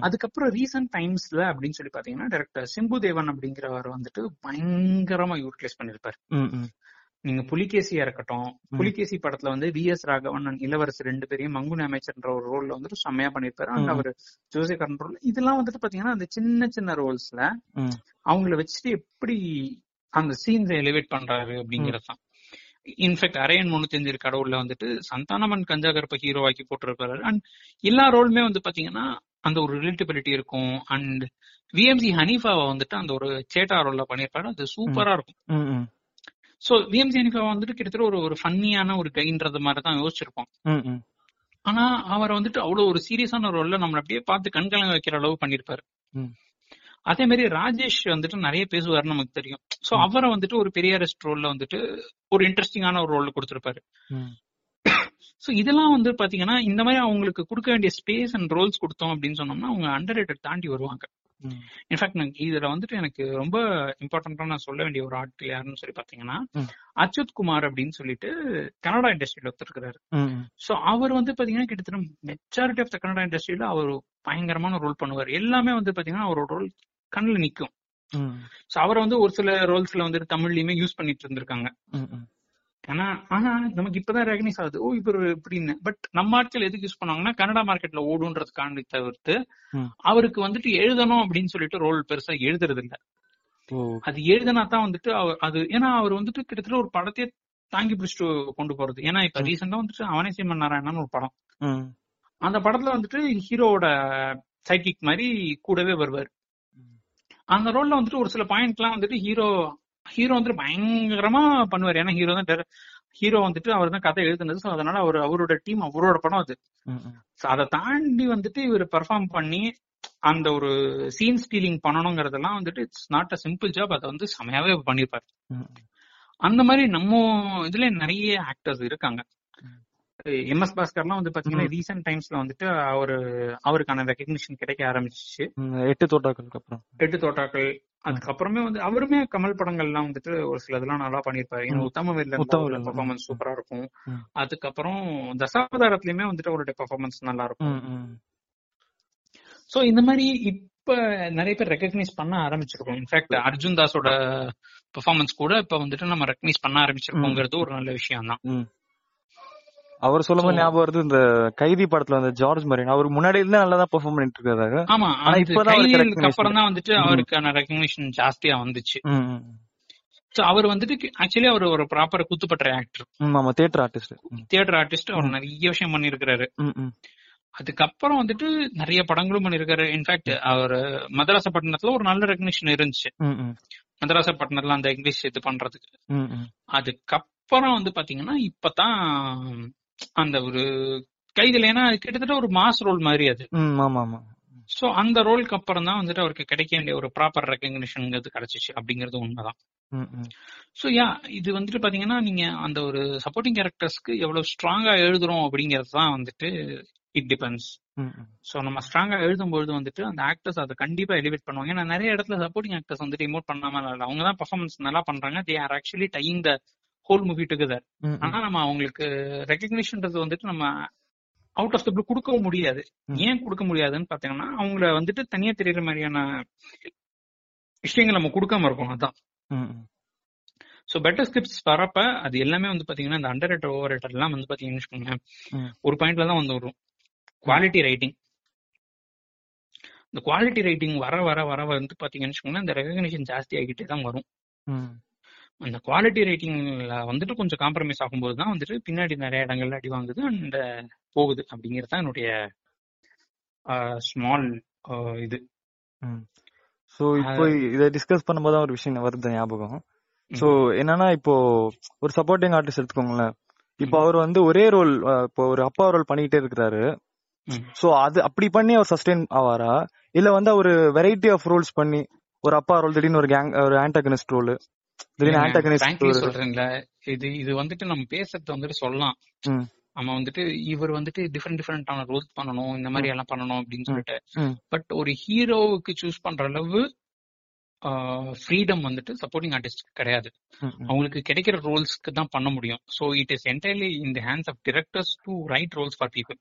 அதுக்கப்புறம் ரீசன்ட் டைம்ஸ்ல அப்படின்னு சொல்லி பாத்தீங்கன்னா டைரக்டர் சிம்பு தேவன் அப்படிங்கிறவர் வந்துட்டு பயங்கரமா யூட்டிலைஸ் பண்ணிருப்பாரு நீங்க புலிகேசியா இருக்கட்டும் புலிகேசி படத்துல வந்து V S Raghavan and Ilavarasu ரெண்டு பேரையும் மங்குனி அமைச்சர்ன்ற ஒரு ரோல்ல வந்துட்டு செம்மையா பண்ணிருப்பாரு அண்ட் அவர் ஜோசிகரன் ரோல் இதெல்லாம் வந்துட்டு பாத்தீங்கன்னா அந்த சின்ன சின்ன ரோல்ஸ்ல அவங்கள வச்சுட்டு எப்படி அந்த சீன்ஸை எலிவேட் பண்றாரு அப்படிங்கறது. தான் இன்ஃபேக்ட் அரையன் முன்னூத்தி கடவுள்ல வந்துட்டு சந்தானமன் கஞ்சாகர்ப்ப ஹீரோ ஆக்கி போட்டிருப்பாரு அண்ட் எல்லா ரோலுமே வந்து பாத்தீங்கன்னா அந்த ஒரு ரிலேட்டபிலிட்டி இருக்கும். அண்ட் விஎம்சி ஹனீஃபாவை வந்துட்டு அந்த ஒரு சேட்டா ரோல்ல பண்ணிருப்பாரு அது சூப்பரா இருக்கும். சோ விஎம்சி ஹனீஃபா வந்துட்டு கிட்டத்தட்ட ஒரு ஒரு ஃபன்னியான ஒரு கைன்றது மாதிரி தான் யோசிச்சிருப்போம் ஆனா அவரை வந்துட்டு அவ்வளவு ஒரு சீரியஸான ரோல்ல நம்மள அப்படியே பார்த்து கண்கலங்க வைக்கிற அளவு பண்ணிருப்பாரு அதே மாதிரி ராஜேஷ் வந்துட்டு நிறைய பேசுவாருன்னு நமக்கு தெரியும். சோ அவரை வந்துட்டு ஒரு பெரிய ரெஸ்ட் ரோல்ல வந்துட்டு ஒரு இன்ட்ரெஸ்டிங்கான ஒரு ரோல் கொடுத்திருப்பாரு. சோ இதெல்லாம் வந்து பாத்தீங்கன்னா இந்த மாதிரி அவங்களுக்கு கொடுக்க வேண்டிய ஸ்பேஸ் அண்ட் ரோல்ஸ் கொடுத்தோம் அப்படின்னு சொன்னோம்னா அவங்க அண்டர் ரேட்டட் தாண்டி வருவாங்க. இன்ஃபேக்ட் இதுல வந்துட்டு எனக்கு ரொம்ப இம்பார்ட்டன்டா நான் சொல்ல வேண்டிய ஒரு ஆட்கள் யாருன்னு சொல்லி பாத்தீங்கன்னா அச்சுத் குமார் அப்படின்னு சொல்லிட்டு கனடா இண்டஸ்ட்ரியில ஒருத்தருக்கிறாரு சோ அவர் வந்து பாத்தீங்கன்னா கிட்டத்தட்ட மெச்சாரிட்டி ஆஃப் த கனடா இண்டஸ்ட்ரியில அவர் பயங்கரமான ரோல் பண்ணுவார். எல்லாமே வந்து பாத்தீங்கன்னா அவரோட ரோல் கண்ணுல நிக்கும். சோ அவரை வந்து ஒரு சில ரோல்ஸ்ல வந்துட்டு தமிழ்லயுமே யூஸ் பண்ணிட்டு இருந்திருக்காங்க. ஆனா ஆனா நமக்கு இப்பதான் ரெகனைஸ் ஆகுது. ஓ இவர் இப்படின்னு பட் நம்ம ஆட்கள் எதுக்கு யூஸ் பண்ணுவாங்கன்னா கனடா மார்க்கெட்ல ஓடுன்றதுக்காண்டி தவிர்த்து அவருக்கு வந்துட்டு எழுதணும் அப்படின்னு சொல்லிட்டு ரோல் பெருசா எழுதுறது இல்ல அது எழுதினா தான் வந்துட்டு அவர் அது ஏன்னா அவர் வந்துட்டு கிட்டத்தட்ட ஒரு படத்தையே தாங்கி பிடிச்சிட்டு கொண்டு போறது. ஏன்னா இப்ப ரீசெண்டா வந்துட்டு அவனே சீமன் நாராயணன் ஒரு படம். அந்த படத்துல வந்துட்டு ஹீரோவோட சைக்கிக் மாதிரி கூடவே வருவார். அந்த ரோல்ல வந்துட்டு ஒரு சில பாயிண்ட் எல்லாம் வந்துட்டு ஹீரோ ஹீரோ வந்துட்டு பயங்கரமா பண்ணுவார். ஏன்னா ஹீரோ தான் ஹீரோ வந்துட்டு அவர் தான் கதை எழுதுனது. ஸோ அதனால அவர் அவரோட டீம் அவரோட படம் அது. அதை தாண்டி வந்துட்டு இவர் பெர்ஃபார்ம் பண்ணி அந்த ஒரு சீன் ஸ்டீலிங் பண்ணணுங்கிறதெல்லாம் வந்துட்டு it's not a simple job அதை வந்து செமையாவே பண்ணிருப்பாரு. அந்த மாதிரி நம்ம இதுல நிறைய ஆக்டர்ஸ் இருக்காங்க. எம் எஸ் பாஸ்கர்லாம் வந்து பாத்தீங்கன்னா ரீசெண்ட் டைம்ஸ்ல வந்துட்டு அவரு அவருக்கான ரெகக்னிஷன் கிடைக்க ஆரம்பிச்சிச்சு. எட்டு தோட்டாக்களுக்கு அப்புறம். எட்டு தோட்டாக்கள். அதுக்கப்புறமே வந்து அவருமே கமல் படங்கள்லாம் வந்துட்டு ஒரு சில இதெல்லாம் நல்லா பண்ணிருப்பாரு ஏன்னா உத்தம வீர்ல பெர்ஃபார்மன்ஸ் சூப்பரா இருக்கும். அதுக்கப்புறம் தசாவதாரத்திலயுமே வந்துட்டு அவருடைய பெர்ஃபார்மன்ஸ் நல்லா இருக்கும். சோ இந்த மாதிரி இப்ப நிறைய பேர் ரெகக்னைஸ் பண்ண ஆரம்பிச்சிருக்கோம். இன்ஃபேக்ட் அர்ஜுன் தாஸோட பெர்ஃபார்மன்ஸ் கூட இப்ப வந்துட்டு நம்ம ரெகக்னைஸ் பண்ண ஆரம்பிச்சிருக்கோங்கிறது ஒரு நல்ல விஷயம் தான் அவர் சொல்லும்போது ஞாபகம் வருது இந்த கைதி படத்துல வந்து ஜார்ஜ் மரின் அவர் முன்னாடி இருந்து நல்லா தான் பெர்ஃபார்ம் பண்ணிட்டு இருக்காரு ஆமா ஆனா இப்பதான் அப்புறம் தான் வந்துட்டு அவருக்கான ரெகக்னிஷன் ஜாஸ்தியா வந்துச்சு. சோ அவர் வந்துட்டு ஆக்சுவலி அவர் ஒரு ப்ராப்பர் குத்துப்பட்ட ஆக்டர் ஆமா தியேட்டர் ஆர்டிஸ்ட் தியேட்டர் ஆர்டிஸ்ட் அவர் நிறைய விஷயம் பண்ணிருக்காரு அதுக்கப்புறம் வந்துட்டு நிறைய படங்களும் பண்ணிருக்காரு. இன்ஃபேக்ட் அவர் மதராசப்பட்டினத்துல ஒரு நல்ல ரெகக்னிஷன் இருந்துச்சு. மதராசப்பட்டினத்துல அந்த இங்கிலீஷ் இது பண்றதுக்கு. அதுக்கப்புறம் வந்து பாத்தீங்கன்னா இப்பதான் அந்த ஒரு கைதில் ஏன்னா கிட்டத்தட்ட ஒரு மாஸ் ரோல் மாதிரி அது. சோ அந்த ரோலுக்கு அப்புறம் தான் வந்துட்டு அவருக்கு கிடைக்க வேண்டிய ஒரு ப்ராப்பர் ரெக்கக்னிஷன்ங்கிறது கிடைச்சிச்சு அப்படிங்கிறது உண்மைதான். சோ யா இது வந்துட்டு பாத்தீங்கன்னா நீங்க அந்த ஒரு சப்போர்ட்டிங் கேரக்டர்ஸ்க்கு எவ்வளவு ஸ்ட்ராங்கா எழுதுறோம் அப்படிங்கிறது தான் வந்துட்டு இட் டிபெண்ட்ஸ் சோ நம்ம ஸ்ட்ராங்கா எழுதும்பொழுது வந்துட்டு அந்த ஆக்டர்ஸ் அதை கண்டிப்பா எலிவேட் பண்ணுவாங்க. ஏன்னா நிறைய இடத்துல சப்போர்ட்டிங் ஆக்டர்ஸ் வந்துட்டு இமோட் பண்ணாம இல்லை அவங்க தான் பர்ஃபார்மன்ஸ் நல்லா பண்றாங்க. They are actually tying the whole movie together ஆனா நம்ம அவங்களுக்கு ரெகக்னிஷன்றது வந்துட்டு நம்ம அவுட் ஆஃப் த ப்ளூ கொடுக்கவும் முடியாது. ஏன் கொடுக்க முடியாதுன்னு பாத்தீங்கன்னா அவங்கள வந்துட்டு தனியா தெரியற மாதிரியான விஷயங்கள் நம்ம கொடுக்காம இருக்கோம் அதான். சோ பெட்டர் ஸ்கிரிப்ட்ஸ் வரப்ப அது எல்லாமே வந்து பாத்தீங்கன்னா இந்த அண்டர் ரேட்டர் ஓவர் ரேட்டர் எல்லாம் வந்து பாத்தீங்கன்னு வச்சுக்கோங்க ஒரு பாயிண்ட்ல தான் வந்து வரும். குவாலிட்டி ரைட்டிங் இந்த குவாலிட்டி ரைட்டிங் வர வர வர வந்து பாத்தீங்கன்னு வச்சுக்கோங்களேன் இந்த ரெகக்னிஷன் ஜாஸ்தி ஆகிட்டே தான் வரும். அந்த குவாலிட்டி ரைட்டிங்ல வந்துட்டு கொஞ்சம் காம்ப்ரமைஸ் ஆகும்போது தான் வந்துட்டு பின்னாடி நிறைய இடங்கள்ல அடி வாங்குது அண்ட் போகுது அப்படிங்கிறது தான் என்னுடைய ஸ்மால் இது. சோ இப்போ இத டிஸ்கஸ் பண்ணும்போது ஒரு விஷயம் வருது ஞாபகம். சோ என்னன்னா இப்போ ஒரு சப்போர்ட்டிங் ஆர்டிஸ்ட் எடுத்துக்கோங்களேன். இப்போ அவர் வந்து ஒரே ரோல் இப்போ ஒரு அப்பா ரோல் பண்ணிக்கிட்டே இருக்கிறாரு. சோ அது அப்படி பண்ணி அவர் சஸ்டெயின் ஆவாரா? இல்ல வந்து ஒரு வெரைட்டி ஆஃப் ரோல்ஸ் பண்ணி ஒரு அப்பா ரோல் திடீர்னு ஒரு கேங் ஒரு ஆன்டகனிஸ்ட் ரோல் சொல்றீங்களா இது இது வந்துட்டு நம்ம பேசுறது வந்துட்டு சொல்லலாம். நம்ம வந்துட்டு இவர் வந்துட்டு டிஃப்ரெண்ட் டிஃப்ரெண்டான ரோல்ஸ் பண்ணணும் இந்த மாதிரி எல்லாம் பண்ணணும் அப்படின்னு சொல்லிட்டு. பட் ஒரு ஹீரோவுக்கு சூஸ் பண்ற அளவு ஃப்ரீடம் வந்துட்டு சப்போர்ட்டிங் ஆர்டிஸ்ட் கிடையாது. அவங்களுக்கு கிடைக்கிற ரோல்ஸ்க்கு தான் பண்ண முடியும். So it is entirely in the hands of directors to write roles for people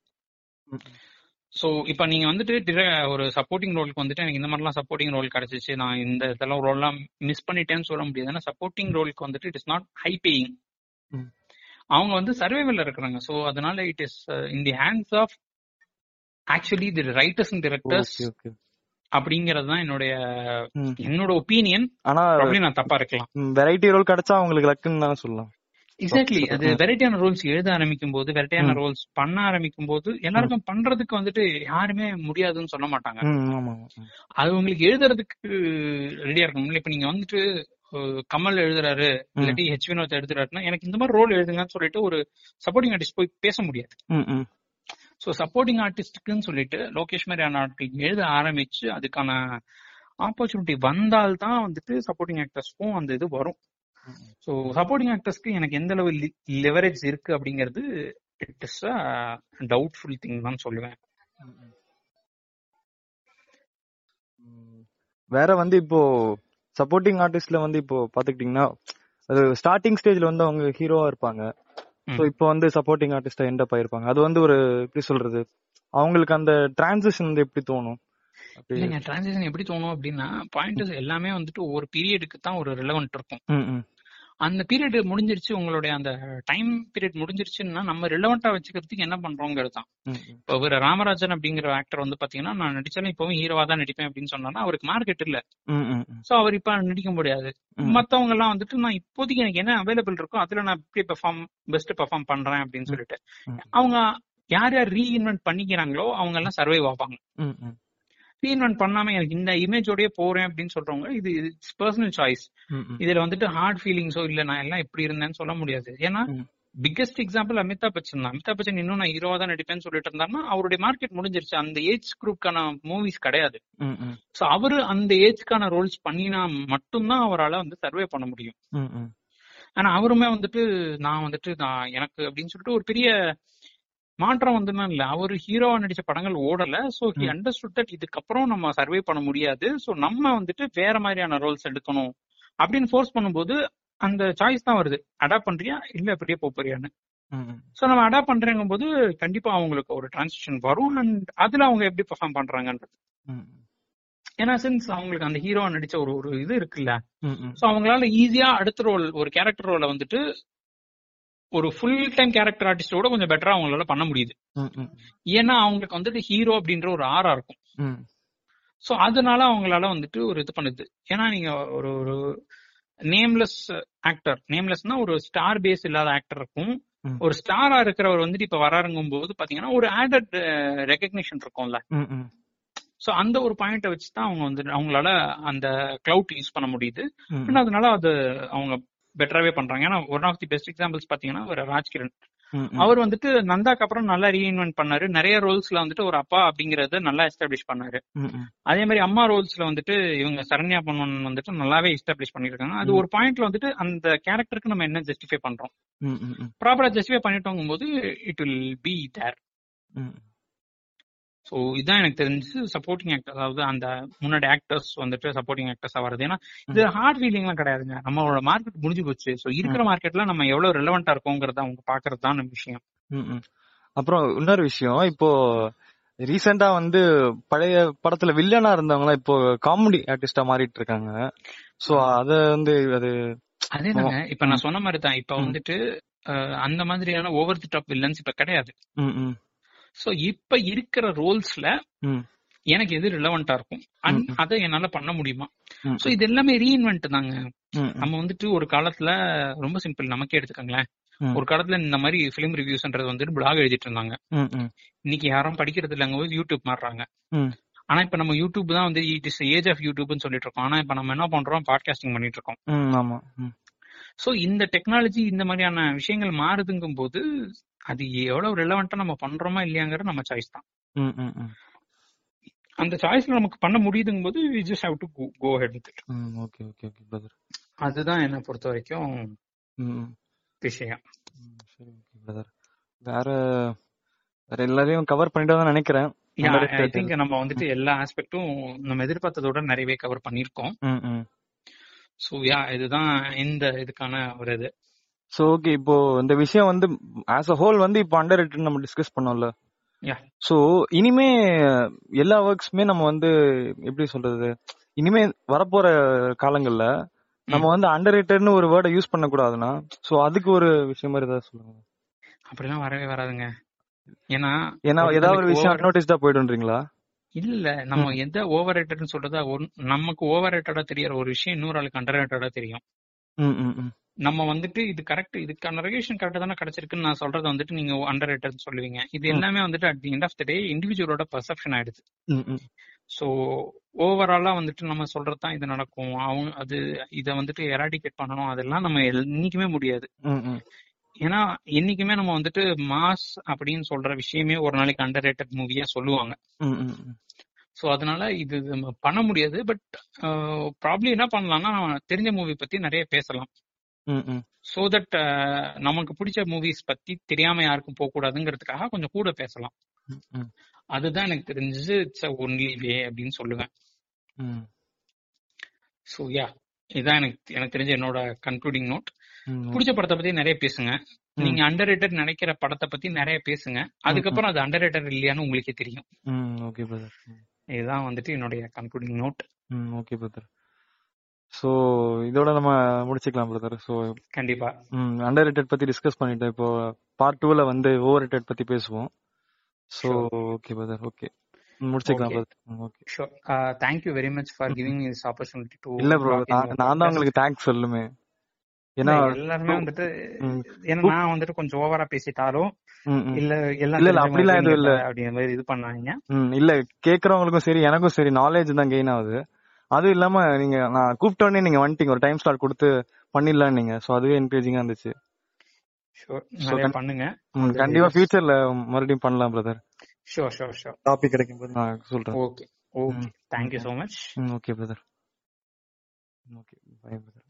so இப்போ நீங்க வந்துட்டு ஒரு சப்போர்ட்டிங் ரோலுக்கு வந்துட்டு எனக்கு இந்த மாதிரிலாம் சப்போர்ட்டிங் ரோல் கிடைச்சிச்சு. நான் இந்த இதெல்லாம் ரோல்லாம் மிஸ் பண்ணிட்டேன்னு சொல்ல முடியாது. ஏன்னா சப்போர்ட்டிங் ரோலுக்கு வந்துட்டு it is not high paying அவங்க வந்து சர்வைவல்ல இருக்கிறாங்க. ஸோ அதனால it is in the hands of actually the writers and directors அப்படிங்கறது தான் என்னுடைய என்னோட ஒப்பீனியன் ஆனா நான் தப்பா இருக்கலாம். வெரைட்டி ரோல் கிடைச்சா அவங்களுக்கு லக்குன்னு தான் சொல்லலாம். எக்ஸாக்ட்லி அது வெரைட்டியான ரோல்ஸ் எழுத ஆரம்பிக்கும் போது வெரைட்டியான ரோல்ஸ் பண்ண ஆரம்பிக்கும் போது எல்லாருக்கும் பண்றதுக்கு வந்துட்டு யாருமே முடியாதுன்னு சொல்ல மாட்டாங்க. அது உங்களுக்கு எழுதுறதுக்கு ரெடியா இருக்கும் இப்ப நீங்க வந்துட்டு கமல் எழுதுறாரு இல்லாட்டி ஹெச் வினோத் எழுதுறாருன்னா எனக்கு இந்த மாதிரி ரோல் எழுதுங்கன்னு சொல்லிட்டு ஒரு சப்போர்ட்டிங் ஆர்டிஸ்ட் போய் பேச முடியாது. ஸோ சப்போர்ட்டிங் ஆர்டிஸ்டுக்குன்னு சொல்லிட்டு லோகேஷ் மாதிரியான ஆட்கள் எழுத ஆரம்பிச்சு அதுக்கான ஆப்பர்ச்சுனிட்டி வந்தால்தான் வந்துட்டு சப்போர்ட்டிங் ஆக்டர்ஸ்க்கும் அந்த இது வரும். ஸோ சப்போர்ட்டிங் ஆக்டர்ஸ்க்கு எனக்கு எந்த அளவு லெவரேஜ் இருக்கு அப்படிங்கிறது it is a doubtful thing தான் சொல்லுவேன் வேற வந்து இப்போ சப்போர்ட்டிங் ஆர்டிஸ்ட்ல வந்து இப்போ பாத்துக்கிட்டீங்கன்னா அது ஸ்டார்டிங் ஸ்டேஜ்ல வந்து அவங்க ஹீரோவா இருப்பாங்க. சோ இப்போ வந்து சப்போர்ட்டிங் ஆர்டிஸ்டா எண்ட் அப் ஆயிருப்பாங்க. அது வந்து ஒரு எப்படி சொல்றது? அவங்களுக்கு அந்த டிரான்சிஷன் வந்து எப்படி தோணும்? இல்லைங்க டிரான்சிஷன் எப்படி தோணும் அப்படின்னா பாயிண்ட் எல்லாமே வந்துட்டு ஒவ்வொரு பீரியடுக்கு தான் ஒரு ரிலவெண்ட் இருக்கும். அந்த பீரியட் முடிஞ்சிருச்சு உங்களுடைய அந்த டைம் பீரியட் முடிஞ்சிருச்சுன்னா நம்ம ரிலவெண்டா வச்சுக்கிறதுக்கு என்ன பண்றோங்கிறது தான். இப்போ இவர் ராமராஜன் அப்படிங்கிற ஆக்டர் வந்து பாத்தீங்கன்னா நான் நடிச்சாலும் இப்பவும் ஹீரோவா தான் நடிப்பேன் அப்படின்னு சொன்னாருன்னா அவருக்கு மார்க்கெட் இல்ல. சோ அவர் இப்ப நடிக்க முடியாது. மத்தவங்க எல்லாம் வந்துட்டு நான் இப்போதைக்கு எனக்கு என்ன அவைலபிள் இருக்கோ அதுல நான் எப்படி பெர்ஃபார்ம் பெஸ்ட் பெர்ஃபார்ம் பண்றேன் அப்படின்னு சொல்லிட்டு. அவங்க யார் யார் ரீஇன்வென்ட் பண்ணிக்கிறாங்களோ அவங்க எல்லாம் சர்வை ஆவாங்க ரீஇன்வென்ட் பண்ணாம எனக்கு இந்த இமேஜோடய போறேன் அப்படின்னு சொல்றவங்க இது இட்ஸ் பர்சனல் சாய்ஸ் இதுல வந்துட்டு ஹார்ட் ஃபீலிங்ஸோ இல்ல நான் எல்லாம் இப்படி இருந்தேன்னு சொல்ல முடியாது. ஏன்னா. பிக்கஸ்ட் எக்ஸாம்பிள் அமிதாப் பச்சன் தான். அமிதாப் பச்சன் இன்னும் நான் ஹீரோவா தான் நடிப்பேன்னு சொல்லிட்டு இருந்தாருன்னா அவருடைய மார்க்கெட் முடிஞ்சிருச்சு. அந்த ஏஜ் குரூப்கான மூவிஸ் கிடையாது. சோ அவரு அந்த ஏஜ்க்கான ரோல்ஸ் பண்ணினா மட்டும்தான் அவரால வந்து சர்வே பண்ண முடியும். ஆனா அவருமே வந்துட்டு நான் வந்துட்டு நான் எனக்கு அப்படின்னு சொல்லிட்டு ஒரு பெரிய மாற்றம் வந்துன்னா இல்ல. அவரு ஹீரோவா நடிச்ச படங்கள் ஓடல. So he. அண்டர்ஸ்டுட் தட் இதுக்கப்புறம் நம்ம சர்வே பண்ண முடியாது. சோ நம்ம வந்துட்டு வேற மாதிரியான ரோல்ஸ் எடுக்கணும் அப்படின்னு ஃபோர்ஸ் பண்ணும்போது அந்த சாய்ஸ் தான் வருது. அடாப்ட் பண்றியா? இல்ல அப்படியே போப் போறியான்னு. சோ நம்ம அடாப்ட் பண்றேங்கும் போது கண்டிப்பா அவங்களுக்கு ஒரு டிரான்சிஷன் வரும் அண்ட் அதுல அவங்க எப்படி பெர்ஃபார்ம் பண்றாங்கன்றது. ஏன்னா சின்ஸ் அவங்களுக்கு அந்த ஹீரோவா நடிச்ச ஒரு ஒரு இது இருக்குல்ல. சோ அவங்களால ஈஸியா அடுத்த ரோல் ஒரு கேரக்டர் ரோலை வந்துட்டு ஒரு ஃபுல் டைம் கேரக்டர் ஆர்டிஸ்டோட கொஞ்சம் பெட்டரா அவங்களால பண்ண முடியுது. ஏன்னா அவங்களுக்கு வந்துட்டு ஹீரோ அப்படின்ற ஒரு ஆரா இருக்கும். சோ அதனால அவங்களால வந்துட்டு ஒரு இது பண்ணுது. ஏன்னா நீங்க ஒரு ஒரு நேம்லெஸ் ஆக்டர் நேம்லெஸ்னா ஒரு ஸ்டார் பேஸ் இல்லாத ஆக்டர் இருக்கும். ஒரு ஸ்டாரா இருக்கிறவர் வந்துட்டு இப்ப வராருங்கும் போது பாத்தீங்கன்னா ஒரு ஆடட் ரெகக்னிஷன் இருக்கும்ல. சோ அந்த ஒரு பாயிண்ட வச்சு தான் அவங்க வந்து அவங்களால அந்த கிளவுட் யூஸ் பண்ண முடியுது. அதனால அது அவங்க பெட்டராவே பண்றாங்க ஏன்னா one of the best examples பாத்தீங்கன்னா ஒரு ராஜ்கிரண். அவர் வந்துட்டு நந்தாக்கு அப்புறம் நல்லா ரீஇன்வென்ட் பண்ணாரு நிறைய ரோல்ஸ்ல வந்துட்டு ஒரு அப்பா அப்படிங்கறத நல்லா எஸ்டாப்ளிஷ் பண்ணாரு. அதே மாதிரி அம்மா ரோல்ஸ்ல வந்துட்டு இவங்க சரண்யா பொன்வன் வந்துட்டு நல்லாவே எஸ்டாப்ளிஷ் பண்ணிருக்காங்க அது. ஒரு பாயிண்ட்ல வந்துட்டு அந்த கேரக்டருக்கு நம்ம என்ன ஜஸ்டிஃபை பண்றோம். ப்ராப்பரா ஜஸ்டிஃபை பண்ணிட்டோங்கும் போது it will be there. So இதுதான் எனக்கு தெரிஞ்சு சப்போர்ட்டிங் ஆக்டர் அதாவது அந்த முன்னாடி ஆக்டர்ஸ் வந்துட்டு சப்போர்ட்டிங் ஆக்டர்ஸா வருது ஏன்னா இது ஹார்ட் ஃபீலிங்லாம் கிடையாதுங்க. நம்மளோட மார்க்கெட் முடிஞ்சு போச்சு. ஸோ இருக்கிற மார்க்கெட்ல நம்ம எவ்வளவு ரெலவெண்டா இருக்கோங்கிறத அவங்க பாக்குறது தான் விஷயம். அப்புறம் இன்னொரு விஷயம். இப்போ ரீசெண்டா வந்து பழைய படத்துல வில்லனா இருந்தவங்க இப்போ காமெடி ஆர்டிஸ்டா மாறிட்டு இருக்காங்க. சோ அத வந்து அது அதேதாங்க. இப்ப நான் சொன்ன மாதிரி தான் இப்ப. வந்துட்டு அந்த மாதிரியான ஓவர் தி டாப் வில்லன்ஸ் இப்ப கிடையாது. சோ இப்ப இருக்கிற ரோல்ஸ்ல எனக்கு எது ரிலவெண்டா இருக்கும்? ம். அதை என்னால பண்ண முடியுமா? சோ இது எல்லாமே ரீஇன்வென்ட் தாங்க. நம்ம வந்துட்டு ஒரு காலத்துல ரொம்ப சிம்பிள் நமக்கே எடுத்துக்கோங்களேன். ஒரு காலத்துல இந்த மாதிரி பிலிம் ரிவ்யூஸ்ன்றது வந்துட்டு பிளாக் எழுதிட்டு இருந்தாங்க. இன்னைக்கு யாரும் படிக்கிறது இல்லைங்க யூடியூப் மாறுறாங்க. ஆனா இப்ப நம்ம யூடியூப் தான் வந்து இட் இஸ் ஏஜ் ஆஃப் யூடியூப்னு சொல்லிட்டு இருக்கோம். ஆனா இப்ப நம்ம என்ன பண்றோம்? பாட்காஸ்டிங் பண்ணிட்டு இருக்கோம். ஆமா. சோ இந்த டெக்னாலஜி இந்த மாதிரியான விஷயங்கள் மாறுதுங்கும் போது அது எவ்வளவு ரெலவெண்டா நம்ம பண்றோமா இல்லையாங்கிறது நம்ம சாய்ஸ் தான். அந்த சாய்ஸ்ல நமக்கு பண்ண முடியுதுங்கும் போது we just have to go head with okay okay okay brother அதுதான் என்ன பொறுத்த வரைக்கும் விஷயம். சரி ஓகே பிரதர் வேற வேற எல்லாரையும் கவர் பண்ணிட்டு தான் நினைக்கிறேன். ஐ. திங்க் நம்ம வந்துட்டு எல்லா ஆஸ்பெக்டும் நம்ம எதிர்பார்த்ததோட நிறையவே கவர் பண்ணிருக்கோம். சோ யா இதுதான் இந்த இதுக்கான ஒரு இது. சோ ஓகே இப்போ இந்த விஷயம் வந்து ஆஸ் அ ஹோல் வந்து இப்போ அண்டர் நம்ம டிஸ்கஸ் பண்ணோம்ல. சோ இனிமே எல்லா ஒர்க்ஸ்மே நம்ம வந்து எப்படி சொல்றது? இனிமே வரப்போற காலங்கள்ல நம்ம வந்து அண்டர் ஒரு வேர்டை யூஸ் பண்ண கூடாதுன்னா சோ அதுக்கு ஒரு விஷயம் மாதிரி ஏதாவது சொல்லுங்க. அப்படிலாம் வரவே வராதுங்க. ஏன்னா ஏன்னா ஏதாவது ஒரு விஷயம் அன்நோட்டிஸ்டா போயிடுன்றீங்களா இல்ல நம்ம எந்த ஓவர் ரேட்டட்னு சொல்றதா நமக்கு ஓவர் ரேட்டடா தெரியற ஒரு விஷயம் இன்னொரு ஆளுக்கு அண்டர் ரேட்டடா தெரியும். நம்ம வந்துட்டு இது கரெக்ட் இதுக்கான ரெகுலேஷன் கரெக்டா தானே கிடைச்சிருக்குன்னு நான் சொல்றது வந்துட்டு நீங்க அண்டர் ரேட்டட் சொல்லுவீங்க. இது. எல்லாமே வந்துட்டு at the end of the day இண்டிவிஜுவலோட perception ஆயிடுது. சோ ஓவராலா வந்துட்டு நம்ம சொல்றது தான் இது நடக்கும். அவங்க அது இத வந்துட்டு எராடிகேட் பண்ணணும். அதெல்லாம் நம்ம என்னைக்குமே முடியாது. ஏன்னா என்னைக்குமே நம்ம வந்துட்டு மாஸ் அப்படின்னு சொல்ற விஷயமே ஒரு நாளைக்கு அண்டர் ரேட்டட் மூவியா சொல்லுவாங்க சோ அதனால இது நம்ம பண்ண முடியாது. பட் ப்ராப்ளம் என்ன பண்ணலாம்னா தெரிஞ்ச மூவி பத்தி நிறைய பேசலாம். சோ தட் நமக்கு பிடிச்ச மூவிஸ் பத்தி தெரியாம யாருக்கும் போக கூடாதுங்கிறதுக்காக கொஞ்சம் கூட பேசலாம். அதுதான் எனக்கு தெரிஞ்சு இட்ஸ் ஒன்லி வே அப்படின்னு சொல்லுவேன். ஸோ யா இதான் எனக்கு எனக்கு தெரிஞ்ச என்னோட கன்க்ளூடிங் நோட் பிடிச்ச படத்தை பத்தி நிறைய பேசுங்க. நீங்க அண்டர் நினைக்கிற படத்தை பத்தி நிறைய பேசுங்க. அதுக்கப்புறம் அது அண்டர் இல்லையான்னு உங்களுக்கே தெரியும். ம் ஓகே பிரதர் இதுதான் வந்துட்டு என்னுடைய concluding note okay brother so இதோட நம்ம முடிச்சுக்கலாம் பிரதர் ஸோ கண்டிப்பா. ம் அண்டர் ரேட்டட் பத்தி டிஸ்கஸ் பண்ணிட்டோம். இப்போ பார்ட் டூல வந்து ஓவர் ரேட்டட் பத்தி பேசுவோம். ஸோ ஓகே பிரதர் ஓே முடிச்சுக்கலாம். Brother okay sure thank you very much for giving this opportunity to இல்ல ப்ரோ நான் தான் உங்களுக்கு தேங்க்ஸ் சொல்லுமே ஏன்னா எல்லாருமே வந்துட்டு ஏன்னா நான் வந்துட்டு கொஞ்சம் ஓவரா பேசிட்டாலும். இல்ல எல்லாம் இல்ல, அப்படிலாம் எதுவும் இல்ல. அப்படிங்கிற மாதிரி இது பண்ணாங்க இல்ல கேக்குறவங்களுக்கும் சரி எனக்கும் சரி நாலேஜ் தான் கெயின் ஆகுது. அதுவும் இல்லாம நீங்க நான் கூப்பிட்ட உடனே நீங்க வந்துட்டீங்க ஒரு டைம் ஸ்லாட் கொடுத்து பண்ணிடலாம் நீங்க சோ அதுவே என்கரேஜிங்கா இருந்துச்சு. பண்ணுங்க. கண்டிப்பா ஃபியூச்சர்ல மறுபடியும் பண்ணலாம் brother sure sure sure topic கிடைக்கும் போது நான் சொல்றேன் okay okay thank you so much okay brother okay bye brother